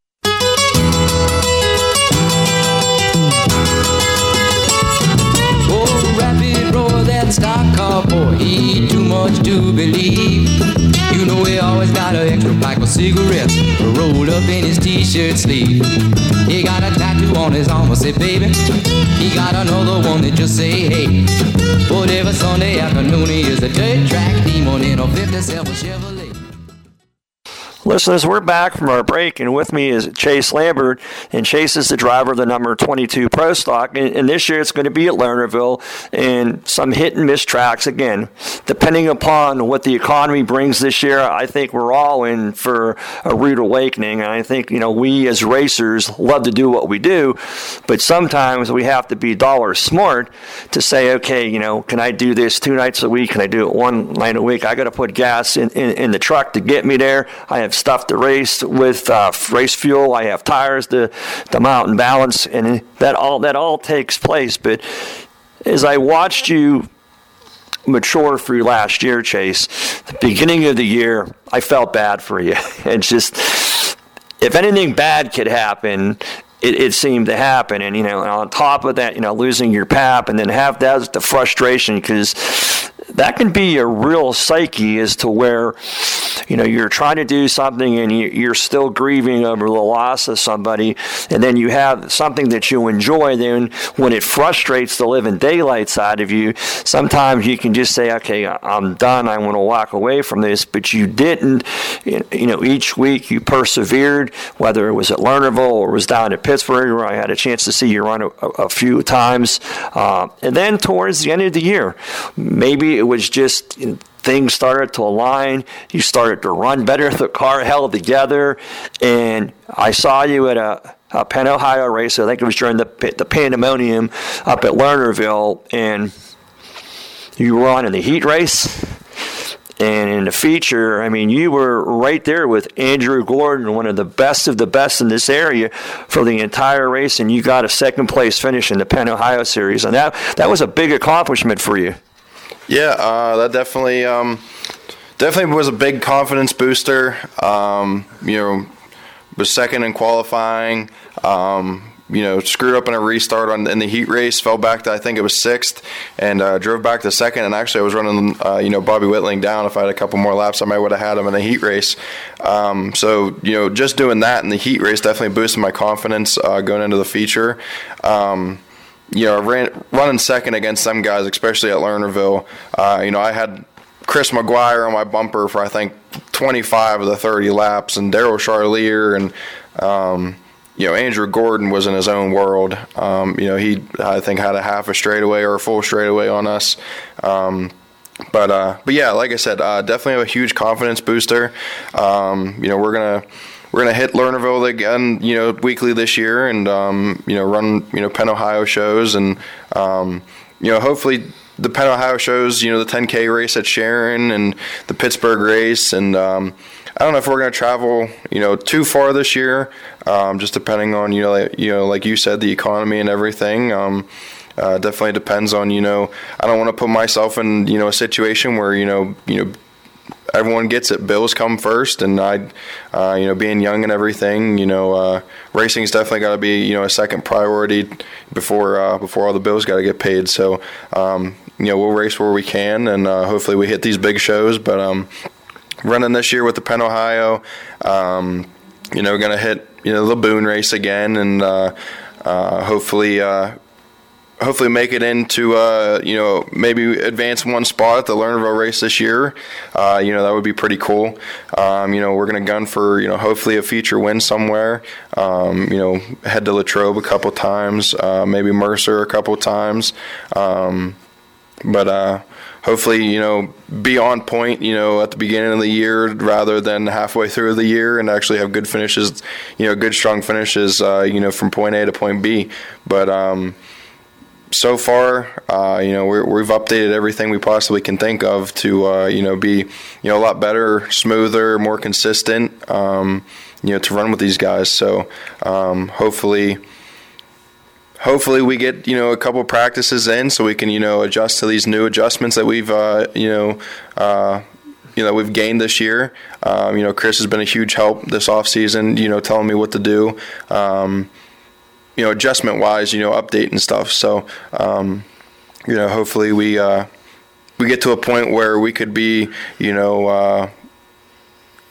That stock car boy, he too much to believe. You know he always got an extra pack of cigarettes rolled up in his t-shirt sleeve. He got a tattoo on his arm, I say, baby. He got another one that just say, hey. Whatever Sunday afternoon, he is a dirt track demon in a 57 Chevrolet. Listeners, we're back from our break, and with me is Chase Lambert. And Chase is the driver of the number 22 Pro Stock. And, and, this year it's going to be at Lernerville and some hit and miss tracks. Again, depending upon what the economy brings this year, I think we're all in for a rude awakening. And I think, you know, we as racers love to do what we do, but sometimes we have to be dollar smart to say, okay, you know, can I do this two nights a week? Can I do it one night a week? I got to put gas in, in, in the truck to get me there. I have stuff to race with uh, race fuel. I have tires to to mount and balance, and that all that all takes place. But as I watched you mature through last year, Chase, the beginning of the year, I felt bad for you. and just if anything bad could happen, it, it, seemed to happen. And, you know, on top of that, you know, losing your pap and then have that the frustration because that can be a real psyche as to where, you know, you're trying to do something and you're still grieving over the loss of somebody. And then you have something that you enjoy. Then when it frustrates the living daylight side of you, sometimes you can just say, okay, I'm done. I want to walk away from this. But you didn't. You know, each week you persevered, whether it was at Lernerville or was down at Pittsburgh, I had a chance to see you run a, a few times. Uh, and then towards the end of the year, maybe it was just things started to align. You started to run better. The car held together, and I saw you at a, a Penn Ohio race. I think it was during the the pandemonium up at Lernerville, and you were on in the heat race. And in the feature, I mean, you were right there with Andrew Gordon, one of the best of the best in this area for the entire race, and you got a second place finish in the Penn Ohio Series, and that that was a big accomplishment for you. Yeah, uh, that definitely um, definitely was a big confidence booster. Um, you know, was second in qualifying. Um, you know, screwed up in a restart on in the heat race, fell back to I think it was sixth, and uh, drove back to second. And actually, I was running, uh, you know, Bobby Whitling down. If I had a couple more laps, I might would have had him in the heat race. Um, so you know, just doing that in the heat race definitely boosted my confidence uh, going into the feature. Um, you know, ran, running second against some guys, especially at Lernerville. Uh, you know, I had Chris McGuire on my bumper for I think 25 of the 30 laps, and Daryl Charlier and um, you know, Andrew Gordon was in his own world. Um, you know, he I think had a half a straightaway or a full straightaway on us. Um, but uh, but yeah, like I said, uh, definitely have a huge confidence booster. Um, you know, we're gonna we're gonna hit Lernerville again, you know, weekly this year, and um, you know, run you know Penn Ohio shows, and um, you know, hopefully the Penn Ohio shows, you know, the 10K race at Sharon and the Pittsburgh race, and um, I don't know if we're going to travel, you know, too far this year. Um, just depending on you know, like, you know, like you said, the economy and everything. Um, uh, definitely depends on you know. I don't want to put myself in you know a situation where you know you know everyone gets it. Bills come first, and I, uh, you know, being young and everything, you know, uh, racing's definitely got to be you know a second priority before uh, before all the bills got to get paid. So, um, you know, we'll race where we can, and uh, hopefully we hit these big shows. But um, running this year with the Penn Ohio. Um, you know, going to hit you know the Boone race again, and uh, uh, hopefully. Uh, hopefully, make it into uh, you know maybe advance one spot at the Lernerville race this year. Uh, you know that would be pretty cool. Um, you know we're to gun for you know hopefully a feature win somewhere. Um, you know head to Latrobe a couple times, uh, maybe Mercer a couple times. Um, but hopefully, you know, be on point, you know, at the beginning of the year rather than halfway through the year and actually have good finishes, you know, good strong finishes, uh, you know, from point A to point B. But um, so far, uh, you know, we have updated everything we possibly can think of to, uh, you know, be, you know, a lot better, smoother, more consistent, um, you know, to run with these guys. So um, hopefully hopefully we get you know a couple practices in so we can you know adjust to these new adjustments that we've uh, you know uh, you know we've gained this year. Um, you know Chris has been a huge help this off season. You know telling me what to do. Um, you know adjustment wise, you know update and stuff. So um, you know hopefully we. Uh, we get to a point where we could be, you know, uh,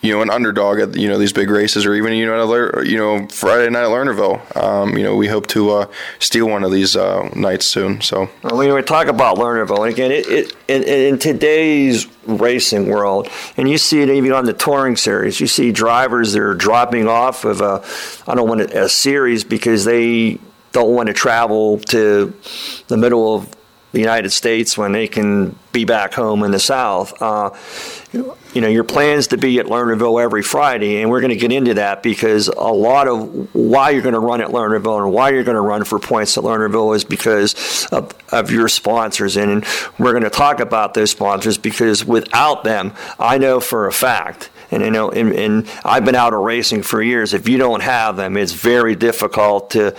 you know, an underdog at you know these big races, or even you know, you know, Friday night at Lernerville. Um, you know, we hope to uh, steal one of these uh, nights soon. So well, we talk about Lernerville, and again, it, it in, in, today's racing world, and you see it even on the touring series, you see drivers that are dropping off of a, I don't want a series because they don't want to travel to the middle of the United States when they can be back home in the South. Uh, you know, your plans to be at Lernerville every Friday, and we're going to get into that because a lot of why you're going to run at Lernerville and why you're going to run for points at Lernerville is because of, of your sponsors. And we're going to talk about those sponsors because without them, I know for a fact and you know, and, and, I've been out of racing for years. If you don't have them, it's very difficult to,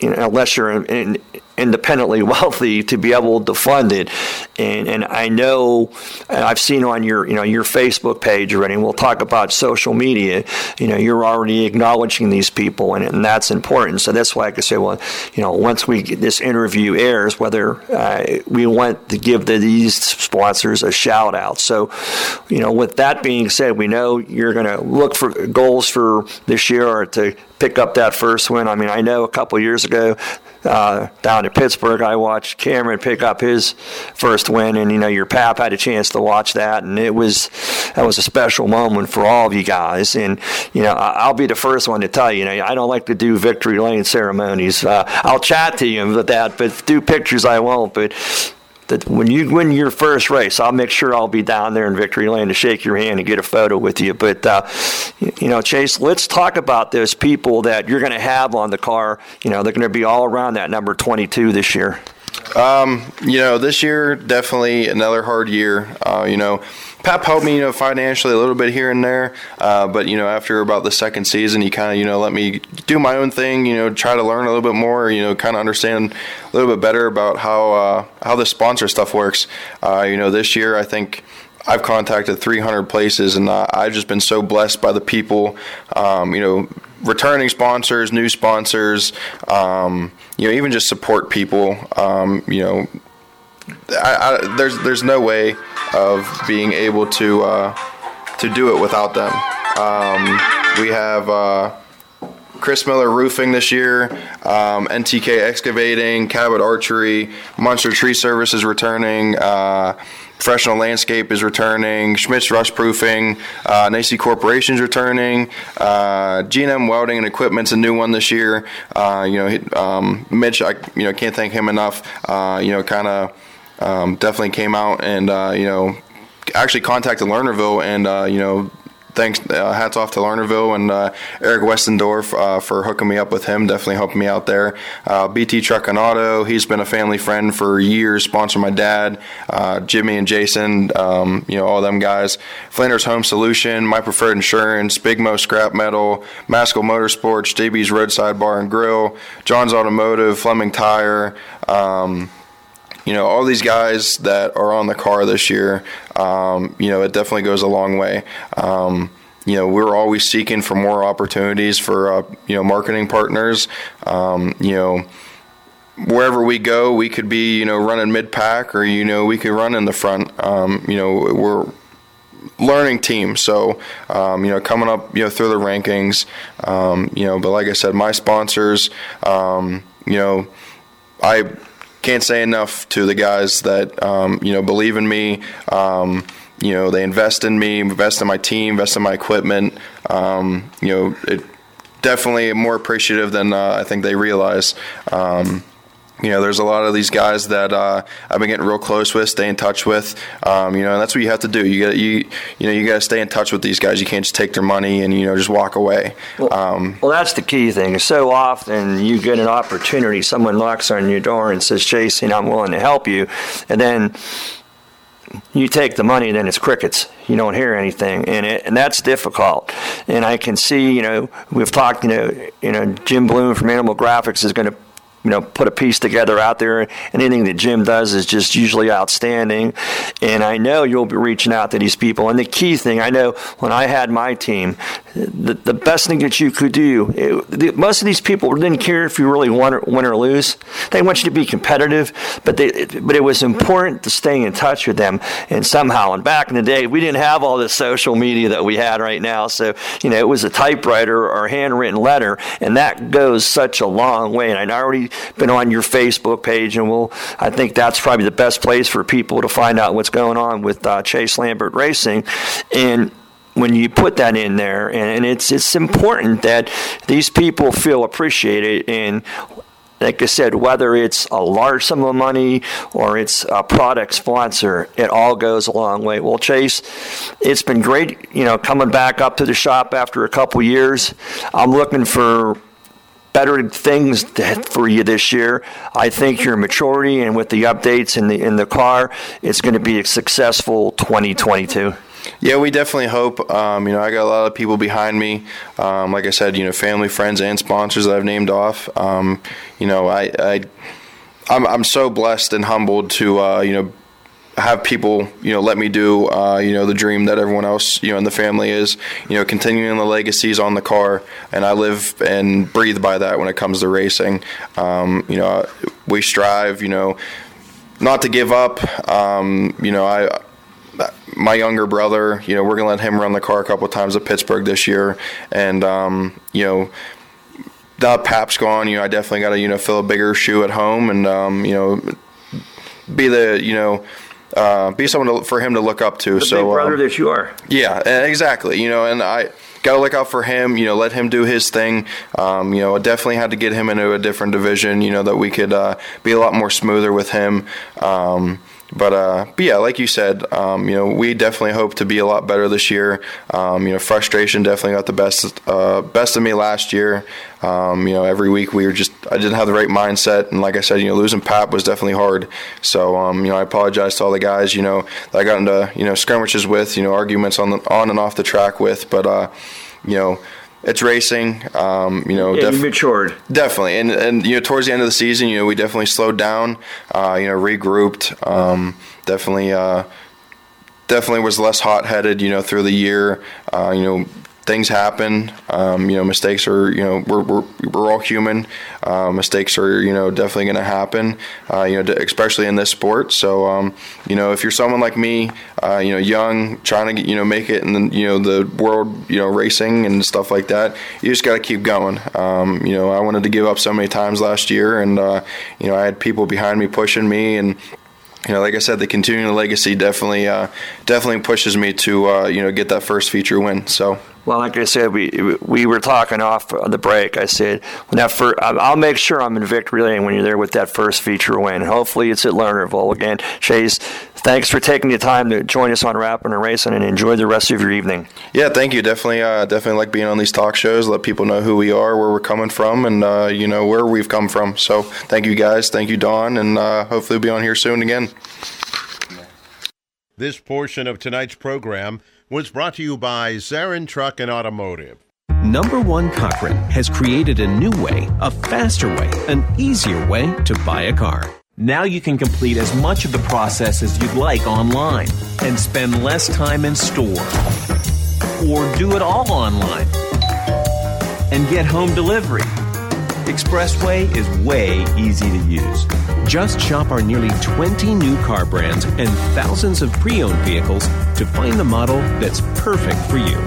you know, unless you're in, in, independently wealthy to be able to fund it. And and I know I've seen on your you know your Facebook page already. And we'll talk about social media. You know, you're already acknowledging these people, and, and that's important. So that's why I could say, well, you know, once we this interview airs, whether uh, we want to give the, these sponsors a shout out. So, you know, with that being said, we know you're going to look for goals for this year to pick up that first win. I mean, I know a couple years ago uh, down in Pittsburgh, I watched Cameron pick up his first win, and you know your pap had a chance to watch that, and it was that was a special moment for all of you guys. And you know, I'll be the first one to tell you, you know, I don't like to do victory lane ceremonies. Uh, I'll chat to you with that, but do pictures I won't. But that when you win your first race, I'll make sure I'll be down there in Victory Lane to shake your hand and get a photo with you. But uh, you know, Chase, let's talk about those people that you're going to have on the car. You know, they're going to be all around that number 22 this year. Um, you know, this year definitely another hard year. Uh, you know, Pep helped me, you know, financially a little bit here and there. Uh, but you know, after about the second season, he kind of, you know, let me do my own thing. You know, try to learn a little bit more. You know, kind of understand a little bit better about how uh, how the sponsor stuff works. Uh, you know, this year I think. I've contacted 300 places, and uh, I've just been so blessed by the people. Um, you know, returning sponsors, new sponsors. Um, you know, even just support people. Um, you know, I, I, there's there's no way of being able to uh, to do it without them. Um, we have. Uh, Chris Miller Roofing this year, um, NTK Excavating, Cabot Archery, Monster Tree Services returning, uh, Professional Landscape is returning, Schmidt's Rust Proofing, uh, Nacy Corporation's returning, uh, G&M Welding and Equipment's a new one this year. Uh, you know, um, Mitch, I you know can't thank him enough. Uh, you know, kind of um, definitely came out and uh, you know actually contacted Lernerville and uh, you know thanks, uh, hats off to Lernerville and uh, Eric Westendorf uh, for hooking me up with him. Definitely helping me out there. Uh, BT Truck and Auto, he's been a family friend for years. Sponsored my dad, uh, Jimmy and Jason. Um, you know all them guys. Flanders Home Solution, My Preferred Insurance, Big Mo Scrap Metal, Maskell Motorsports, JB's Roadside Bar and Grill, John's Automotive, Fleming Tire. Um, you know, all these guys that are on the car this year, um, you know, it definitely goes a long way. Um, you know, we're always seeking for more opportunities for, uh, you know, marketing partners. Um, you know, wherever we go, we could be, you know, running mid pack or, you know, we could run in the front. Um, you know, we're, learning team. So, um, you know, coming up, you know, through the rankings, um, you know, but like I said, my sponsors, um, you know, I can't say enough to the guys that um, you know believe in me. Um, you know, they invest in me, invest in my team, invest in my equipment. Um, you know, it definitely more appreciative than uh, I think they realize. Um, you know, there's a lot of these guys that uh, I've been getting real close with, stay in touch with. Um, you know, and that's what you have to do. You got you you know you got to stay in touch with these guys. You can't just take their money and you know just walk away. Well, um, well, that's the key thing. So often you get an opportunity, someone knocks on your door and says, "Jason, I'm willing to help you," and then you take the money, then it's crickets. You don't hear anything, and it, and that's difficult. And I can see, you know, we've talked, you know, you know, Jim Bloom from Animal Graphics is going to you know, put a piece together out there. Anything that Jim does is just usually outstanding. And I know you'll be reaching out to these people. And the key thing, I know when I had my team, the, the best thing that you could do, it, the, most of these people didn't care if you really won or, win or lose. They want you to be competitive, but they, but it was important to stay in touch with them. And somehow, and back in the day, we didn't have all this social media that we had right now. So, you know, it was a typewriter or a handwritten letter, and that goes such a long way. And I already been on your Facebook page, and we'll. I think that's probably the best place for people to find out what's going on with uh, Chase Lambert Racing, and when you put that in there, and it's it's important that these people feel appreciated and like I said, whether it's a large sum of money or it's a product sponsor, it all goes a long way. Well, Chase, it's been great, you know, coming back up to the shop after a couple years. I'm looking for better things for you this year. I think your maturity and with the updates in the in the car, it's going to be a successful 2022. Yeah, we definitely hope. Um, you know, I got a lot of people behind me. Um, like I said, you know, family, friends, and sponsors that I've named off. Um, you know, I, I I'm, I'm so blessed and humbled to uh, you know have people, you know, let me do, uh, you know, the dream that everyone else, you know, in the family is, you know, continuing the legacies on the car, and I live and breathe by that when it comes to racing. Um, you know, we strive, you know, not to give up. Um, you know, I. My younger brother, you know, we're gonna let him run the car a couple times at Pittsburgh this year, and um, you know, now Pap's gone, you know, I definitely got to you know fill a bigger shoe at home, and um, you know, be the you know uh, be someone to, for him to look up to. The so, big brother um, that you are. Yeah, exactly. You know, and I got to look out for him. You know, let him do his thing. Um, you know, definitely had to get him into a different division. You know, that we could uh, be a lot more smoother with him. Um, but, uh, but yeah, like you said, um, you know, we definitely hope to be a lot better this year. Um, you know, frustration definitely got the best uh, best of me last year. Um, you know, every week we were just I didn't have the right mindset, and like I said, you know, losing Pap was definitely hard. So um, you know, I apologize to all the guys, you know, that I got into you know skirmishes with, you know, arguments on the on and off the track with, but uh, you know it's racing. Um, you know, def- matured definitely, and and you know, towards the end of the season, you know, we definitely slowed down. Uh, you know, regrouped. Um, definitely, uh, definitely was less hot headed. You know, through the year. Uh, you know, things happen. Um, you know, mistakes are, you know, we're, we're, we're all human. Uh, mistakes are, you know, definitely going to happen, uh, you know, especially in this sport. So, um, you know, if you're someone like me, uh, you know, young, trying to, get, you know, make it in the, you know, the world, you know, racing and stuff like that, you just got to keep going. Um, you know, I wanted to give up so many times last year and, uh, you know, I had people behind me pushing me and, you know, like I said, the continuing legacy definitely, uh, definitely pushes me to, uh, you know, get that first feature win. So. Well, like I said, we we were talking off the break. I said when that first, I'll make sure I'm in victory lane when you're there with that first feature win. Hopefully, it's at Lernerville again. Chase, thanks for taking the time to join us on Rappin' and Racing, and enjoy the rest of your evening. Yeah, thank you. Definitely, uh, definitely like being on these talk shows. Let people know who we are, where we're coming from, and uh, you know where we've come from. So, thank you guys. Thank you, Don, and uh, hopefully, we'll be on here soon again. This portion of tonight's program was brought to you by Zarin Truck and Automotive. Number One Cochran has created a new way, a faster way, an easier way to buy a car. Now you can complete as much of the process as you'd like online and spend less time in store. Or do it all online and get home delivery Expressway is way easy to use. Just shop our nearly 20 new car brands and thousands of pre owned vehicles to find the model that's perfect for you.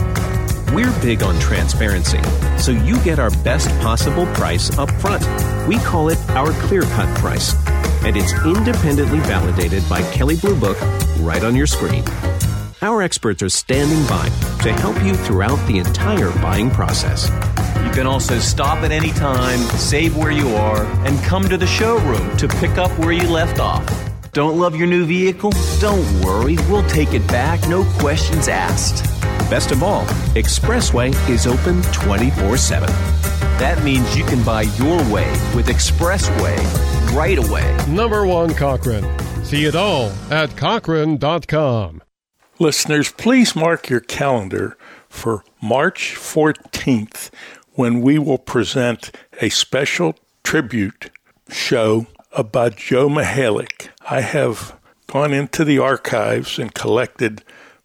We're big on transparency, so you get our best possible price up front. We call it our clear cut price, and it's independently validated by Kelley Blue Book right on your screen. Our experts are standing by to help you throughout the entire buying process. You can also stop at any time, save where you are, and come to the showroom to pick up where you left off. Don't love your new vehicle? Don't worry, we'll take it back, no questions asked. Best of all, Expressway is open 24 7. That means you can buy your way with Expressway right away. Number one Cochran. See it all at Cochran.com. Listeners, please mark your calendar for March 14th when we will present a special tribute show about Joe Mihalik. I have gone into the archives and collected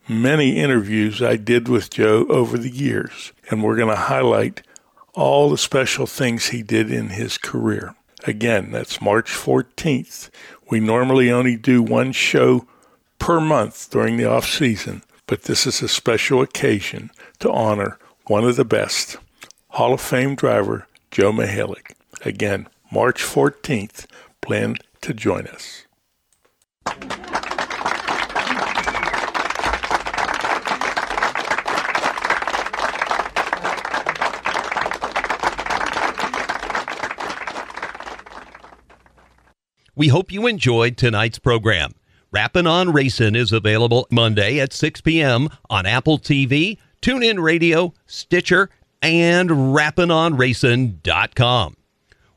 many interviews I did with Joe over the years, and we're going to highlight all the special things he did in his career. Again, that's March 14th. We normally only do one show per month during the off season, but this is a special occasion to honor one of the best. Hall of Fame driver Joe Mihalik. Again, March 14th. Plan to join us. We hope you enjoyed tonight's program. Rappin' on Racin' is available Monday at 6 p.m. on Apple TV, TuneIn Radio, Stitcher, and rappinonracing.com.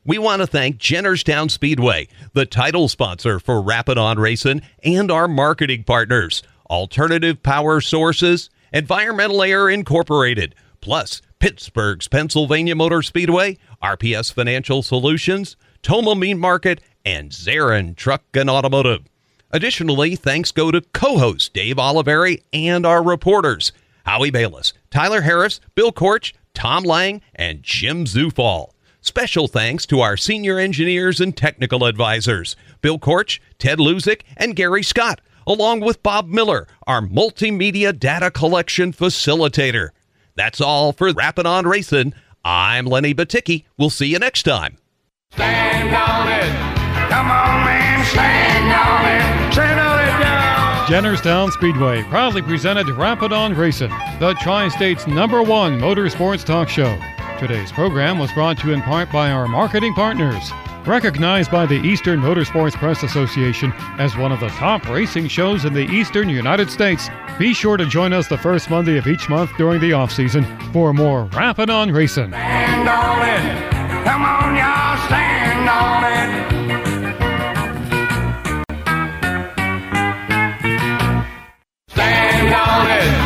We want to thank Jennerstown Speedway, the title sponsor for Rappin' on Racing, and our marketing partners, Alternative Power Sources, Environmental Air Incorporated, plus Pittsburgh's Pennsylvania Motor Speedway, RPS Financial Solutions, Toma Meat Market, and Zarin Truck and Automotive. Additionally, thanks go to co-host Dave Oliveri and our reporters, Howie Bayless, Tyler Harris, Bill Korch, Tom Lang, and Jim Zufall. Special thanks to our senior engineers and technical advisors, Bill Korch, Ted Luzik, and Gary Scott, along with Bob Miller, our multimedia data collection facilitator. That's all for Rappin' on Racing. I'm Lenny Batycki. We'll see you next time. Stand on it. Come on, man. Stand on it. Stand on it down. Jennerstown Speedway proudly presented Rappin' on Racing, the Tri State's number one motorsports talk show. Today's program was brought to you in part by our marketing partners. Recognized by the Eastern Motorsports Press Association as one of the top racing shows in the Eastern United States, be sure to join us the first Monday of each month during the off season for more Rappin' on Racing. Stand on it. Come on, y'all, stand on it. Stand on it.